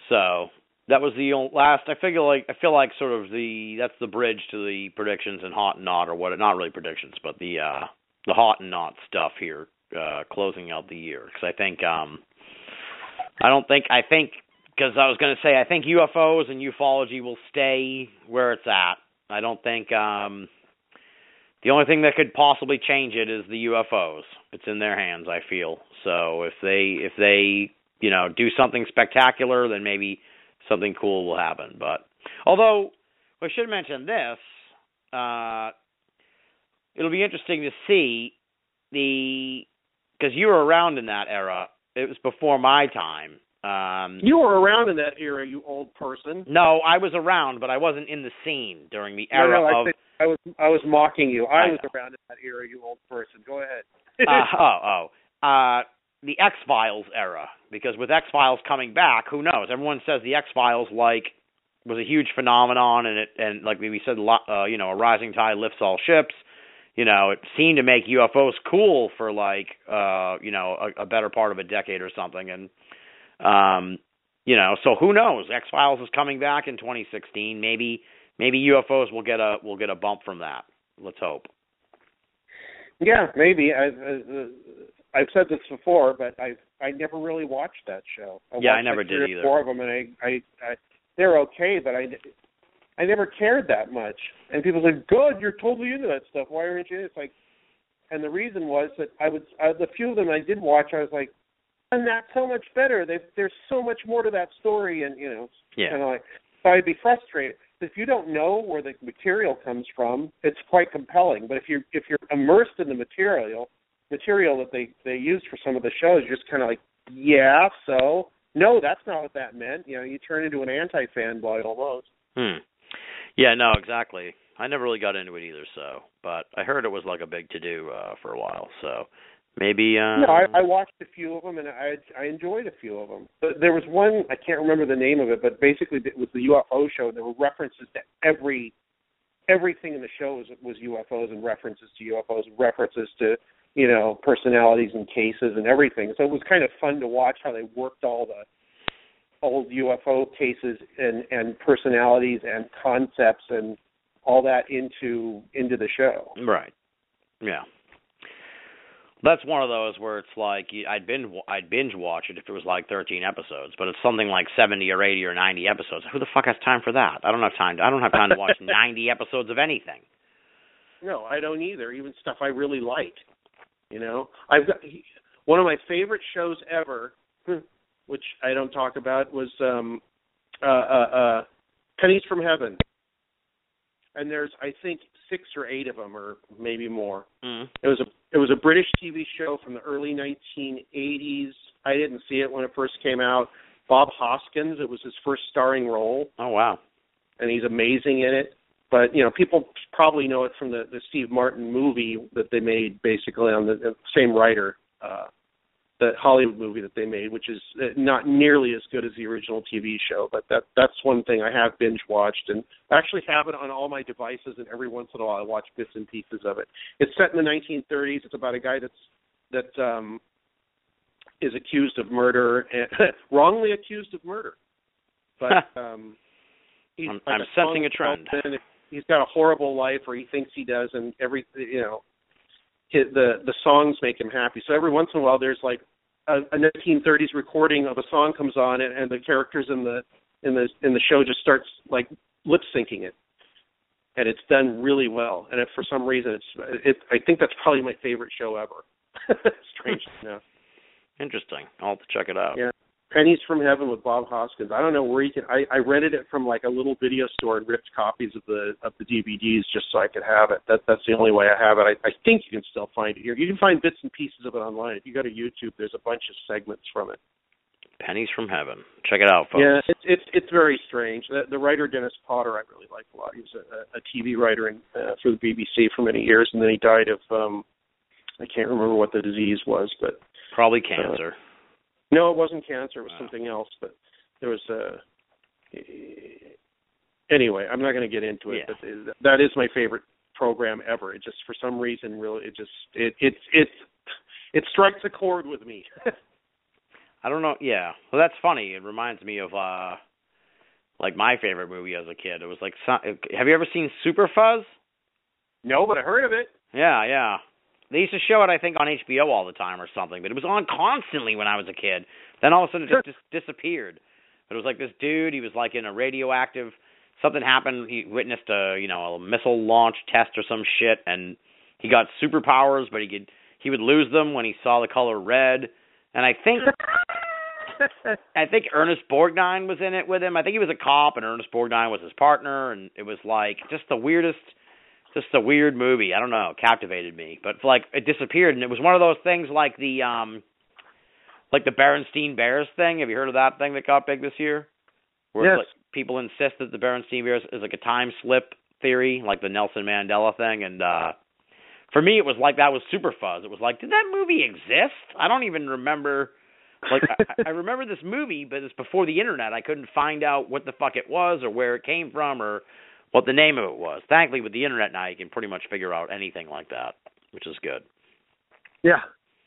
So that was the last. I figure like I feel like sort of the that's the bridge to the predictions and hot and not or what not really predictions, but the uh the hot and not stuff here uh closing out the year because I think um I don't think I think because I was going to say I think UFOs and ufology will stay where it's at. I don't think um the only thing that could possibly change it is the UFOs. It's in their hands, I feel. So if they if they you know do something spectacular, then maybe something cool will happen. But although I should mention this, uh, it'll be interesting to see the because you were around in that era. It was before my time. Um, You were around in that era, you old person. no, I was around, but I wasn't in the scene during the era no, I, of. think I was I was mocking you. I, I was know. around in that era, you old person. Go ahead. uh, oh, oh, uh, the X Files era. Because with X Files coming back, who knows? Everyone says the X Files like was a huge phenomenon, and it and like we said, uh, you know, a rising tide lifts all ships. You know, it seemed to make UFOs cool for like, uh, you know, a, a better part of a decade or something, and um, you know, so who knows? X Files is coming back in 2016. Maybe, maybe UFOs will get a will get a bump from that. Let's hope. Yeah, maybe. I, I, I've said this before, but I I never really watched that show. I Yeah, I never like, three did or either. Four of them, and I, I, I they're okay, but I I never cared that much. And people say, "Good, you're totally into that stuff. Why aren't you?" It's like, and the reason was that I would uh, the few of them I did watch, I was like, and that's so much better. They, there's so much more to that story, and you know, Yeah. kind of like so I'd be frustrated if you don't know where the material comes from. It's quite compelling, but if you're if you're immersed in the material, material that they they used for some of the shows, you're just kind of like, yeah, so no, that's not what that meant. You know, you turn into an anti fanboy almost. Hmm. Yeah, no, exactly. I never really got into it either, so but I heard it was like a big to do uh for a while, so maybe uh No, I, I watched a few of them and I I enjoyed a few of them. But there was one I can't remember the name of it, but basically it was the UFO show. There were references to every everything in the show was, was UFOs and references to UFOs, and references to you know personalities and cases and everything. So it was kind of fun to watch how they worked all the old UFO cases and and personalities and concepts and all that into into the show. Right. Yeah. That's one of those where it's like I'd binge I'd binge watch it if it was like 13 episodes, but it's something like 70 or 80 or 90 episodes. Who the fuck has time for that? I don't have time. To, I don't have time to watch 90 episodes of anything. No, I don't either. Even stuff I really like. You know, I've got he, one of my favorite shows ever, which I don't talk about, was um uh uh, uh Pennies from Heaven. And there's I think six or eight of them, or maybe more. Mm. It was a it was a British TV show from the early 1980s. I didn't see it when it first came out. Bob Hoskins, it was his first starring role, Oh wow. and he's amazing in it. But you know, people probably know it from the the Steve Martin movie that they made, basically on the, the same writer. Uh, the Hollywood movie that they made, which is uh, not nearly as good as the original TV show, but that that's one thing I have binge watched and I actually have it on all my devices and every once in a while I watch bits and pieces of it. It's set in the 1930s. It's about a guy that's that um is accused of murder and wrongly accused of murder. But um I'm- like I'm sensing a trend. He's got a horrible life or he thinks he does and every you know his, the the songs make him happy. So every once in a while, there's like a, a 1930s recording of a song comes on, and, and the characters in the in the in the show just starts like lip syncing it, and it's done really well. And if for some reason it's it, I think that's probably my favorite show ever. Strange hmm. enough. Interesting. I'll have to check it out. Yeah. Pennies from Heaven with Bob Hoskins. I don't know where you can. I, I rented it from like a little video store and ripped copies of the of the DVDs just so I could have it. That that's the only way I have it. I, I think you can still find it here. You can find bits and pieces of it online. If you go to YouTube, there's a bunch of segments from it. Pennies from Heaven. Check it out, folks. Yeah, it's it's it's very strange. The, the writer Dennis Potter, I really like a lot. He was a, a TV writer in, uh, for the BBC for many years, and then he died of um I can't remember what the disease was, but Probably cancer. No, it wasn't cancer. It was Wow. something else. But there was a. Anyway, I'm not going to get into it. Yeah. But that is my favorite program ever. It just for some reason really it just it it it it strikes a chord with me. I don't know. Yeah. Well, that's funny. It reminds me of uh like my favorite movie as a kid. It was like have you ever seen Super Fuzz? no, but I heard of it. Yeah, yeah. They used to show it, I think, on HBO all the time or something, but it was on constantly when I was a kid. Then all of a sudden it just, just disappeared. But it was like this dude. He was like in a radioactive. Something happened. He witnessed a you know a missile launch test or some shit, and he got superpowers, but he could he would lose them when he saw the color red. And I think I think Ernest Borgnine was in it with him. I think he was a cop, and Ernest Borgnine was his partner, and it was like just the weirdest, just a weird movie. I don't know, captivated me, but like it disappeared, and it was one of those things like the um, like the Berenstein Bears thing. Have you heard of that thing that got big this year? Where Yes. like people insist that the Berenstein Bears is like a time slip theory, like the Nelson Mandela thing, and uh for me it was like that was Super Fuzz. It was like, did that movie exist? I don't even remember like I, I remember this movie, but it's before the internet. I couldn't find out what the fuck it was or where it came from or what the name of it was. Thankfully, with the internet now, you can pretty much figure out anything like that, which is good. Yeah,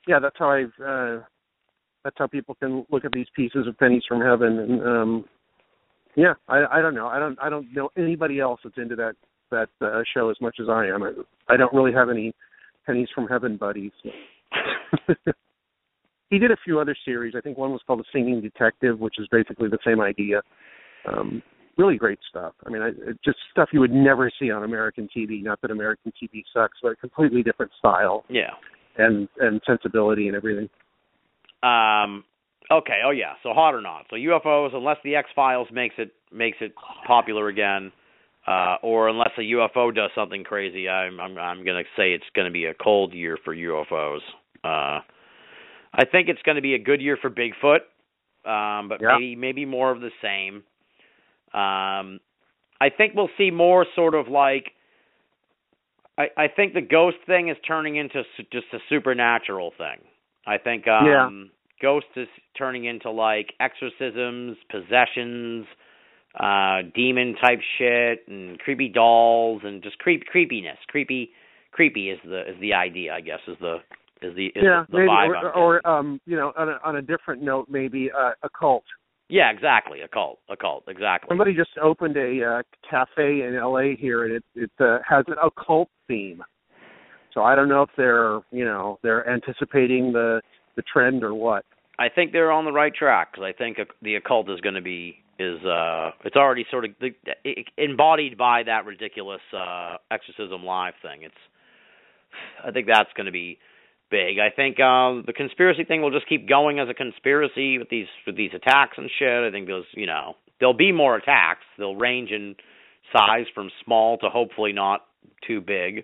yeah. That's how I've. Uh, that's how people can look at these pieces of pennies from heaven, and um, yeah, I, I don't know. I don't. I don't know anybody else that's into that that uh, show as much as I am. I, I don't really have any pennies from heaven buddies. he did a few other series. I think one was called The Singing Detective, which is basically the same idea. Um, really great stuff. I mean, I, it- just stuff you would never see on American TV. Not that American TV sucks, but a completely different style yeah. and and sensibility and everything. Um. Okay. Oh yeah. So hot or not? So UFOs, unless the X Files makes it makes it popular again, uh, or unless a UFO does something crazy, I'm I'm I'm gonna say it's gonna be a cold year for UFOs. Uh, I think it's gonna be a good year for Bigfoot, um, but Yeah. maybe maybe more of the same. Um, I think we'll see more sort of like. I, I think the ghost thing is turning into su- just a supernatural thing. I think um Yeah. ghost is turning into like exorcisms, possessions, uh demon type shit and creepy dolls and just creep creepiness. Creepy creepy is the is the idea, I guess, is the is the is yeah, the maybe, vibe. or, or um, you know, on a, on a different note, maybe uh, a cult. Yeah, exactly. A cult. A cult, exactly. Somebody just opened a uh, cafe in L.A. here, and it it uh, has an occult theme. So I don't know if they're you know they're anticipating the the trend or what. I think they're on the right track because I think the occult is going to be is uh it's already sort of the, it, embodied by that ridiculous uh exorcism live thing. It's I think that's going to be big. I think uh, the conspiracy thing will just keep going as a conspiracy with these with these attacks and shit. I think those you know there'll be more attacks. They'll range in size from small to hopefully not too big.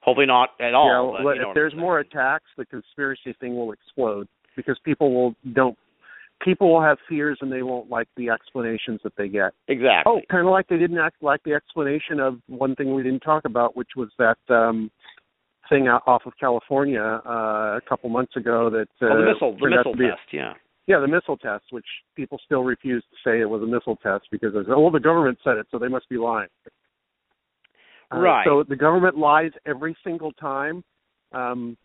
Hopefully not at all. yeah, but, you know if there's more attacks, the conspiracy thing will explode because people will don't people will have fears and they won't like the explanations that they get. Exactly. Oh, kind of like they didn't act like the explanation of one thing we didn't talk about, which was that um thing out off of California uh, a couple months ago that uh, oh, the missile, the missile test. Yeah. Yeah, the missile test, which people still refuse to say it was a missile test because they oh, the government said it, so they must be lying. Uh, Right. So the government lies every single time. Um,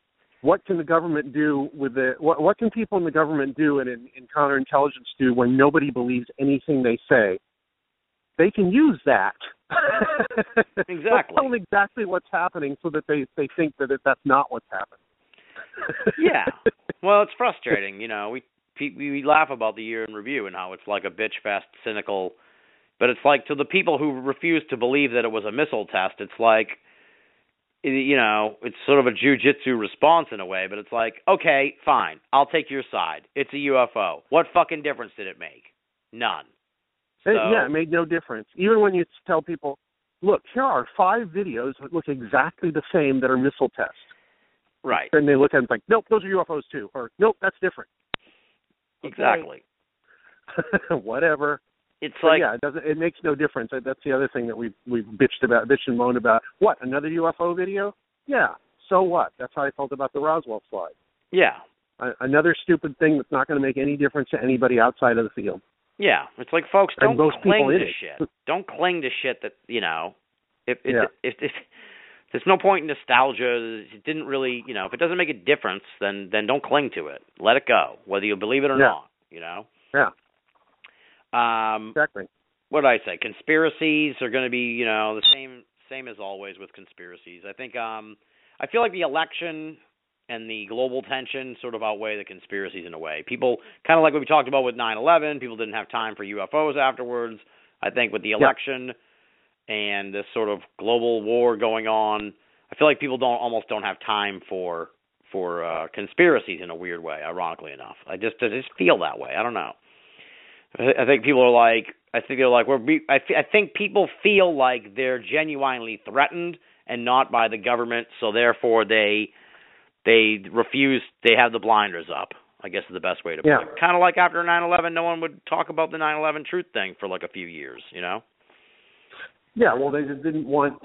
what can the government do with the what, what can people in the government do and in, in counterintelligence do when nobody believes anything they say? They can use that. Exactly. Tell them exactly what's happening so that they they think that it, that's not what's happening. yeah. Well, it's frustrating, you know. We we laugh about the year in review and how it's like a bitch fest, cynical. But it's like to the people who refuse to believe that it was a missile test, it's like, you know, it's sort of a jujitsu response in a way. But it's like, okay, fine, I'll take your side. It's a UFO. What fucking difference did it make? None. It- yeah, it made no difference. Even when you tell people, look, here are five videos that look exactly the same that are missile tests. Right. And they look at them and think, nope, those are UFOs too. Or, nope, that's different. Okay. Exactly. Whatever. It's But like yeah, it doesn't. It makes no difference. That's the other thing that we've we've bitched about, bitched and moaned about. What another UFO video? Yeah. So what? That's how I felt about the Roswell slide. yeah. A- another stupid thing that's not going to make any difference to anybody outside of the field. Yeah, it's like folks don't cling in to it. shit. Don't cling to shit that you know. If if, Yeah. if if there's no point in nostalgia, it didn't really, you know, if it doesn't make a difference, then then don't cling to it. Let it go, whether you believe it or Yeah. not. You know. Yeah. Um, Exactly. what did I say? Conspiracies are going to be, you know, the same same as always with conspiracies. I think um I feel like the election and the global tension sort of outweigh the conspiracies in a way. People kind of like what we talked about with 9/11, people didn't have time for UFOs afterwards. I think with the election and this sort of global war going on, I feel like people don't almost don't have time for for uh conspiracies in a weird way, ironically enough. I just I just feel that way. I don't know. I think people are like I think they're like we're we, I, I think people feel like they're genuinely threatened and not by the government, so therefore they they refuse they have the blinders up. I guess is the best way to put Yeah. it. Kind of like after 9/11 no one would talk about the 9/11 truth thing for like a few years, you know? Yeah. Well, they just didn't want.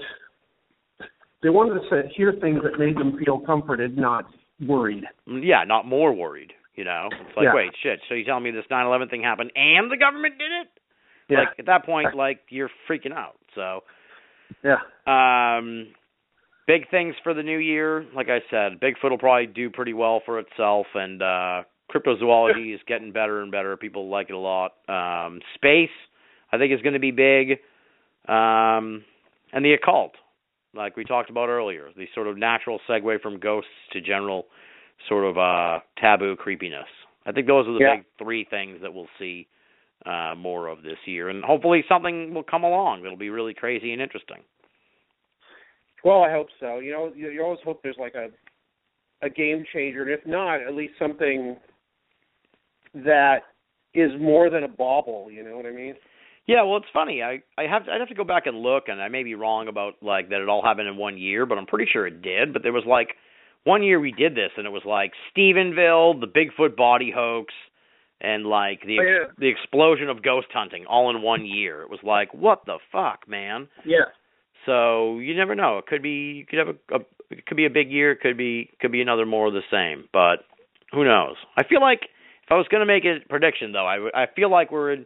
They wanted to say, hear things that made them feel comforted, not worried. Yeah, not more worried, you know. It's like, Yeah. wait, shit. So you telling me this 9/11 thing happened and the government did it? Yeah. Like at that point like you're freaking out. So yeah. Um, big things for the new year. Like I said, Bigfoot will probably do pretty well for itself, and uh, cryptozoology is getting better and better. People like it a lot. Um, space, I think, is going to be big, um, and the occult, like we talked about earlier, the sort of natural segue from ghosts to general sort of uh, taboo creepiness. I think those are the Yeah. big three things that we'll see uh, more of this year, and hopefully something will come along that'll be really crazy and interesting. Well, I hope so. You know, you, you always hope there's like a a game changer, and if not, at least something that is more than a bauble. You know what I mean? Yeah, well, it's funny. I I have to, I'd have to go back and look, and I may be wrong about like that it all happened in one year, but I'm pretty sure it did. But there was like one year we did this, and it was like Stephenville, the Bigfoot body hoax, and like the Oh, yeah. the explosion of ghost hunting all in one year. It was like what the fuck, man. Yeah. So you never know. It could be you could have a, a it could be a big year. It could be could be another more of the same. But who knows? I feel like if I was going to make a prediction, though, I I feel like we're in.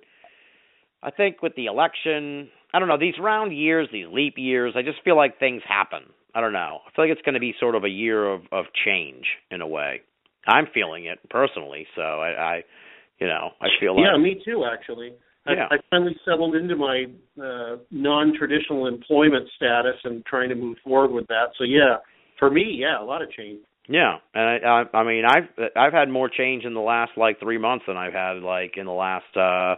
I think with the election, I don't know these round years, these leap years. I just feel like things happen. I don't know. I feel like it's going to be sort of a year of of change in a way. I'm feeling it personally. So I, I you know, I feel like Yeah, me too. Actually, Yeah. I, I finally settled into my uh, non-traditional employment status and trying to move forward with that. So yeah, for me, yeah, a lot of change. Yeah, and I, I I mean I've I've had more change in the last like three months than I've had like in the last uh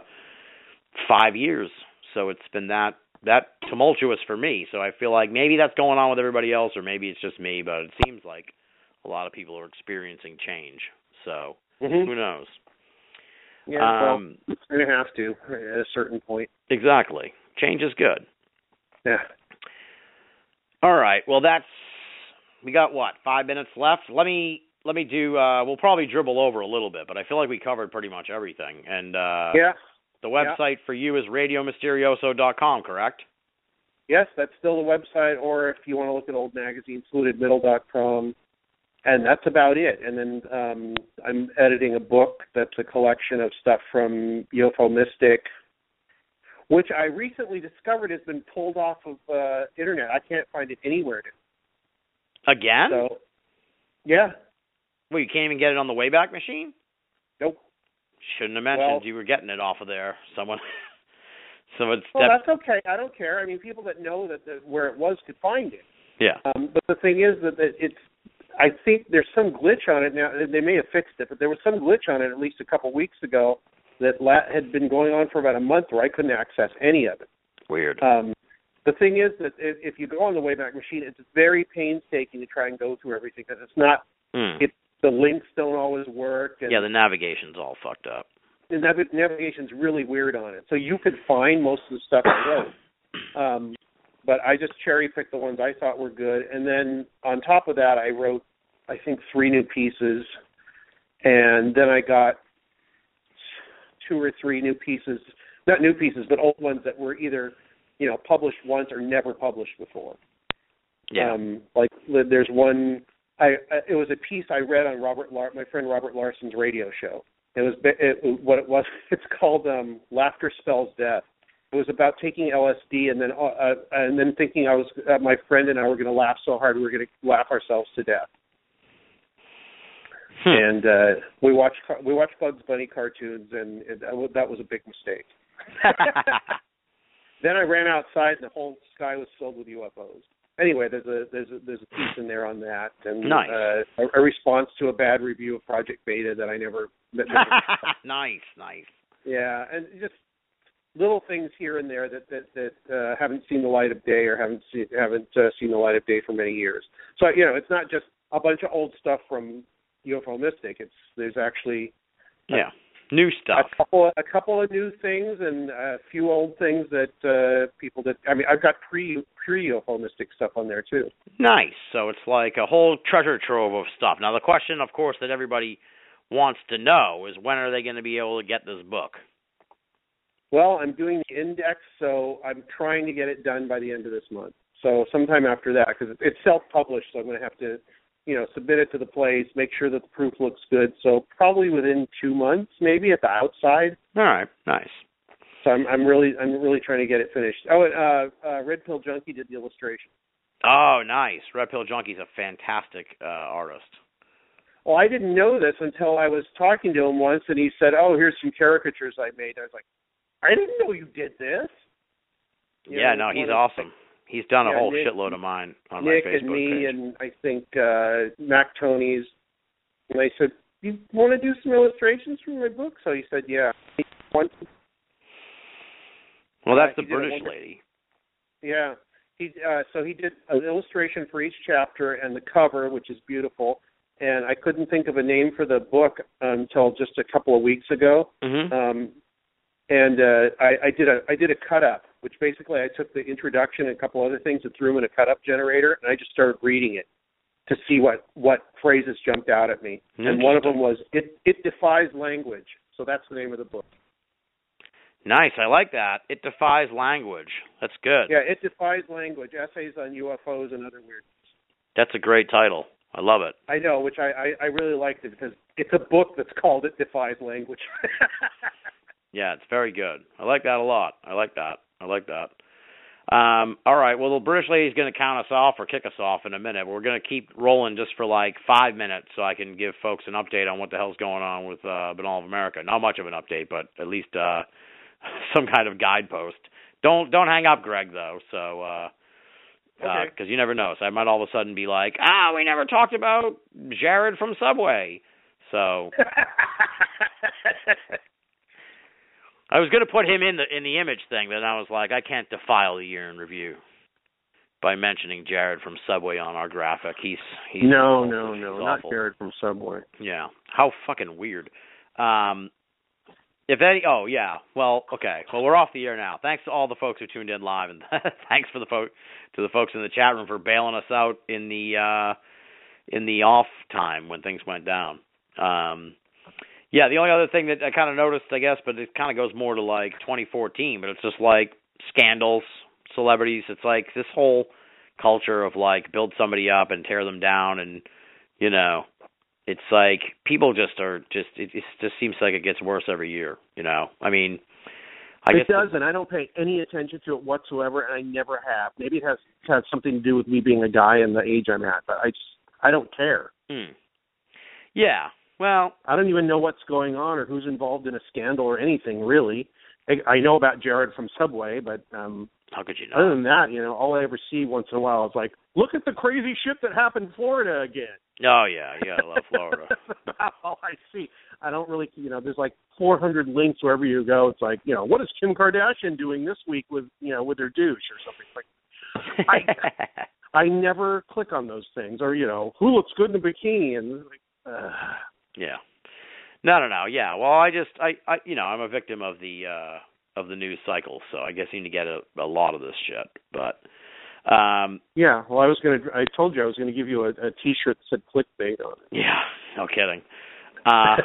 five years. So it's been that that tumultuous for me. So I feel like maybe that's going on with everybody else, or maybe it's just me. But it seems like a lot of people are experiencing change. So Mm-hmm. who knows? Yeah, um, well, gonna have to at a certain point. exactly. Change is good. Yeah. All right. Well, that's we got what five minutes left. Let me let me do. Uh, we'll probably dribble over a little bit, but I feel like we covered pretty much everything. And uh, yeah. the website for you is radiomisterioso.com, correct? Yes, that's still the website. Or if you want to look at old magazines, excludedmiddle.com. And that's about it. And then um, I'm editing a book that's a collection of stuff from UFO Mystic, which I recently discovered has been pulled off of uh, internet. I can't find it anywhere. Again? So, yeah, well, you can't even get it on the Wayback Machine. nope. Shouldn't have mentioned Well- you were getting it off of there. Someone, someone Well, stepped. that's okay. I don't care. I mean, people that know that, that where it was could find it. Yeah. Um, but the thing is that that it's. I think there's some glitch on it now. They may have fixed it, but there was some glitch on it at least a couple weeks ago that la- had been going on for about a month where I couldn't access any of it. Weird. Um, the thing is that if, if you go on the Wayback Machine, it's very painstaking to try and go through everything because it's not. Hmm. It the links don't always work, and Yeah, the navigation's all fucked up. the nav- navigation's really weird on it. So you could find most of the stuff I wrote. Um, but I just cherry picked the ones I thought were good, and then on top of that, I wrote, I think, three new pieces, and then I got two or three new pieces, not new pieces, but old ones that were either, you know, published once or never published before. Yeah. Um, like there's one. I, it was a piece I read on Robert Lar- my friend Robert Larson's radio show. It was it, what it was. It's called um, "Laughter Spells Death." It was about taking LSD and then uh, uh, and then thinking I was uh, my friend and I were going to laugh so hard we were going to laugh ourselves to death. Hmm. And uh, we watched we watched Bugs Bunny cartoons and it, that wa- that was a big mistake. Then I ran outside and the whole sky was filled with UFOs. Anyway, there's a there's a there's a piece in there on that and Nice. uh, a, a response to a bad review of Project Beta that I never that never nice, nice. yeah, and just little things here and there that that that uh, haven't seen the light of day or haven't seen haven't uh, seen the light of day for many years. So you know, it's not just a bunch of old stuff from UFO Mystic. It's there's actually Yeah. New stuff. a couple a couple of new things and a few old things that uh people that I mean I've got pre pre UFO Mystic stuff on there too. Nice. So it's like a whole treasure trove of stuff. Now the question, of course, that everybody wants to know is when are they going to be able to get this book? Well, I'm doing the index, so I'm trying to get it done by the end of this month. So sometime after that, because it's self-published, so I'm going to have to, you know, submit it to the place, make sure that the proof looks good. So probably within two months, maybe at the outside. All right. Nice. So I'm, I'm really, I'm really trying to get it finished. Oh, and uh, uh, Red Pill Junkie did the illustration. Oh, nice. Red Pill Junkie's a fantastic uh, artist. Well, I didn't know this until I was talking to him once, and he said, "Oh, here's some caricatures I made." I was like, "I didn't know you did this." You yeah, know, no, he's one of- awesome. He's done a Yeah, whole Nick- shitload of mine on Nick my Facebook and me page. and I think uh Mac Tonnies and I said, You wanna do some illustrations for my book? So he said, Yeah. Well, that's uh, the he did a British wonder- lady. Yeah. He uh so he did an illustration for each chapter and the cover, which is beautiful. And I couldn't think of a name for the book until just a couple of weeks ago. hmm Um and uh I, I did a I did a cut up, which basically I took the introduction and a couple other things and threw them in a cut up generator and I just started reading it to see what what phrases jumped out at me. And one of them was it it defies language. So that's the name of the book. Nice. I like that. It defies language. That's good. Yeah, it defies language. Essays on UFOs and other weird. That's a great title. I love it. I know, which I I, I really liked it because it's a book that's called It Defies Language. Yeah, it's very good. I like that a lot. I like that. I like that. Um, all right. Well, the British lady's going to count us off or kick us off in a minute. We're going to keep rolling just for like five minutes so I can give folks an update on what the hell's going on with uh, Binnall of America. Not much of an update, but at least uh, some kind of guidepost. Don't don't hang up, Greg, though. So. Uh, Okay. because you never know. So I might all of a sudden be like, ah, we never talked about Jared from Subway. So I was going to put him in the in the image thing, then I was like, I can't defile the year in review by mentioning Jared from Subway on our graphic. He's he's no, awful. no, He's no, not awful. Jared from Subway. Yeah, how fucking weird. Um, if any, oh yeah, well, okay, well we're off the air now. Thanks to all the folks who tuned in live, and thanks for the folk to the folks in the chat room for bailing us out in the uh in the off time when things went down. Um, yeah, the only other thing that I kind of noticed, I guess, but it kind of goes more to like 2014, but it's just like scandals, celebrities. It's like this whole culture of like build somebody up and tear them down, and you know, it's like people just are just it, it just seems like it gets worse every year. You know, I mean, I it guess does, and I don't pay any attention to it whatsoever, and I never have. Maybe it has has something to do with me being a guy and the age I'm at, but I just I don't care. Hmm. Yeah. Well, I don't even know what's going on or who's involved in a scandal or anything really. I, I know about Jared from Subway, but um how could you other than that, you know, all I ever see once in a while is like, look at the crazy shit that happened in Florida again. Oh yeah, yeah, gotta love Florida. That's about all I see. I don't really, you know, there's like 400 links wherever you go. It's like, you know, what is Kim Kardashian doing this week with, you know, with her douche or something? Like, I never click on those things, or you know, who looks good in a bikini, and like, uh, yeah. No, no, no. Yeah. Well, I just, I, I, you know, I'm a victim of the uh of the news cycle, so I guess you need to get a, a lot of this shit. But, um, yeah. Well, I was gonna, I told you I was gonna give you a, a T-shirt that said clickbait on it. yeah, no kidding. Uh,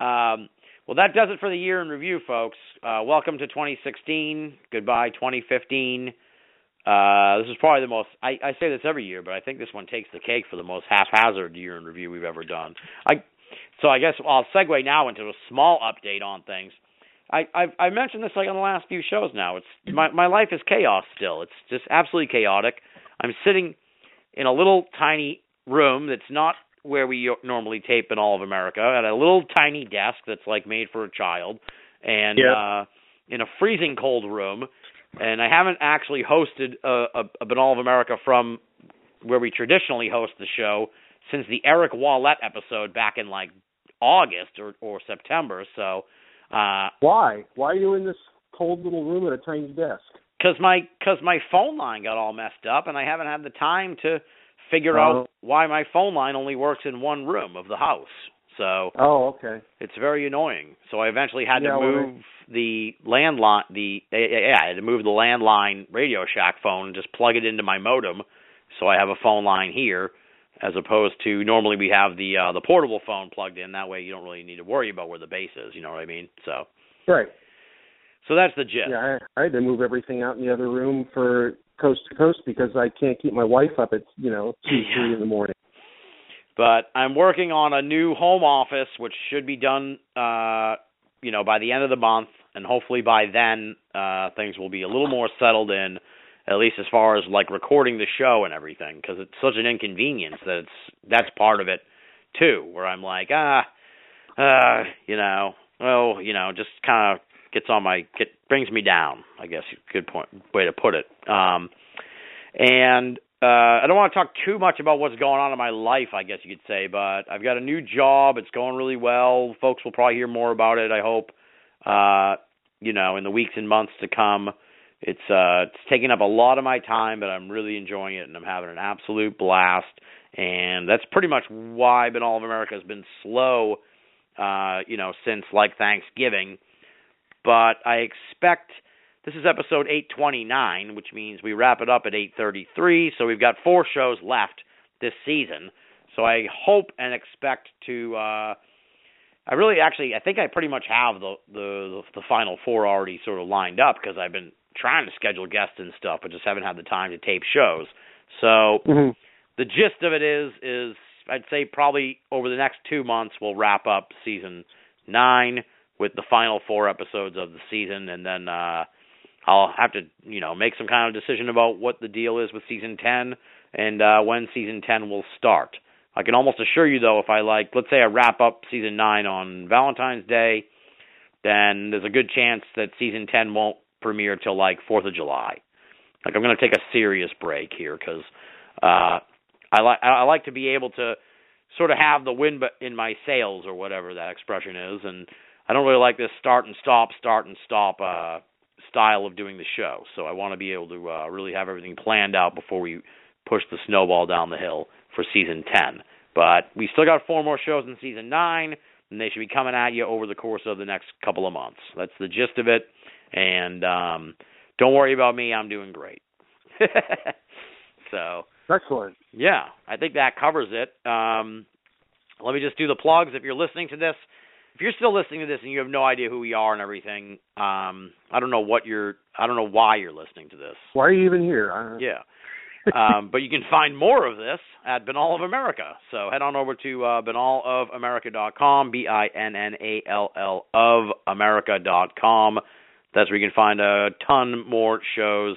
um, well, that does it for the year in review, folks. Uh, welcome to 2016. Goodbye, 2015. Uh, this is probably the most. I, I say this every year, but I think this one takes the cake for the most haphazard year in review we've ever done. I, so I guess I'll segue now into a small update on things. I I've, I mentioned this like on the last few shows. Now it's my my life is chaos still. It's just absolutely chaotic. I'm sitting in a little tiny room that's not where we normally tape in all of America at a little tiny desk that's like made for a child and Yeah. uh in a freezing cold room and I haven't actually hosted a, a, a Binnall of America from where we traditionally host the show since the Eric Wallet episode back in like August or or September so uh Why? Why are you in this cold little room at a tiny desk? cuz my cuz my phone line got all messed up and I haven't had the time to figure Oh. out why my phone line only works in one room of the house. So Oh, okay. it's very annoying. So I eventually had Yeah, to well, move the landline the yeah, I had to move the landline Radio Shack phone and just plug it into my modem so I have a phone line here as opposed to normally we have the uh the portable phone plugged in that way you don't really need to worry about where the base is, you know what I mean? So Right. so that's the gist. Yeah, I, I had to move everything out in the other room for coast to coast because I can't keep my wife up at you know two, Yeah. three in the morning. But I'm working on a new home office, which should be done, uh, you know, by the end of the month, and hopefully by then uh, things will be a little more settled in, at least as far as like recording the show and everything, because it's such an inconvenience that it's that's part of it too, where I'm like, ah, uh, you know, well, you know, just kind of gets on my get brings me down. I guess good point way to put it. Um, and uh, I don't want to talk too much about what's going on in my life, I guess you could say, but I've got a new job. It's going really well. Folks will probably hear more about it, I hope. Uh, you know, in the weeks and months to come. It's uh it's taking up a lot of my time, but I'm really enjoying it and I'm having an absolute blast. And that's pretty much why Binnall of America has been slow uh, you know, since like Thanksgiving. But I expect this is episode 829, which means we wrap it up at 833. So we've got four shows left this season. So I hope and expect to. Uh, I really, actually, I think I pretty much have the the the final four already sort of lined up because I've been trying to schedule guests and stuff, but just haven't had the time to tape shows. So Mm-hmm. the gist of it is is I'd say probably over the next two months we'll wrap up season nine with the final four episodes of the season, and then uh, I'll have to you know make some kind of decision about what the deal is with season ten and uh, when season ten will start. I can almost assure you though, if I like, let's say I wrap up season nine on Valentine's Day, then there's a good chance that season ten won't premiere till like Fourth of July. Like I'm going to take a serious break here because uh, I like I like to be able to sort of have the wind in my sails or whatever that expression is, and I don't really like this start and stop, start and stop uh, style of doing the show. So I want to be able to uh, really have everything planned out before we push the snowball down the hill for season ten. But we still got four more shows in season nine, and they should be coming at you over the course of the next couple of months. That's the gist of it. And um, don't worry about me; I'm doing great. so Excellent. Yeah, I think that covers it. Um, let me just do the plugs. If you're listening to this, if you're still listening to this and you have no idea who we are and everything, um, I don't know what you're. I don't know why you're listening to this. Why are you even here? I, Yeah. um, but you can find more of this at Binnall of America. So head on over to uh, binnallofamerica.com, B I N N A L L of America.com. That's where you can find a ton more shows,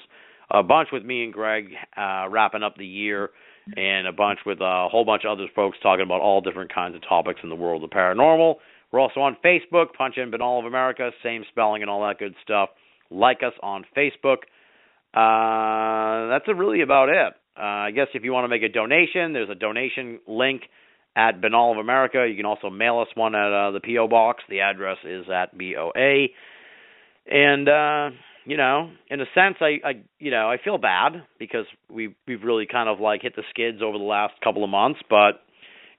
a bunch with me and Greg uh, wrapping up the year, and a bunch with a whole bunch of other folks talking about all different kinds of topics in the world of paranormal. We're also on Facebook. Punch in Binnall of America, same spelling and all that good stuff. Like us on Facebook. Uh, that's really about it. Uh, I guess if you want to make a donation, there's a donation link at Binnall of America. You can also mail us one at uh, the PO box. The address is at BOA. And uh, you know, in a sense, I, I you know I feel bad because we we've really kind of like hit the skids over the last couple of months, but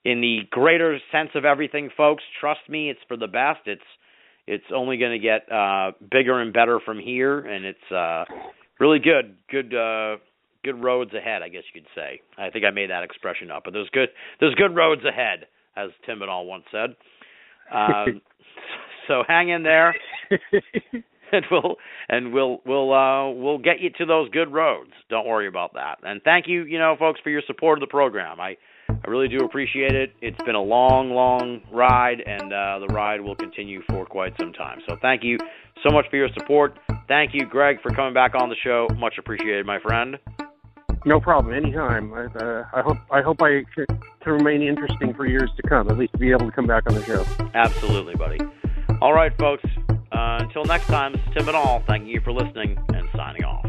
in the greater sense of everything, folks, trust me, it's for the best. It's it's only going to get uh, bigger and better from here, and it's uh, really good. Good uh, good roads ahead, I guess you could say. I think I made that expression up, but there's good there's good roads ahead, as Tim Binnall once said. Um, so hang in there, and we'll and we'll we'll uh, we'll get you to those good roads. Don't worry about that. And thank you, you know, folks, for your support of the program. I I really do appreciate it. It's been a long, long ride, and uh, the ride will continue for quite some time. So thank you so much for your support. Thank you, Greg, for coming back on the show. Much appreciated, my friend. No problem. Anytime. I, uh, I hope I hope I can to remain interesting for years to come. At least be able to come back on the show. Absolutely, buddy. All right, folks. Uh, until next time, this is Tim Binnall. Thanking you for listening and signing off.